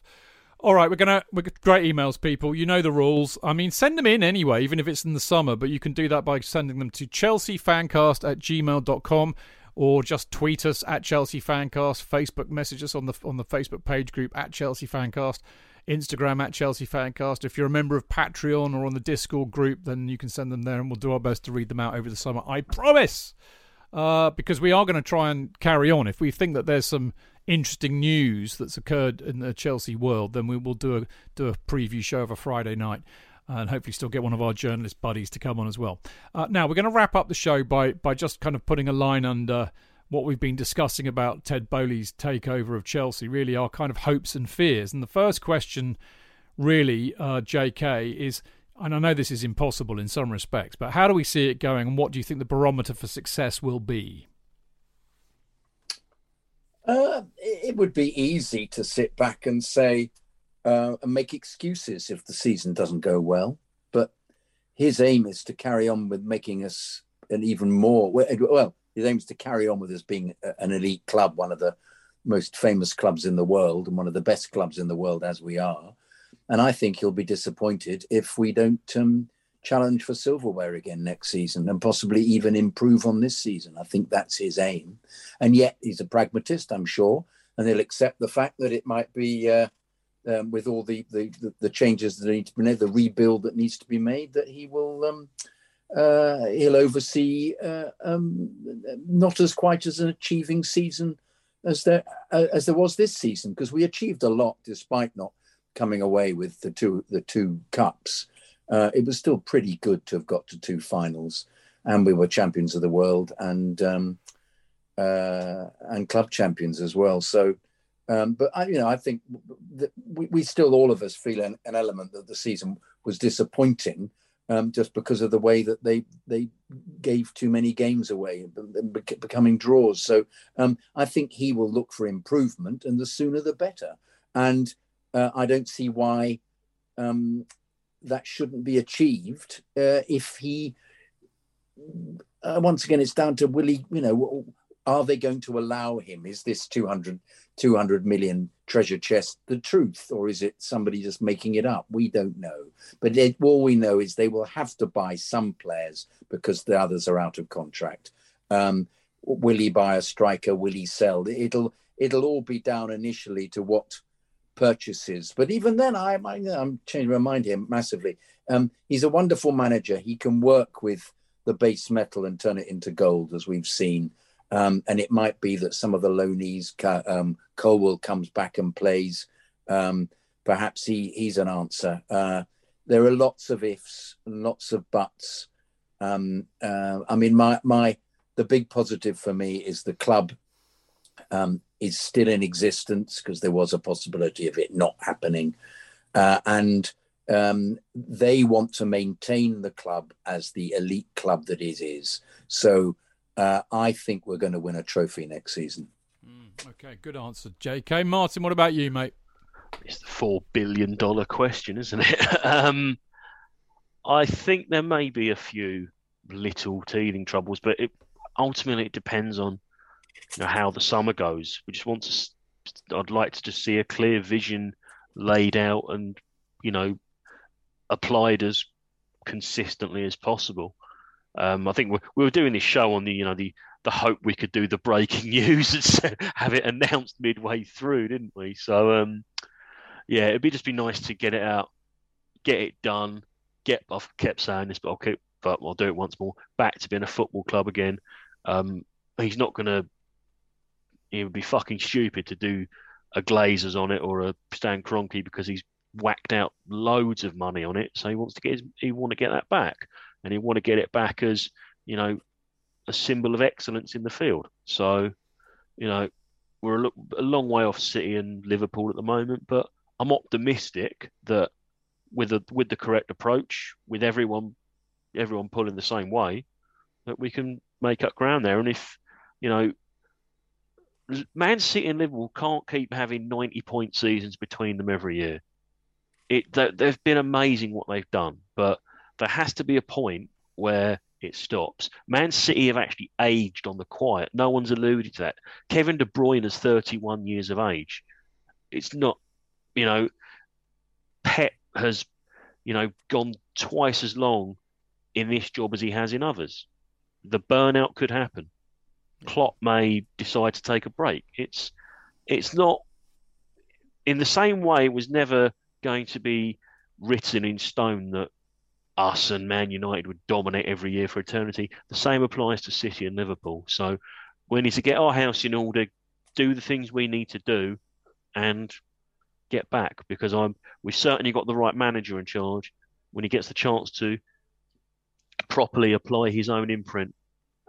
All right, we're gonna we're great emails, people. You know the rules. I mean, send them in anyway, even if it's in the summer. But you can do that by sending them to chelseafancast at gmail.com or just tweet us at Chelsea Fancast. Facebook message us on the on the Facebook page group at Chelsea Fancast. Instagram at Chelsea Fancast. If you're a member of Patreon or on the Discord group, then you can send them there, and we'll do our best to read them out over the summer. I promise. Uh, because we are going to try and carry on. If we think that there's some interesting news that's occurred in the Chelsea world, then we will do a do a preview show of a Friday night, and hopefully still get one of our journalist buddies to come on as well. Uh, now we're going to wrap up the show by by just kind of putting a line under what we've been discussing about Ted Boehly's takeover of Chelsea. Really, our kind of hopes and fears. And the first question, really, uh, J.K. is. And I know this is impossible in some respects, but how do we see it going, and what do you think the barometer for success will be? Uh, it, would be easy to sit back and say uh, and make excuses if the season doesn't go well. But his aim is to carry on with making us an even more well. His aim is to carry on with us being an elite club, one of the most famous clubs in the world, and one of the best clubs in the world as we are. And I think he'll be disappointed if we don't um, challenge for silverware again next season and possibly even improve on this season. I think that's his aim. And yet he's a pragmatist, I'm sure, and he'll accept the fact that it might be. Uh, um, with all the, the the changes that need to be made, the rebuild that needs to be made, that he will um, uh, he'll oversee uh, um, not as quite as an achieving season as there uh, as there was this season because we achieved a lot despite not coming away with the two the two cups. Uh, it was still pretty good to have got to two finals, and we were champions of the world and um, uh, and club champions as well. So. Um, but I, you know, I think that we, we still all of us feel an, an element that the season was disappointing, um, just because of the way that they they gave too many games away becoming draws. So um, I think he will look for improvement, and the sooner the better. And uh, I don't see why um, that shouldn't be achieved uh, if he. Uh, once again, it's down to Willie. You know, are they going to allow him? Is this 200, 200 million treasure chest the truth, or is it somebody just making it up? We don't know. But it, all we know is they will have to buy some players because the others are out of contract. Um, will he buy a striker? Will he sell? It'll it'll all be down initially to what purchases. But even then, I, I I'm changing my mind here massively. Um, he's a wonderful manager. He can work with the base metal and turn it into gold, as we've seen. Um, and it might be that some of the loanees, um, Colwill comes back and plays. Um, perhaps he, he's an answer. Uh, there are lots of ifs and lots of buts. Um, uh, I mean, my my the big positive for me is the club um, is still in existence because there was a possibility of it not happening, uh, and um, they want to maintain the club as the elite club that it is. So uh, I think we're going to win a trophy next season. Mm, okay, good answer, J.K. Martin. What about you, mate? It's the four billion dollar question, isn't it? um, I think there may be a few little teething troubles, but it, ultimately it depends on you know, how the summer goes. We just want to. I'd like to just see a clear vision laid out and you know applied as consistently as possible. Um, I think we, we were doing this show on the you know the the hope we could do the breaking news and have it announced midway through, didn't we? So um, yeah, it'd be just be nice to get it out, get it done, get. I've kept saying this, but I'll keep, but I'll do it once more. Back to being a football club again. Um, he's not gonna. It would be fucking stupid to do a Glazers on it or a Stan Kroenke because he's whacked out loads of money on it. So he wants to get his, he want to get that back, and he want to get it back as you know a symbol of excellence in the field. So you know we're a, a long way off City and Liverpool at the moment, but I'm optimistic that with the with the correct approach, with everyone everyone pulling the same way, that we can make up ground there. And if you know Man City and Liverpool can't keep having 90 point seasons between them every year. It they've been amazing what they've done, but there has to be a point where it stops. Man City have actually aged on the quiet. No one's alluded to that. Kevin De Bruyne is 31 years of age. It's not, you know, Pep has, you know, gone twice as long in this job as he has in others. The burnout could happen. Klopp may decide to take a break. It's it's not in the same way it was never going to be written in stone that us and Man United would dominate every year for eternity. The same applies to City and Liverpool. So we need to get our house in order, do the things we need to do, and get back because I'm we've certainly got the right manager in charge. When he gets the chance to properly apply his own imprint,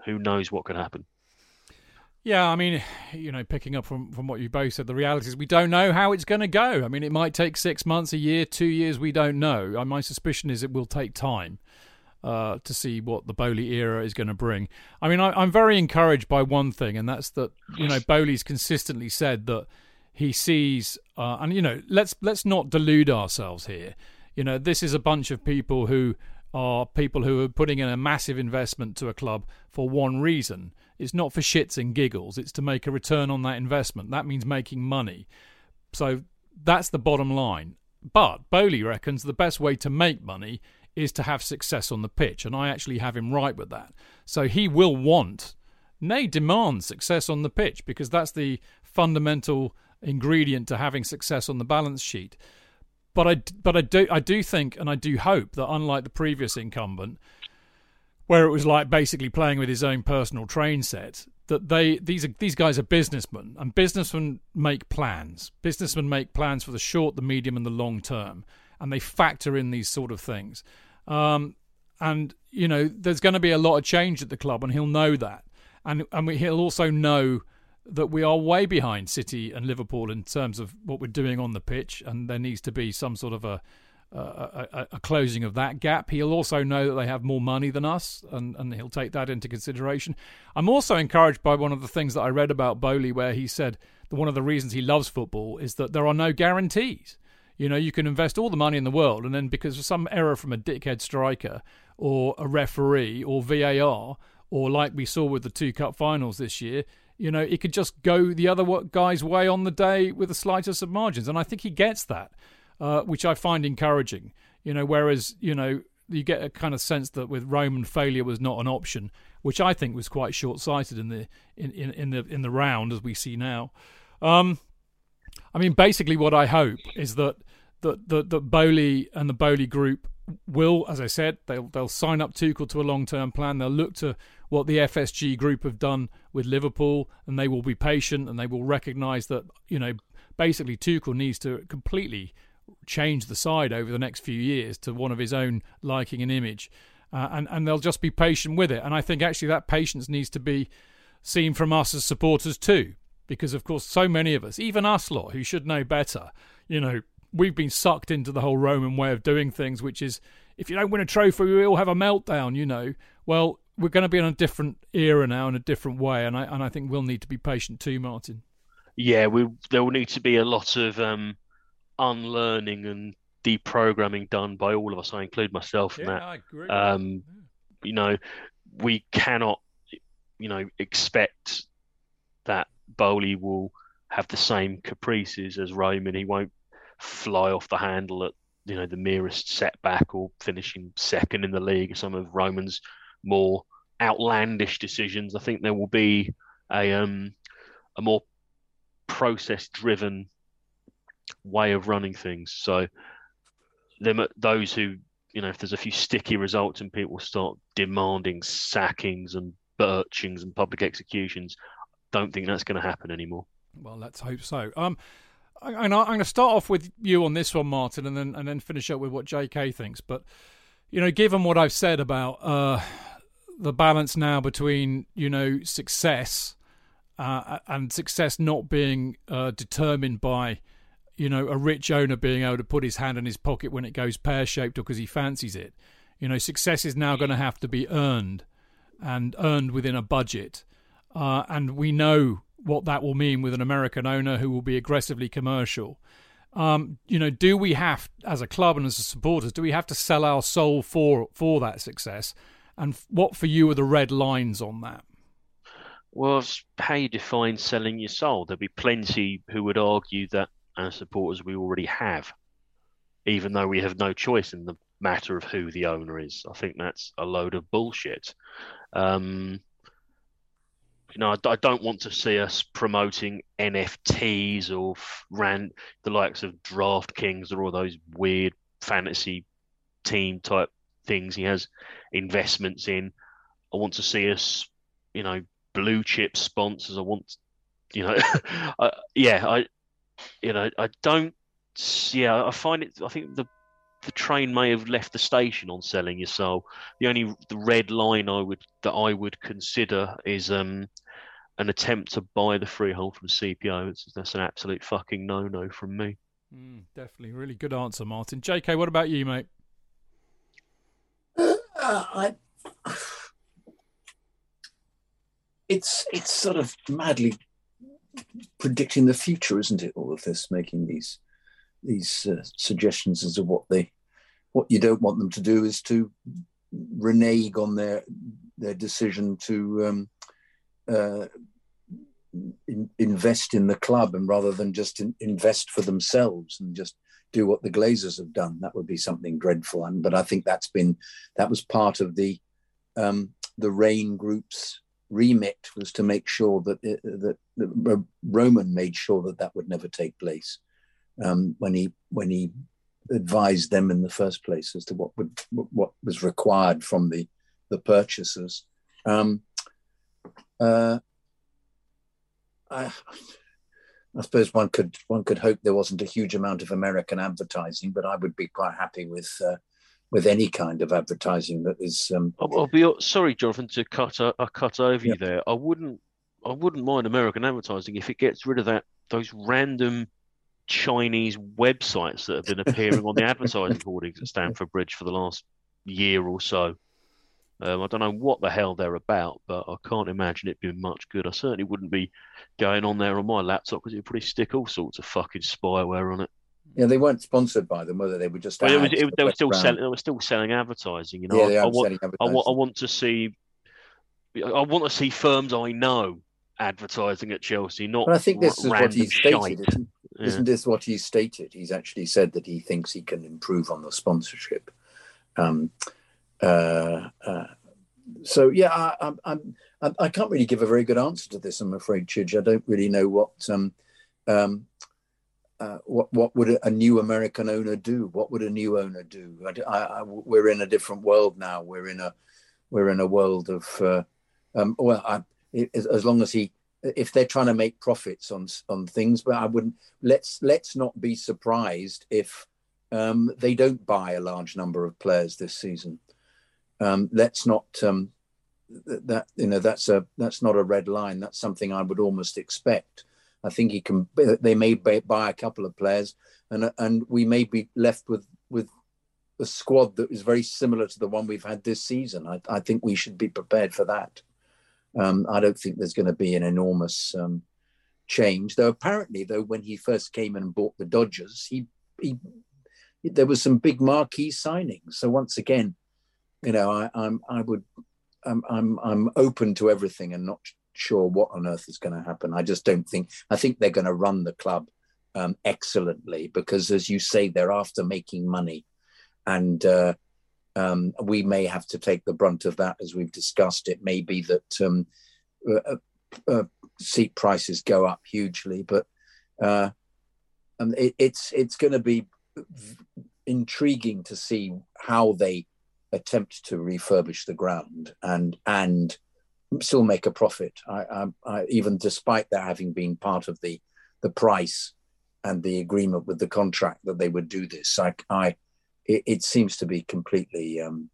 who knows what could happen. Yeah, I mean, you know, picking up from, from what you both said, the reality is we don't know how it's going to go. I mean, it might take six months, a year, two years, we don't know. My suspicion is it will take time. uh, to see what the Boehly era is going to bring. I mean, I, I'm very encouraged by one thing, and that's that you know Boehly's consistently said that he sees, uh, and you know, let's let's not delude ourselves here. You know, this is a bunch of people who are people who are putting in a massive investment to a club for one reason. It's not for shits and giggles. It's to make a return on that investment. That means making money. So that's the bottom line. But Boehly reckons the best way to make money is to have success on the pitch, and I actually have him right with that. So he will want, nay, demand success on the pitch because that's the fundamental ingredient to having success on the balance sheet. But I, but I do, I do think, and I do hope that unlike the previous incumbent, where it was like basically playing with his own personal train set, that they these are these guys are businessmen, and businessmen make plans. Businessmen make plans for the short, the medium, and the long term, and they factor in these sort of things. Um, and you know, there's going to be a lot of change at the club, and he'll know that, and and he'll also know that we are way behind City and Liverpool in terms of what we're doing on the pitch, and there needs to be some sort of a a, a, a, closing of that gap. He'll also know that they have more money than us, and, and he'll take that into consideration. I'm also encouraged by one of the things that I read about Boehly, where he said that one of the reasons he loves football is that there are no guarantees. You know, you can invest all the money in the world, and then because of some error from a dickhead striker or a referee or VAR, or like we saw with the two cup finals this year, you know, it could just go the other guy's way on the day with the slightest of margins. And I think he gets that, uh, which I find encouraging. You know, whereas, you know, you get a kind of sense that with Roman failure was not an option, which I think was quite short sighted in the in, in, in the in the round as we see now. Um, I mean, basically, what I hope is that that that, that Boehly and the Boehly group will, as I said, they'll they'll sign up Tuchel to a long term plan. They'll look to what the FSG group have done with Liverpool, and they will be patient and they will recognise that you know basically Tuchel needs to completely change the side over the next few years to one of his own liking and image, uh, and and they'll just be patient with it. And I think actually that patience needs to be seen from us as supporters too, because of course so many of us, even us lot who should know better, you know, we've been sucked into the whole Roman way of doing things, which is if you don't win a trophy, we all have a meltdown. You know, well, we're going to be in a different era now in a different way, and I and I think we'll need to be patient too, Martin. Yeah, we there will need to be a lot of um, unlearning and deprogramming done by all of us. I include myself in yeah, that. I agree. Um, you know, we cannot, you know, expect that Boehly will have the same caprices as Roman. He won't fly off the handle at you know the merest setback or finishing second in the league. Some of Roman's more outlandish decisions. I think there will be a um, a more process driven way of running things. So them those who you know if there's a few sticky results and people start demanding sackings and birchings and public executions, don't think that's going to happen anymore. Well, let's hope so. Um, I'm going to start off with you on this one, Martin, and then and then finish up with what J.K. thinks. But you know, given what I've said about uh, the balance now between you know success uh, and success not being uh, determined by you know a rich owner being able to put his hand in his pocket when it goes pear shaped or because he fancies it. You know, success is now going to have to be earned and earned within a budget, uh, and we know what that will mean with an American owner who will be aggressively commercial. Um, you know, do we have, as a club and as supporters, do we have to sell our soul for for that success? And what for you are the red lines on that? Well, how you define selling your soul. There'll be plenty who would argue that as supporters we already have, even though we have no choice in the matter of who the owner is. I think that's a load of bullshit. Um, you know, I, I, don't want to see us promoting NFTs or ran the likes of DraftKings or all those weird fantasy team type things he has investments in. I want to see us, you know, blue chip sponsors. I want, you know, I, yeah, I, you know, I don't. Yeah, I find it. I think the the train may have left the station on selling your soul. The only the red line I would that I would consider is um an attempt to buy the freehold from CPO. It's, that's an absolute fucking no no from me. Mm, definitely, really good answer, Martin. JK, what about you, mate? Yeah, I. It's it's sort of madly predicting the future, isn't it? All of this, making these these uh, suggestions as to what they what you don't want them to do is to renege on their their decision to um, uh, in, invest in the club and rather than just in, invest for themselves and just do what the Glazers have done. That would be something dreadful. And but I think that's been that was part of the um, the Raine Group's remit was to make sure that it, that, that Roman made sure that that would never take place um, when he when he advised them in the first place as to what would what was required from the the purchasers. Um, uh, I, I suppose one could one could hope there wasn't a huge amount of American advertising, but I would be quite happy with uh, with any kind of advertising that is. Um, I'll, I'll be sorry, Jonathan, to cut uh, cut over yeah. you there. I wouldn't I wouldn't mind American advertising if it gets rid of that those random Chinese websites that have been appearing on the advertising hoardings at Stamford Bridge for the last year or so. Um, I don't know what the hell they're about, but I can't imagine it being much good. I certainly wouldn't be going on there on my laptop because it would probably stick all sorts of fucking spyware on it. Yeah, they weren't sponsored by them, whether they were just. Well, it was, it, they were still selling. They were still selling advertising. You know, yeah, they I, are I, want, selling advertising. I want. I want to see. I want to see firms I know advertising at Chelsea, not. But I think this is what he stated. Isn't, yeah. isn't this what he stated? He's actually said that he thinks he can improve on the sponsorship. Um, uh, uh, so yeah, I, I'm, I'm, I can't really give a very good answer to this. I'm afraid, Chidge. I don't really know what um, um, uh, what what would a new American owner do? What would a new owner do? I, I, we're in a different world now. We're in a we're in a world of uh, um, well, as long as he if they're trying to make profits on on things, but I wouldn't let's let's not be surprised if um, they don't buy a large number of players this season. Um, let's not um, that you know that's a that's not a red line. That's something I would almost expect. I think he can. They may buy a couple of players, and and we may be left with with a squad that is very similar to the one we've had this season. I, I think we should be prepared for that. Um, I don't think there's going to be an enormous um, change. Though apparently, though, when he first came and bought the Dodgers, he, he there was some big marquee signings. So once again, you know, I, I'm I would I'm I'm I'm open to everything and not sure what on earth is going to happen. I just don't think I think they're going to run the club um, excellently because, as you say, they're after making money, and uh, um, we may have to take the brunt of that as we've discussed. It may be that um, uh, uh, seat prices go up hugely, but uh, um, it, it's it's going to be intriguing to see how they attempt to refurbish the ground and and still make a profit. I, I, I, even despite that having been part of the the price and the agreement with the contract that they would do this, I, I it, it seems to be completely um,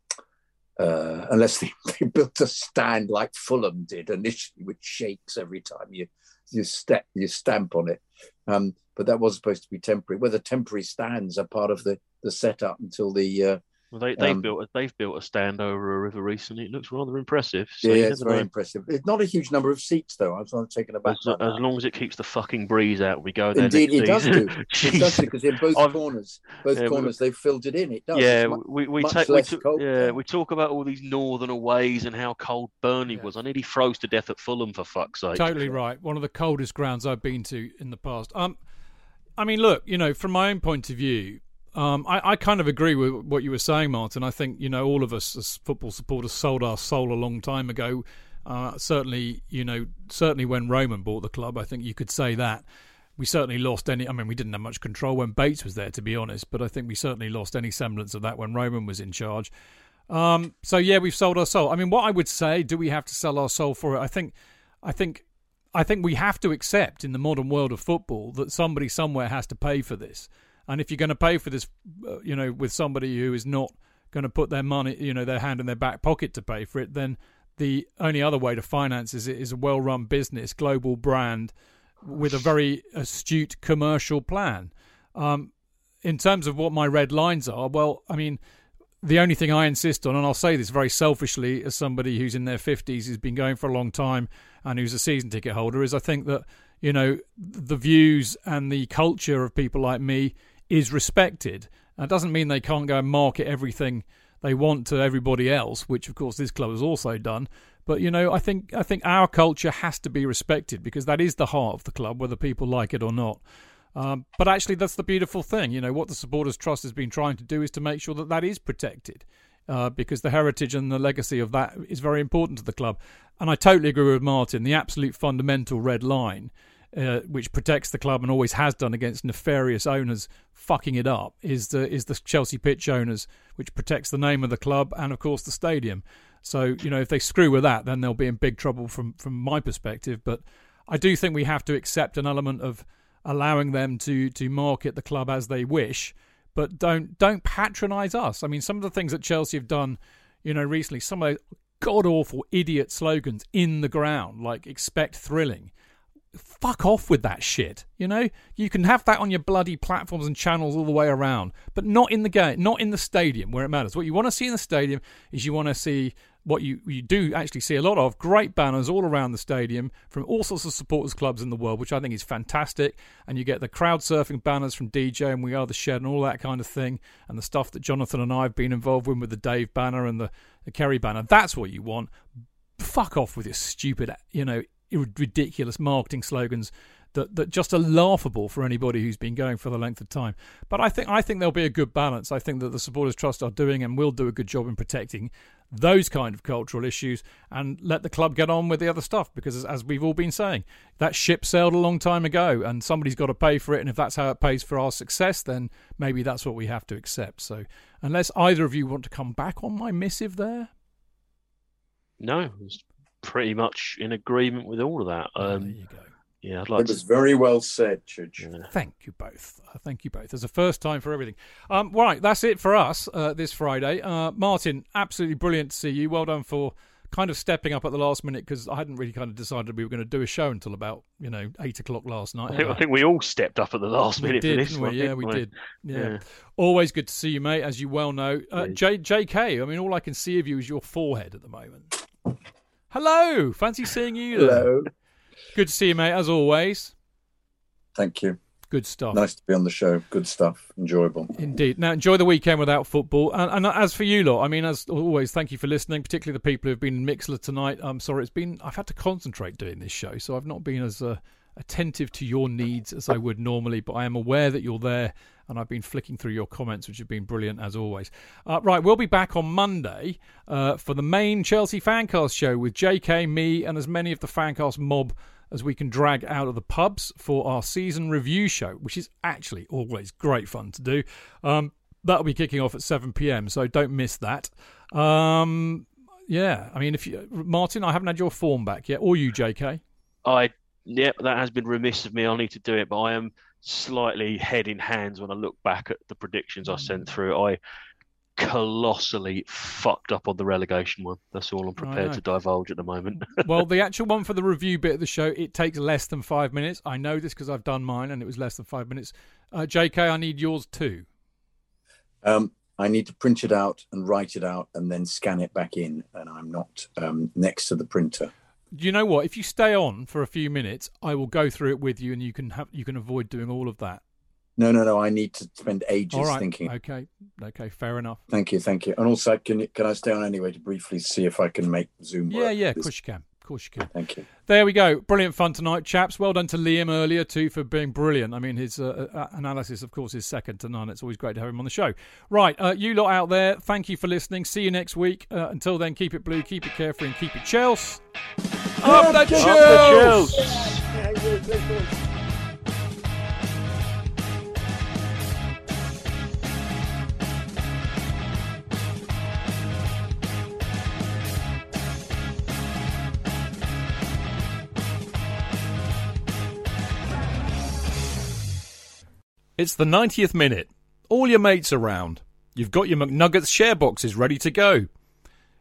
uh, unless they, they, built a stand like Fulham did initially, which shakes every time you you step you stamp on it. Um, but that was supposed to be temporary. Whether temporary stands are part of the the setup until the uh, well, they, they've um, built a, they've built a stand over a river recently. It looks rather impressive. So yeah, it's very know. impressive. It's not a huge number of seats though. I was not taken aback. As, as long as it keeps the fucking breeze out, we go there. Indeed, it does do. it does because in both I've, corners, both yeah, corners, they've filled it in. It does. Yeah, much, we we take we talk, yeah we talk about all these northern aways and how cold Burnley yeah. was. I nearly froze to death at Fulham for fuck's sake. Totally right. One of the coldest grounds I've been to in the past. Um, I mean, look, you know, from my own point of view, um, I, I, kind of agree with what you were saying, Martin. I think you know all of us as football supporters sold our soul a long time ago. Uh, certainly, you know, certainly when Roman bought the club, I think you could say that. We certainly lost any. I mean, we didn't have much control when Bates was there, to be honest. But I think we certainly lost any semblance of that when Roman was in charge. Um, so yeah, we've sold our soul. I mean, what I would say, do we have to sell our soul for it? I think, I think, I think we have to accept in the modern world of football that somebody somewhere has to pay for this. And if you're going to pay for this, uh, you know, with somebody who is not going to put their money, you know, their hand in their back pocket to pay for it, then the only other way to finance is is a well-run business, global brand, with a very astute commercial plan. Um, in terms of what my red lines are, well, I mean, the only thing I insist on, and I'll say this very selfishly as somebody who's in their 50s, who's been going for a long time, and who's a season ticket holder, is I think that, you know, the views and the culture of people like me is respected. That doesn't mean they can't go and market everything they want to everybody else, which of course this club has also done. But you know, I think I think our culture has to be respected because that is the heart of the club, whether people like it or not. Um, but actually, that's the beautiful thing. You know, what the Supporters Trust has been trying to do is to make sure that that is protected. Uh, because the heritage and the legacy of that is very important to the club. And I totally agree with Martin. The absolute fundamental red line, uh, which protects the club and always has done against nefarious owners fucking it up, is the is the Chelsea pitch owners, which protects the name of the club and of course the stadium. So you know, if they screw with that, then they'll be in big trouble from from my perspective. But I do think we have to accept an element of allowing them to to market the club as they wish, but don't don't patronise us. I mean, some of the things that Chelsea have done, you know, recently, some of those god awful idiot slogans in the ground, like expect thrilling. Fuck off with that shit. You know, you can have that on your bloody platforms and channels all the way around, but not in the game, not in the stadium where it matters. What you want to see in the stadium is you want to see what you, you do actually see a lot of great banners all around the stadium from all sorts of supporters clubs in the world, which I think is fantastic. And you get the crowd surfing banners from DJ and We Are the Shed and all that kind of thing, and the stuff that Jonathan and I have been involved with with the Dave banner and the, the Kerry banner. That's what you want. Fuck off with your stupid, you know, ridiculous marketing slogans that, that just are laughable for anybody who's been going for the length of time. But I think I think there'll be a good balance. I think that the supporters trust are doing and will do a good job in protecting those kind of cultural issues and let the club get on with the other stuff because as, as we've all been saying that ship sailed a long time ago and somebody's got to pay for it and if that's how it pays for our success then maybe that's what we have to accept so unless either of you want to come back on my missive there no pretty much in agreement with all of that um, there you go yeah, I'd like it was very well said, Chidge. Yeah. Thank you both. Uh, thank you both. There's a first time for everything. Um, right, that's it for us uh, this Friday. Uh, Martin, absolutely brilliant to see you. Well done for kind of stepping up at the last minute because I hadn't really kind of decided we were going to do a show until about you know eight o'clock last night. I think, I think we all stepped up at the last we minute did, for this we? one. Yeah, we, we did. Yeah. Yeah. always good to see you, mate. As you well know, uh, J- JK. I mean, all I can see of you is your forehead at the moment. Hello, fancy seeing you. Hello. Good to see you, mate. As always. Thank you. Good stuff. Nice to be on the show. Good stuff. Enjoyable. Indeed. Now, enjoy the weekend without football. And, and as for you lot, I mean, as always, thank you for listening, particularly the people who have been in Mixlr tonight. I'm sorry, it's been, I've had to concentrate doing this show, so I've not been as uh, attentive to your needs as I would normally, but I am aware that you're there, and I've been flicking through your comments, which have been brilliant as always. Uh, right, we'll be back on Monday uh, for the main Chelsea Fancast show with JK, me, and as many of the Fancast mob as we can drag out of the pubs for our season review show, which is actually always great fun to do. Um, that'll be kicking off at 7 p.m., so don't miss that. Um, yeah, I mean, if you, Martin, I haven't had your form back yet, or you, JK. I yeah, that has been remiss of me. I'll need to do it, but I am slightly head in hands when I look back at the predictions I sent through. I colossally fucked up on the relegation one. That's all I'm prepared to divulge at the moment. well, the actual one for the review bit of the show, it takes less than five minutes. I know this because I've done mine and it was less than five minutes. Uh, JK, I need yours too. Um, I need to print it out and write it out and then scan it back in, and I'm not um, next to the printer. You know what? If you stay on for a few minutes, I will go through it with you, and you can have you can avoid doing all of that. No, no, no. I need to spend ages all right. thinking. Okay. Okay. Fair enough. Thank you, thank you. And also, can can I stay on anyway to briefly see if I can make Zoom work? Yeah. Yeah. Of course you can. Of course you can. Thank you. There we go. Brilliant fun tonight, chaps. Well done to Liam earlier too for being brilliant. I mean, his uh, uh, analysis, of course, is second to none. It's always great to have him on the show. Right, uh, you lot out there, thank you for listening. See you next week. Uh, until then, keep it blue, keep it carefree, and keep it Chelsea. Up the Up the Chelsea! Chelsea! It's the 90th minute. All your mates are around. You've got your McNuggets share boxes ready to go.